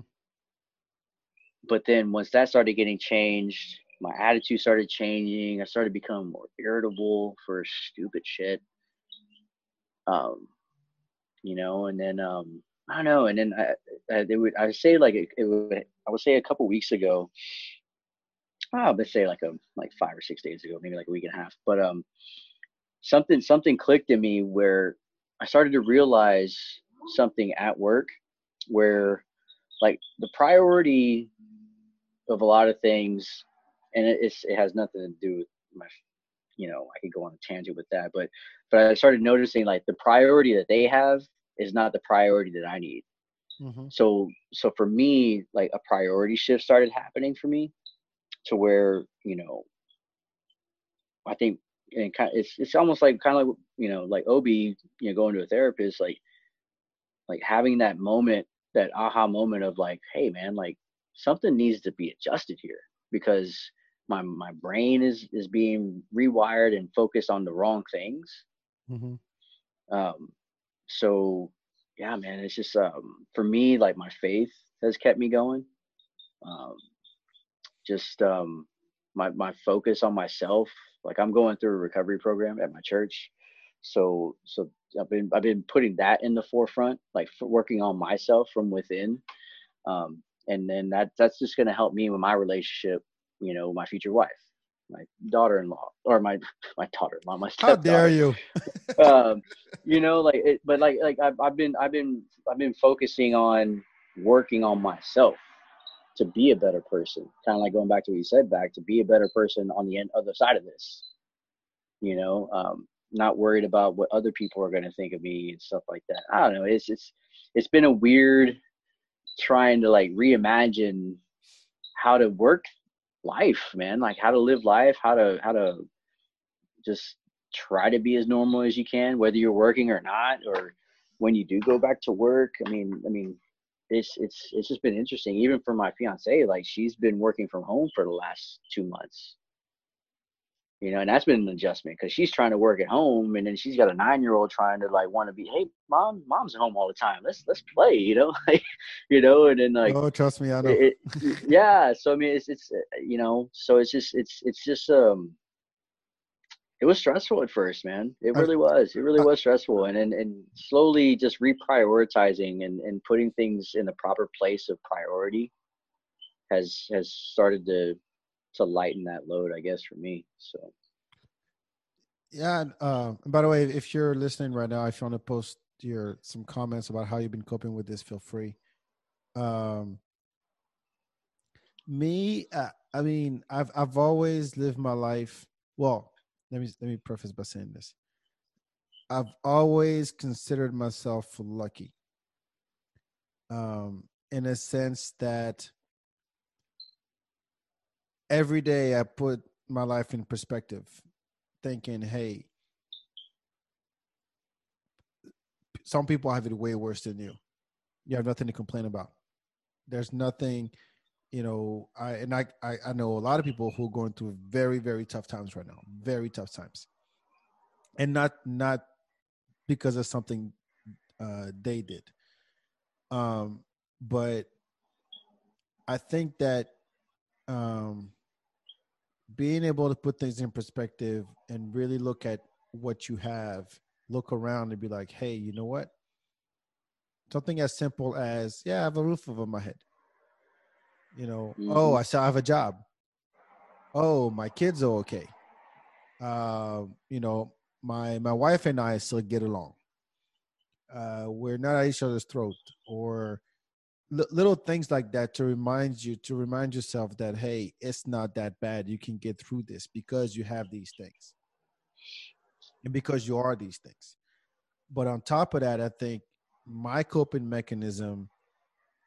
E: but then once that started getting changed, my attitude started changing. I started becoming more irritable for stupid shit. Um, you know, and then um, I don't know, and then I, I they would I say like it, it would I would say a couple weeks ago. Oh, let's say like a like five or six days ago, maybe like a week and a half. But um, something something clicked in me where I started to realize something at work where like the priority of a lot of things, and it, it's it has nothing to do with my, you know, I could go on a tangent with that, but but I started noticing like the priority that they have is not the priority that I need. Mm-hmm. So so for me, like a priority shift started happening for me, to where you know, I think and kind of, it's it's almost like kind of like you know like Obi you know going to a therapist like like having that moment that aha moment of like hey man like something needs to be adjusted here because my my brain is is being rewired and focused on the wrong things. Mm-hmm. Um, so yeah, man, it's just um, for me like my faith has kept me going. Um, just um, my my focus on myself. Like I'm going through a recovery program at my church, so so I've been I've been putting that in the forefront, like working on myself from within. Um, and then that that's just going to help me with my relationship you know my future wife my daughter-in-law or my [LAUGHS] my daughter-in-law my
C: how dare you. [LAUGHS]
E: Um you know like it, but like like I've, I've been i've been i've been focusing on working on myself to be a better person kind of like going back to what you said back to be a better person on the end other side of this. You know um not worried about what other people are going to think of me and stuff like that. I don't know it's it's it's been a weird trying to like reimagine how to work life, man. Like how to live life, how to how to just try to be as normal as you can, whether you're working or not, or when you do go back to work. I mean, I mean, it's it's it's just been interesting. Even for my fiance, like she's been working from home for the last two months you know, and that's been an adjustment because she's trying to work at home, and then she's got a nine-year-old trying to like want to be, hey, mom, mom's at home all the time. Let's let's play, you know, [LAUGHS] like, you know, and then like,
C: oh, trust me, I know.
E: It, yeah, so I mean, it's it's uh, you know, so it's just it's it's just um, it was stressful at first, man. It really was. It really was stressful, and and and slowly just reprioritizing and and putting things in the proper place of priority has has started to to lighten that load, I guess, for me. So.
C: Yeah. Uh, by the way, if you're listening right now, if you want to post your some comments about how you've been coping with this, feel free. Um, me, uh, I mean, I've I've always lived my life. Well, let me let me preface by saying this. I've always considered myself lucky. Um, in a sense that every day I put my life in perspective, thinking, hey, some people have it way worse than you. You have nothing to complain about. There's nothing, you know. I and I, I, I know a lot of people who are going through very, very tough times right now. Very tough times, and not not because of something uh, they did. Um, but I think that um, being able to put things in perspective and really look at what you have, look around and be like, hey, you know what? Something as simple as, yeah, I have a roof over my head. You know, oh, mm-hmm. oh, I still have a job. Oh, my kids are okay. Uh, you know, my my wife and I still get along. Uh, we're not at each other's throat, or little things like that to remind you to remind yourself that hey, it's not that bad. You can get through this because you have these things, and because you are these things. But on top of that, I think my coping mechanism.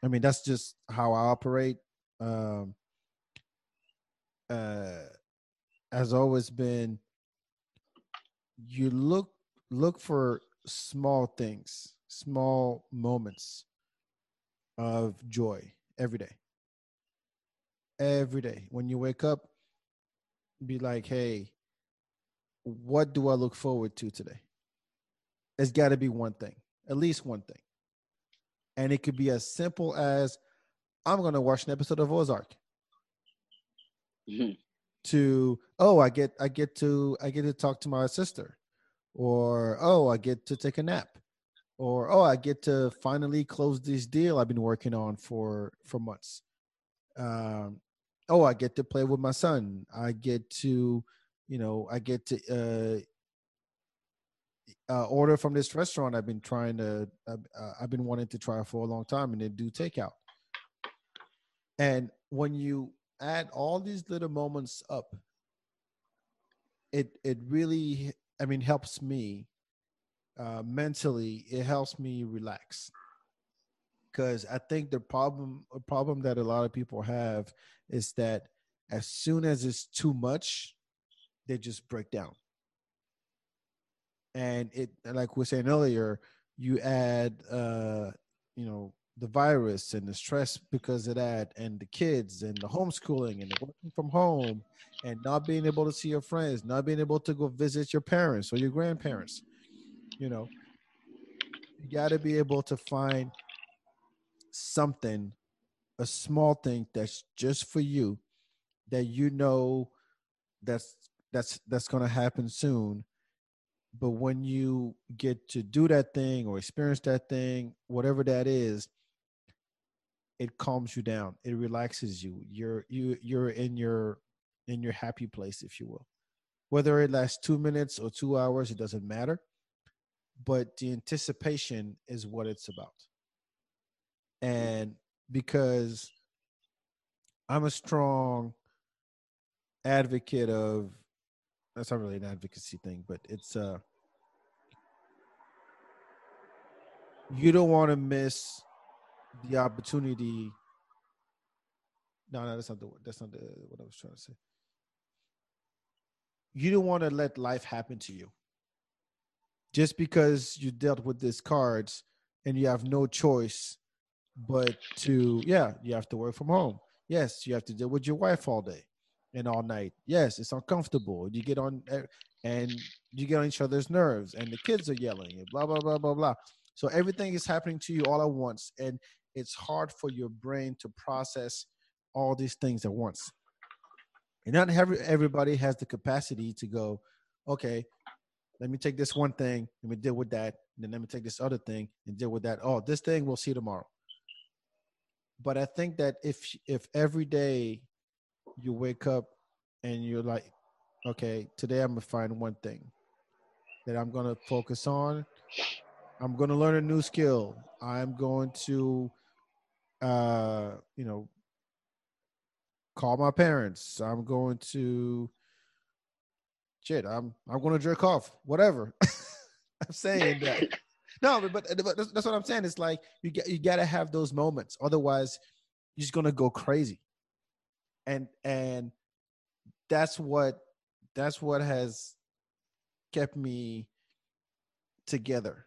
C: I mean, that's just how I operate. Um, uh, has always been you look look for small things, small moments of joy every day. Every day. When you wake up, be like, hey, what do I look forward to today? It's got to be one thing, at least one thing. And it could be as simple as I'm going to watch an episode of Ozark. Mm-hmm [LAUGHS] to oh i get i get to i get to talk to my sister or oh i get to take a nap or oh i get to finally close this deal i've been working on for for months. Um oh i get to play with my son. I get to you know i get to uh, uh order from this restaurant i've been trying to uh, uh i've been wanting to try for a long time and they do takeout. And when you add all these little moments up, it it really I mean helps me uh, mentally. It helps me relax because I think the problem a problem that a lot of people have is that as soon as it's too much, they just break down. And it like we were saying earlier, you add uh, you know the virus and the stress because of that and the kids and the homeschooling and the working from home and not being able to see your friends not being able to go visit your parents or your grandparents you know you got to be able to find something a small thing that's just for you that you know that's that's that's going to happen soon. But when you get to do that thing or experience that thing whatever that is it calms you down. It relaxes you. You're you you're in your in your happy place if you will. Whether it lasts two minutes or two hours it doesn't matter but the anticipation is what it's about and because i'm a strong advocate of that's not really an advocacy thing but it's uh you don't want to miss the opportunity. No, no, that's not the that's not the what I was trying to say. You don't want to let life happen to you. Just because you dealt with these cards and you have no choice but to yeah, you have to work from home. Yes, you have to deal with your wife all day and all night. Yes, it's uncomfortable. You get on eh, and you get on each other's nerves, and the kids are yelling and blah blah blah blah blah. So everything is happening to you all at once, and it's hard for your brain to process all these things at once. And not every, everybody has the capacity to go, okay, let me take this one thing, let me deal with that, and then let me take this other thing and deal with that. Oh, this thing we'll see tomorrow. But I think that if if every day you wake up and you're like, okay, today I'm gonna find one thing that I'm gonna focus on. I'm gonna learn a new skill. I'm going to uh, you know, call my parents. I'm going to shit. I'm I'm to jerk off. Whatever. [LAUGHS] I'm saying that. [LAUGHS] No, but, but, that's, that's what I'm saying. It's like you get you got to have those moments. Otherwise, you're just gonna go crazy. And and that's what that's what has kept me together.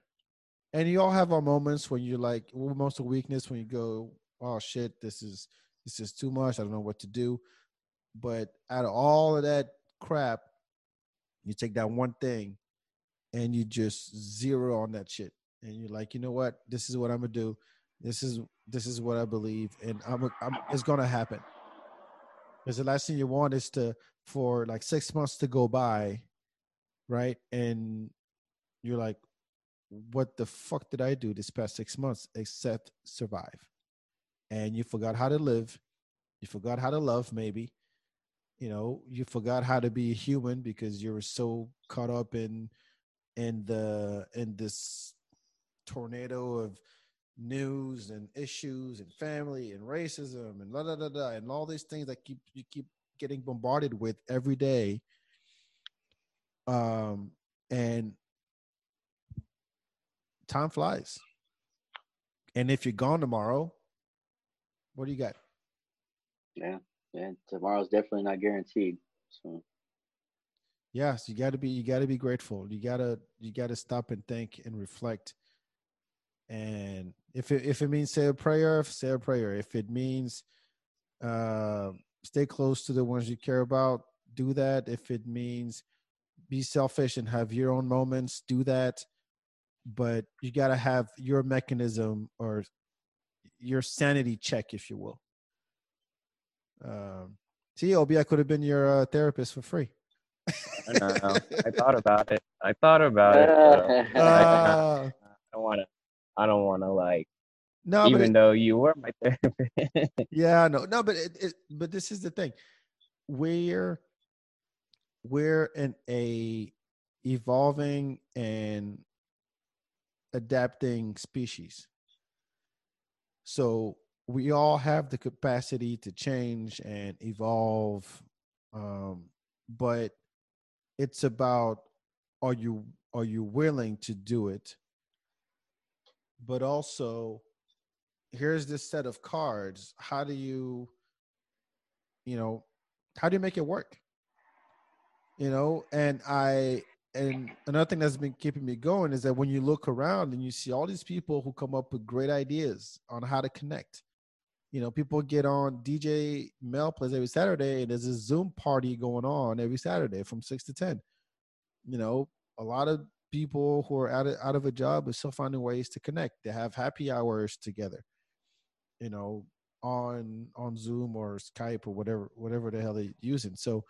C: And you all have our moments when you're like most of weakness when you go, oh shit, this is this is too much. I don't know what to do. But out of all of that crap, you take that one thing and you just zero on that shit. And you're like, you know what? This is what I'm gonna do. This is this is what I believe, and I'm, I'm it's gonna happen. Because the last thing you want is to for like six months to go by, right? And you're like, what the fuck did I do this past six months except survive? And you forgot how to live, you forgot how to love, maybe. You know, you forgot how to be a human because you were so caught up in in the in this tornado of news and issues and family and racism and la da da da and all these things that keep you keep getting bombarded with every day. Um, and time flies. And if you're gone tomorrow, what do you got?
E: Yeah, yeah. Tomorrow's definitely not guaranteed. So
C: yes, you got to be you got to be grateful. You gotta you got to stop and think and reflect. And if it if it means say a prayer, say a prayer. If it means uh, stay close to the ones you care about, do that. If it means be selfish and have your own moments, do that. But you got to have your mechanism or your sanity check, if you will. Um, see, Obi, I could have been your uh, therapist for free.
D: I know. I thought about it. I thought about it. Uh, [LAUGHS] I, I don't want to. I don't want to like no, even it, though you were my [LAUGHS] therapist.
C: yeah, no, no, but it, it, but this is the thing. We're we're in a evolving and adapting species. So we all have the capacity to change and evolve, um, but it's about are you are you willing to do it? But also here's this set of cards how do you you know how do you make it work you know and i and another thing that's been keeping me going is that when you look around and you see all these people who come up with great ideas on how to connect you know people get on dj mel plays every saturday and there's a zoom party going on every saturday from 6 to 10 you know a lot of people who are out of, out of a job are still finding ways to connect they have happy hours together you know, on on Zoom or Skype or whatever whatever the hell they're using. So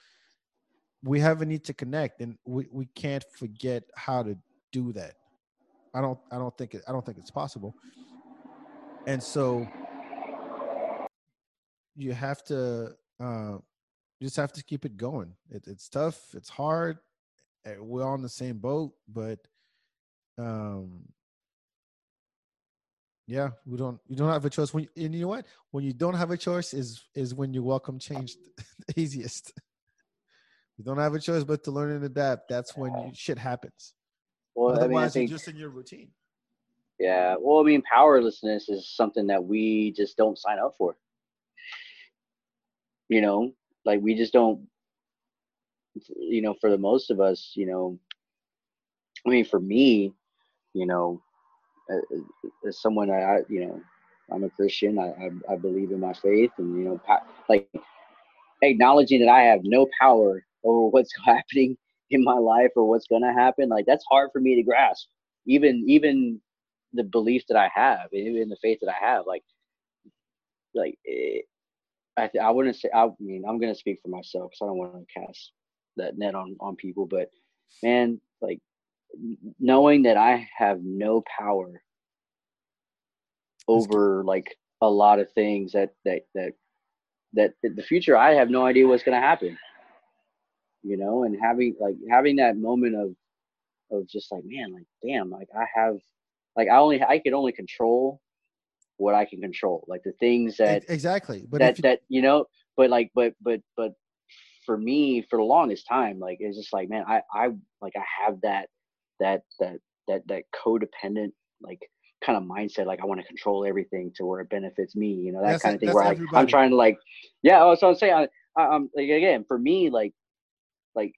C: we have a need to connect, and we we can't forget how to do that. I don't I don't think it, I don't think it's possible. And so you have to uh, you just have to keep it going. It, it's tough. It's hard. Eh, we're all in the same boat, but um, yeah, we don't. You don't have a choice. When and you know what? When you don't have a choice, is is when you welcome change [LAUGHS] the easiest. you don't have a choice but to learn and adapt. That's when you, shit happens. Well, Otherwise, I mean, I think, you're just in your routine.
E: Yeah. Well, I mean, powerlessness is something that we just don't sign up for. You know, like we just don't. You know, for the most of us, you know, I mean, for me, you know, as someone I, you know, I'm a Christian. I, I, I believe in my faith, and you know, like acknowledging that I have no power over [LAUGHS] what's happening in my life or what's gonna happen. Like that's hard for me to grasp. Even even the belief that I have, even the faith that I have, like like it, I I wouldn't say. I mean, I'm gonna speak for myself because I don't want to cast that net on on people. But man, like knowing that I have no power over like a lot of things that that that that the future I have no idea what's going to happen you know and having like having that moment of of just like man like damn like I have like I only I could only control what I can control like the things that
C: exactly
E: but that you... that you know but like but but but for me for the longest time like it's just like man I I like I have that that that that that codependent like kind of mindset like i want to control everything to where it benefits me you know that
C: That's-
E: kind of thing where I, i'm trying to like yeah oh, so i'm saying I, I, i'm like again for me like like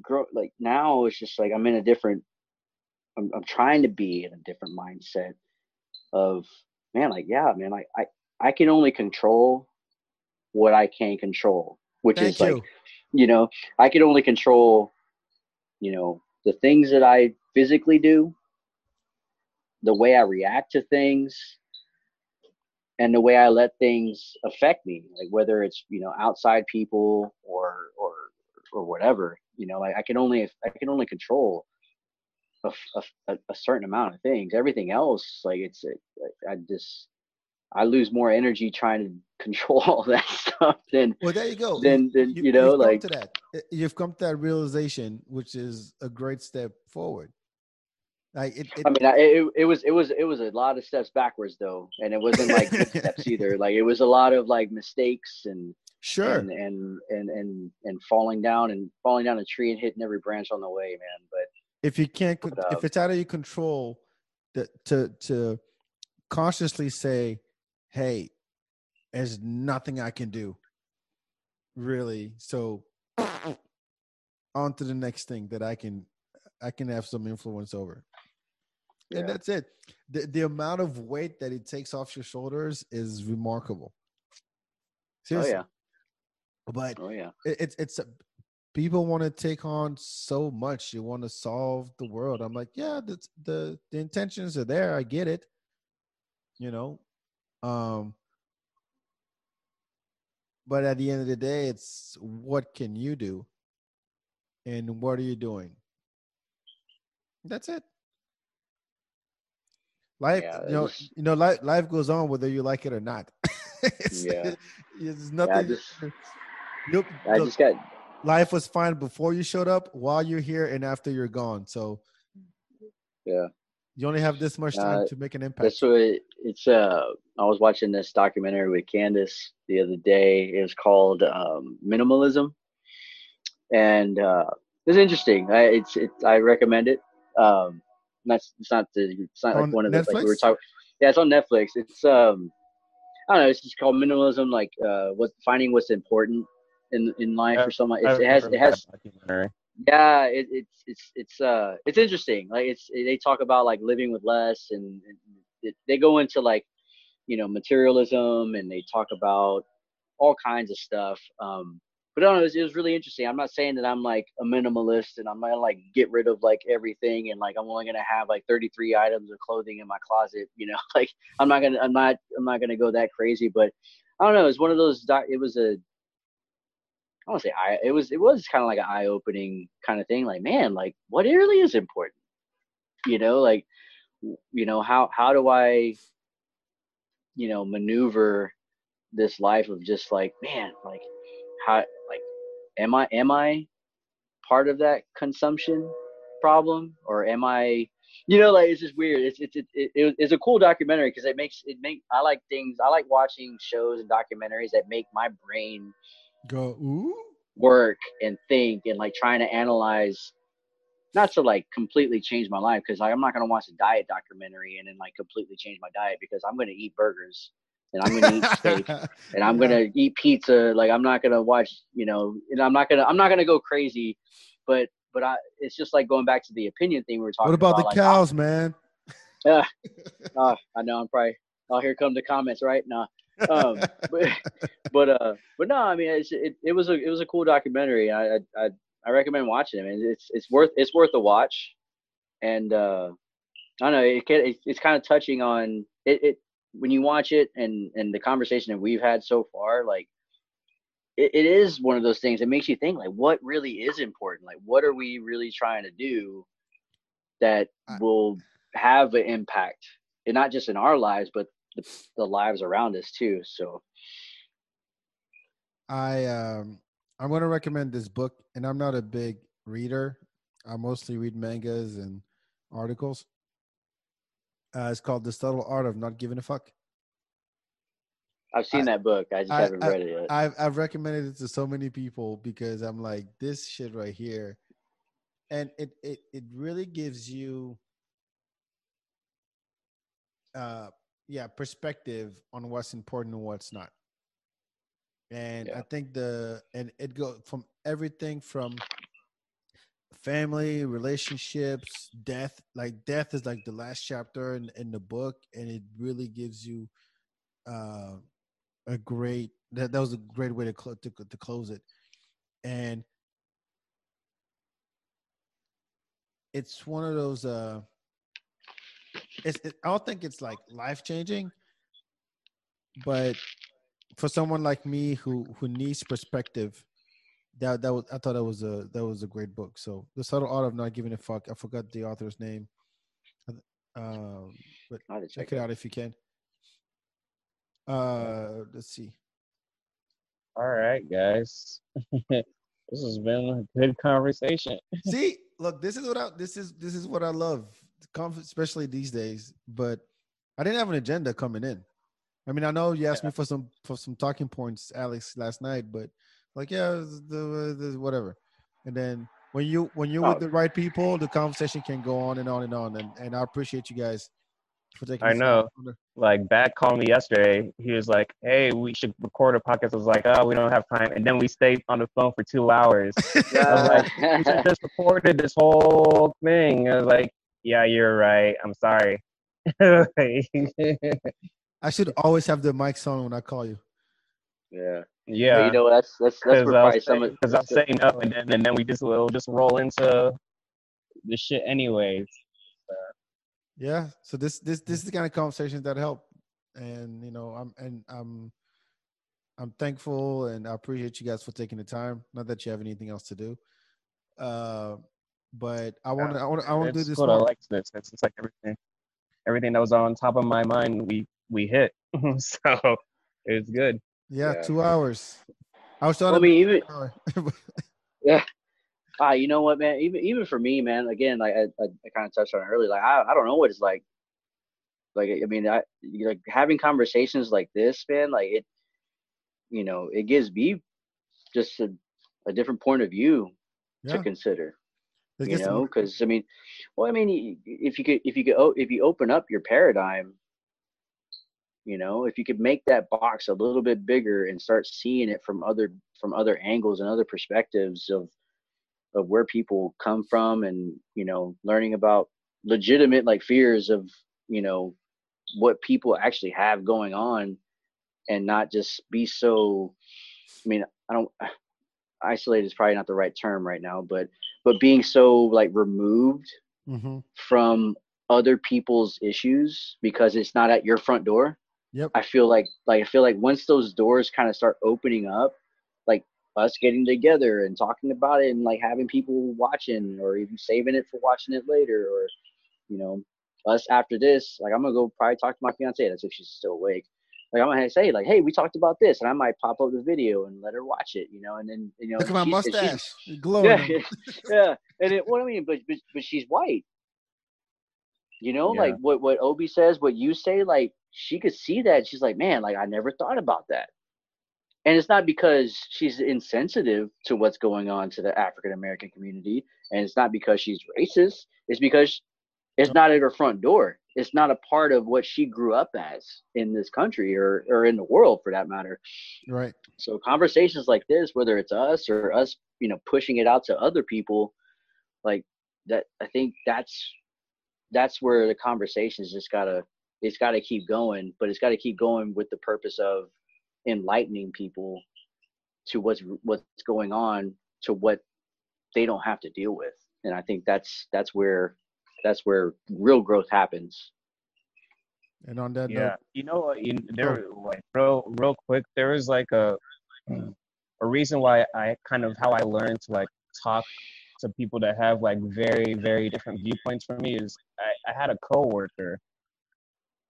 E: grow like now it's just like i'm in a different i'm, I'm trying to be in a different mindset of man like yeah man like i i can only control what i can control which
C: Thank
E: is like
C: you.
E: you know i can only control you know the things that i physically do the way i react to things and the way i let things affect me like whether it's you know outside people or or or whatever you know like i can only i can only control a, a a certain amount of things everything else like it's I i just i lose more energy trying to [LAUGHS] control all that stuff than
C: Well, there you go.
E: then then you know
C: you've
E: like
C: to that. Uh, You've come to that realization, which is a great step forward. Like it, it
E: I mean, I, it, it was it was it was a lot of steps backwards though, and it wasn't like [LAUGHS] steps either. Like it was a lot of like mistakes and
C: sure.
E: and, and and and and falling down and falling down a tree and hitting every branch on the way, man. But
C: if you can't,
E: But,
C: if
E: um,
C: it's out of your control, that to to consciously say, "Hey, there's nothing I can do." Really, so on to the next thing that I can I can have some influence over.
E: yeah,
C: And that's it. The the amount of weight that it takes off your shoulders is remarkable.
E: oh yeah,
C: But
E: oh yeah,
C: it, it's it's a, people want to take on so much. You want to solve the world. I'm like, yeah, the the the intentions are there. I get it. You know, um, but at the end of the day, it's what can you do, and what are you doing? That's it. Life,
E: Yeah,
C: you know, you know, life, life goes on whether you like it or not. [LAUGHS] It's-
E: Yeah.
C: there's
E: yeah. I
C: nothing.
E: just
C: Nope.
E: I just got
C: life was fine before you showed up, while you're here, and after you're gone. So
E: yeah.
C: you only have this much time
E: Uh,
C: to make an impact.
E: That's what it, it's. Uh, I was watching this documentary with Candace the other day. It was called um, Minimalism, and uh, it's interesting. I, it's it. I recommend it. Um, that's it's not the it's not
C: On
E: like one of the like we were talking. Yeah, it's on Netflix. It's um, I don't know. It's just called minimalism, like uh, what finding what's important in in life
D: Yeah,
E: or something. It's, it has it has yeah it, it's it's it's uh it's interesting like it's they talk about like living with less and, and it, they go into like you know materialism and they talk about all kinds of stuff um but I don't know, it was, it was really interesting. I'm not saying that I'm like a minimalist and I'm gonna like get rid of like everything and like I'm only gonna have like 33 items of clothing in my closet. You know, [LAUGHS] like I'm not gonna I'm not I'm not gonna go that crazy. But I don't know. It's one of those. Doc, it was a I don't wanna say eye. It was it was kind of like an eye opening kind of thing. Like man, like what really is important? You know, like you know how how do I you know maneuver this life of just like man like how like am i am i part of that consumption problem or am i you know like it's just weird it's it's it, it, it- it's a cool documentary because it makes it make i like things i like watching shows and documentaries that make my brain
C: Go ooh.
E: work and think and like trying to analyze not to like completely change my life because like, i'm not going to watch a diet documentary and then like completely change my diet because i'm going to eat burgers and i'm going to eat steak [LAUGHS] and I'm gonna eat pizza. Like I'm not gonna watch, you know, and I'm not gonna I'm not gonna go crazy, but but I it's just like going back to the opinion thing we were talking
C: What about the
E: like,
C: cows, man?
E: Uh, [LAUGHS] uh, I know I'm probably oh here come the comments right now. Um, [LAUGHS] but [LAUGHS] but uh but no, I mean it's, it it was a it was a cool documentary. I I I, I recommend watching it. Man. It's it's worth it's worth a watch, and uh I don't know it, can- it it's kind of touching on it, it when you watch it and and the conversation that we've had so far like it, it is one of those things that makes you think like what really is important like what are we really trying to do that will have an impact and not just in our lives but the, the lives around us too so
C: I um I'm gonna recommend this book, and I'm not a big reader. I mostly read mangas and articles. Uh, it's called The Subtle Art of Not Giving a Fuck.
E: i've seen
C: I-
E: that book i just
C: I-
E: haven't
C: I-
E: read it yet
C: I've I've recommended it to so many people because I'm like this shit right here, and it it it really gives you uh, yeah, perspective on what's important and what's not. And
E: Yeah.
C: I think the and it go from everything from family, relationships, death. Like death is like the last chapter in, in the book, and it really gives you uh, a great that that was a great way to cl- to to close it, and it's one of those. uh It's it, I don't think it's like life changing, but for someone like me who who needs perspective, that that was I thought that was a that was a great book. So the subtle art of not giving a fuck. I forgot the author's name. Um, but
E: I had to
C: check
E: check
C: it out if you can. Uh, let's see.
D: All right, guys. [LAUGHS] this has been a good conversation.
C: See, look, this is what I this is this is what I love, conf- especially these days. But I didn't have an agenda coming in. I mean, I know you asked me for some for some talking points, Alex, last night, but like, yeah, the, the whatever. And then when you when you're
E: Oh.
C: with the right people, the conversation can go on and on and on. And and I appreciate you guys for taking.
D: I know.
C: time
D: Like, back called me yesterday. He was like, "Hey, we should record a podcast." I was like, "Oh, we don't have time." And then we stayed on the phone for two hours. I was like, "We [LAUGHS] just recorded this whole thing." I was like, "Yeah, you're right. I'm sorry." [LAUGHS]
C: I should always have the mics on when I call you.
E: yeah.
D: yeah.
E: But you know that's that's that's
D: because
E: where
D: I'll
E: probably some
D: because I'll say no, and then and then we just will just roll into the shit anyways.
C: Yeah. So this this this is the kind of conversations that help, and you know I'm and I'm I'm thankful and I appreciate you guys for taking the time. Not that you have anything else to do, uh, but I want to I want I want to do this
D: good. I like this. It's, it's like everything, everything that was on top of my mind, we we hit. [LAUGHS] so it's good.
C: Yeah,
E: Yeah.
C: two hours. I was trying
E: Well, I
C: to.
E: mean, even [LAUGHS]
C: yeah.
E: ah, you know what, man? Even even for me, man. Again, like I, I, I kind of touched on it earlier. Like I, I don't know what it's like. Like I mean, I like having conversations like this, man. Like it, you know, it gives me just a, a different point of view
C: Yeah.
E: to consider. You know, because I mean, well, I mean, if you could, if you could, if you open up your paradigm, you know, if you could make that box a little bit bigger and start seeing it from other from other angles and other perspectives of of where people come from, and you know, learning about legitimate like fears of you know what people actually have going on, and not just be so. I mean, I don't. Isolated is probably not the right term right now, but but being so like removed
C: Mhm.
E: from other people's issues because it's not at your front door.
C: Yep.
E: I feel like like I feel like once those doors kind of start opening up, like us getting together and talking about it and like having people watching or even saving it for watching it later or you know us after this like i'm gonna go probably talk to my fiance that's if she's still awake like i'm gonna say like hey we talked about this and i might pop up the video and let her watch it you know and then you know
C: Look at my
E: she's- and she's-
C: mustache. [LAUGHS] Glowing.
E: yeah, yeah. And it, what I mean, but, but but she's white. You know,
D: Yeah.
E: like what what Obi says, what you say, like she could see that. She's like, man, like I never thought about that. And it's not because she's insensitive to what's going on to the African American community, and it's not because she's racist. It's because it's not at her front door. It's not a part of what she grew up as in this country or or in the world for that matter.
C: Right.
E: So conversations like this, whether it's us or us, you know, pushing it out to other people, like that, I think that's that's where the conversations just gotta it's gotta keep going, but it's gotta keep going with the purpose of enlightening people to what's what's going on to what they don't have to deal with, and I think that's that's where that's where real growth happens.
C: And on that
D: Yeah,
C: note,
D: you know what? There, like, real, real quick, there was like a a reason why I kind of how I learned to like talk to people that have like very, very different viewpoints from me is I, I had a coworker,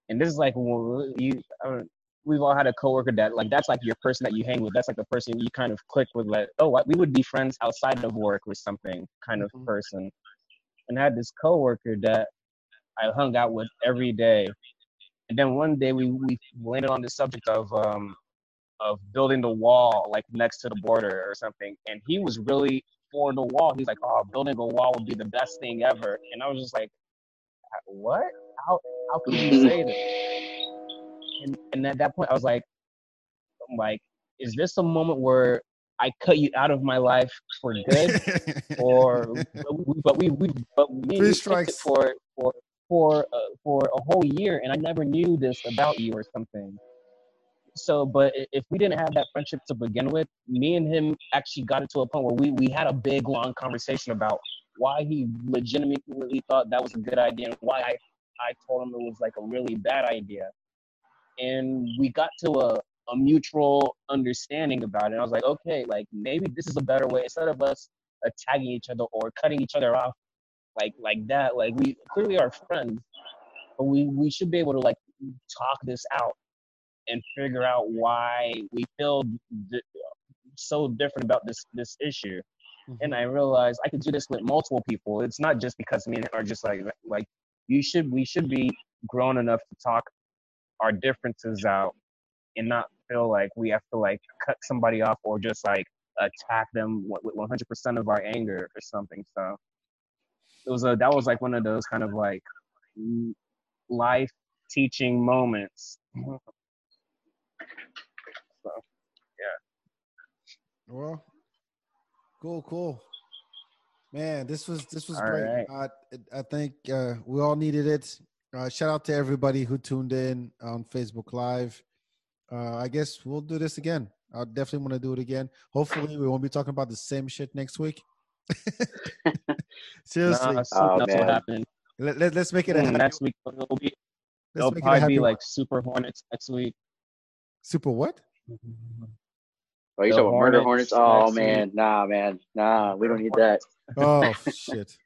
D: and this is like w- you. I don't, we've all had a coworker that like that's like your person that you hang with. That's like the person you kind of click with. Like, oh, what- we would be friends outside of work or something kind of
C: Mhm.
D: person. And I had this coworker that I hung out with every day. And then one day we, we landed on the subject of um of building the wall like next to the border or something. And he was really for the wall. He's like, oh, building a wall would be the best thing ever. And I was just like, what? how how can you say this? And and at that point, I was like, like, is this a moment where I cut you out of my life for good, [LAUGHS] or but we we but we
C: strikes.
D: for for for uh, for a whole year, and I never knew this about you or something. So, but if we didn't have that friendship to begin with, me and him actually got into a point where we we had a big long conversation about why he legitimately thought that was a good idea and why I I told him it was like a really bad idea, and we got to a a mutual understanding about it. And I was like, okay, like maybe this is a better way instead of us uh, attacking each other or cutting each other off like like that. Like we clearly are friends, but we we should be able to like talk this out and figure out why we feel di- so different about this this issue. And mm-hmm. I realized I could do this with multiple people. It's not just because me and are just like like you should we should be grown enough to talk our differences out and not feel like we have to like cut somebody off or just like attack them with with 100% of our anger or something. So it was a that was like one of those kind of like life teaching moments. [LAUGHS] so yeah.
C: Well, cool, cool. Man, this was this was
D: All
C: great.
D: right.
C: I I think uh, we all needed it. Uh, shout out to everybody who tuned in on Facebook Live. Uh, I guess we'll do this again. I definitely want to do it again. Hopefully, we won't be talking about the same shit next week. [LAUGHS] [LAUGHS] Seriously,
D: nah,
E: Oh,
D: something else will
E: man.
D: happen
C: let, let, us make it a
D: Mm,
C: happy,
D: next week. It'll be it'll
C: make it a
D: probably
C: happy
D: be
C: one.
D: like Super Hornets next week.
C: super what?
E: Oh, you
D: The
E: talking about murder hornets?
D: Hornets
E: Oh
D: next
E: man, nah, man, nah, we don't need that.
C: Oh [LAUGHS] shit!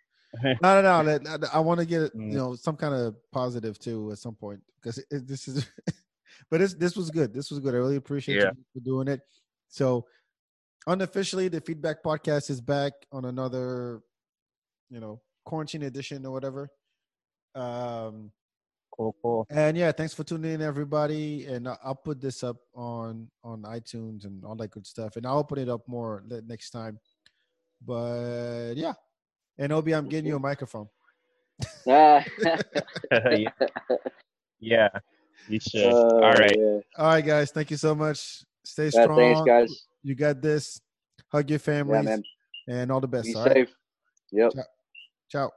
C: No, no, no. let- let- I want to get
D: Mm.
C: you know some kind of positive too at some point because it, it- this is. But this this was good. This was good. I really appreciate
D: Yeah.
C: you for doing it. So, unofficially, the FeedBak Podcast is back on another, you know, quarantine edition or whatever. Um,
D: Cool, cool.
C: and yeah, thanks for tuning in, everybody. And I- I'll put this up on on iTunes and all that good stuff. And I'll open it up more next time. But yeah, and Obi, I'm getting you a microphone.
E: Ah, [LAUGHS]
D: yeah. [LAUGHS] yeah, you should.
E: oh,
D: All right.
E: yeah.
C: All right, guys. Thank you so much. Stay
E: Yeah,
C: strong.
E: thanks, guys.
C: You got this. Hug your
E: Yeah,
C: families
E: man.
C: and all the best.
E: Be
C: all right?
E: safe. Yep.
C: Ciao.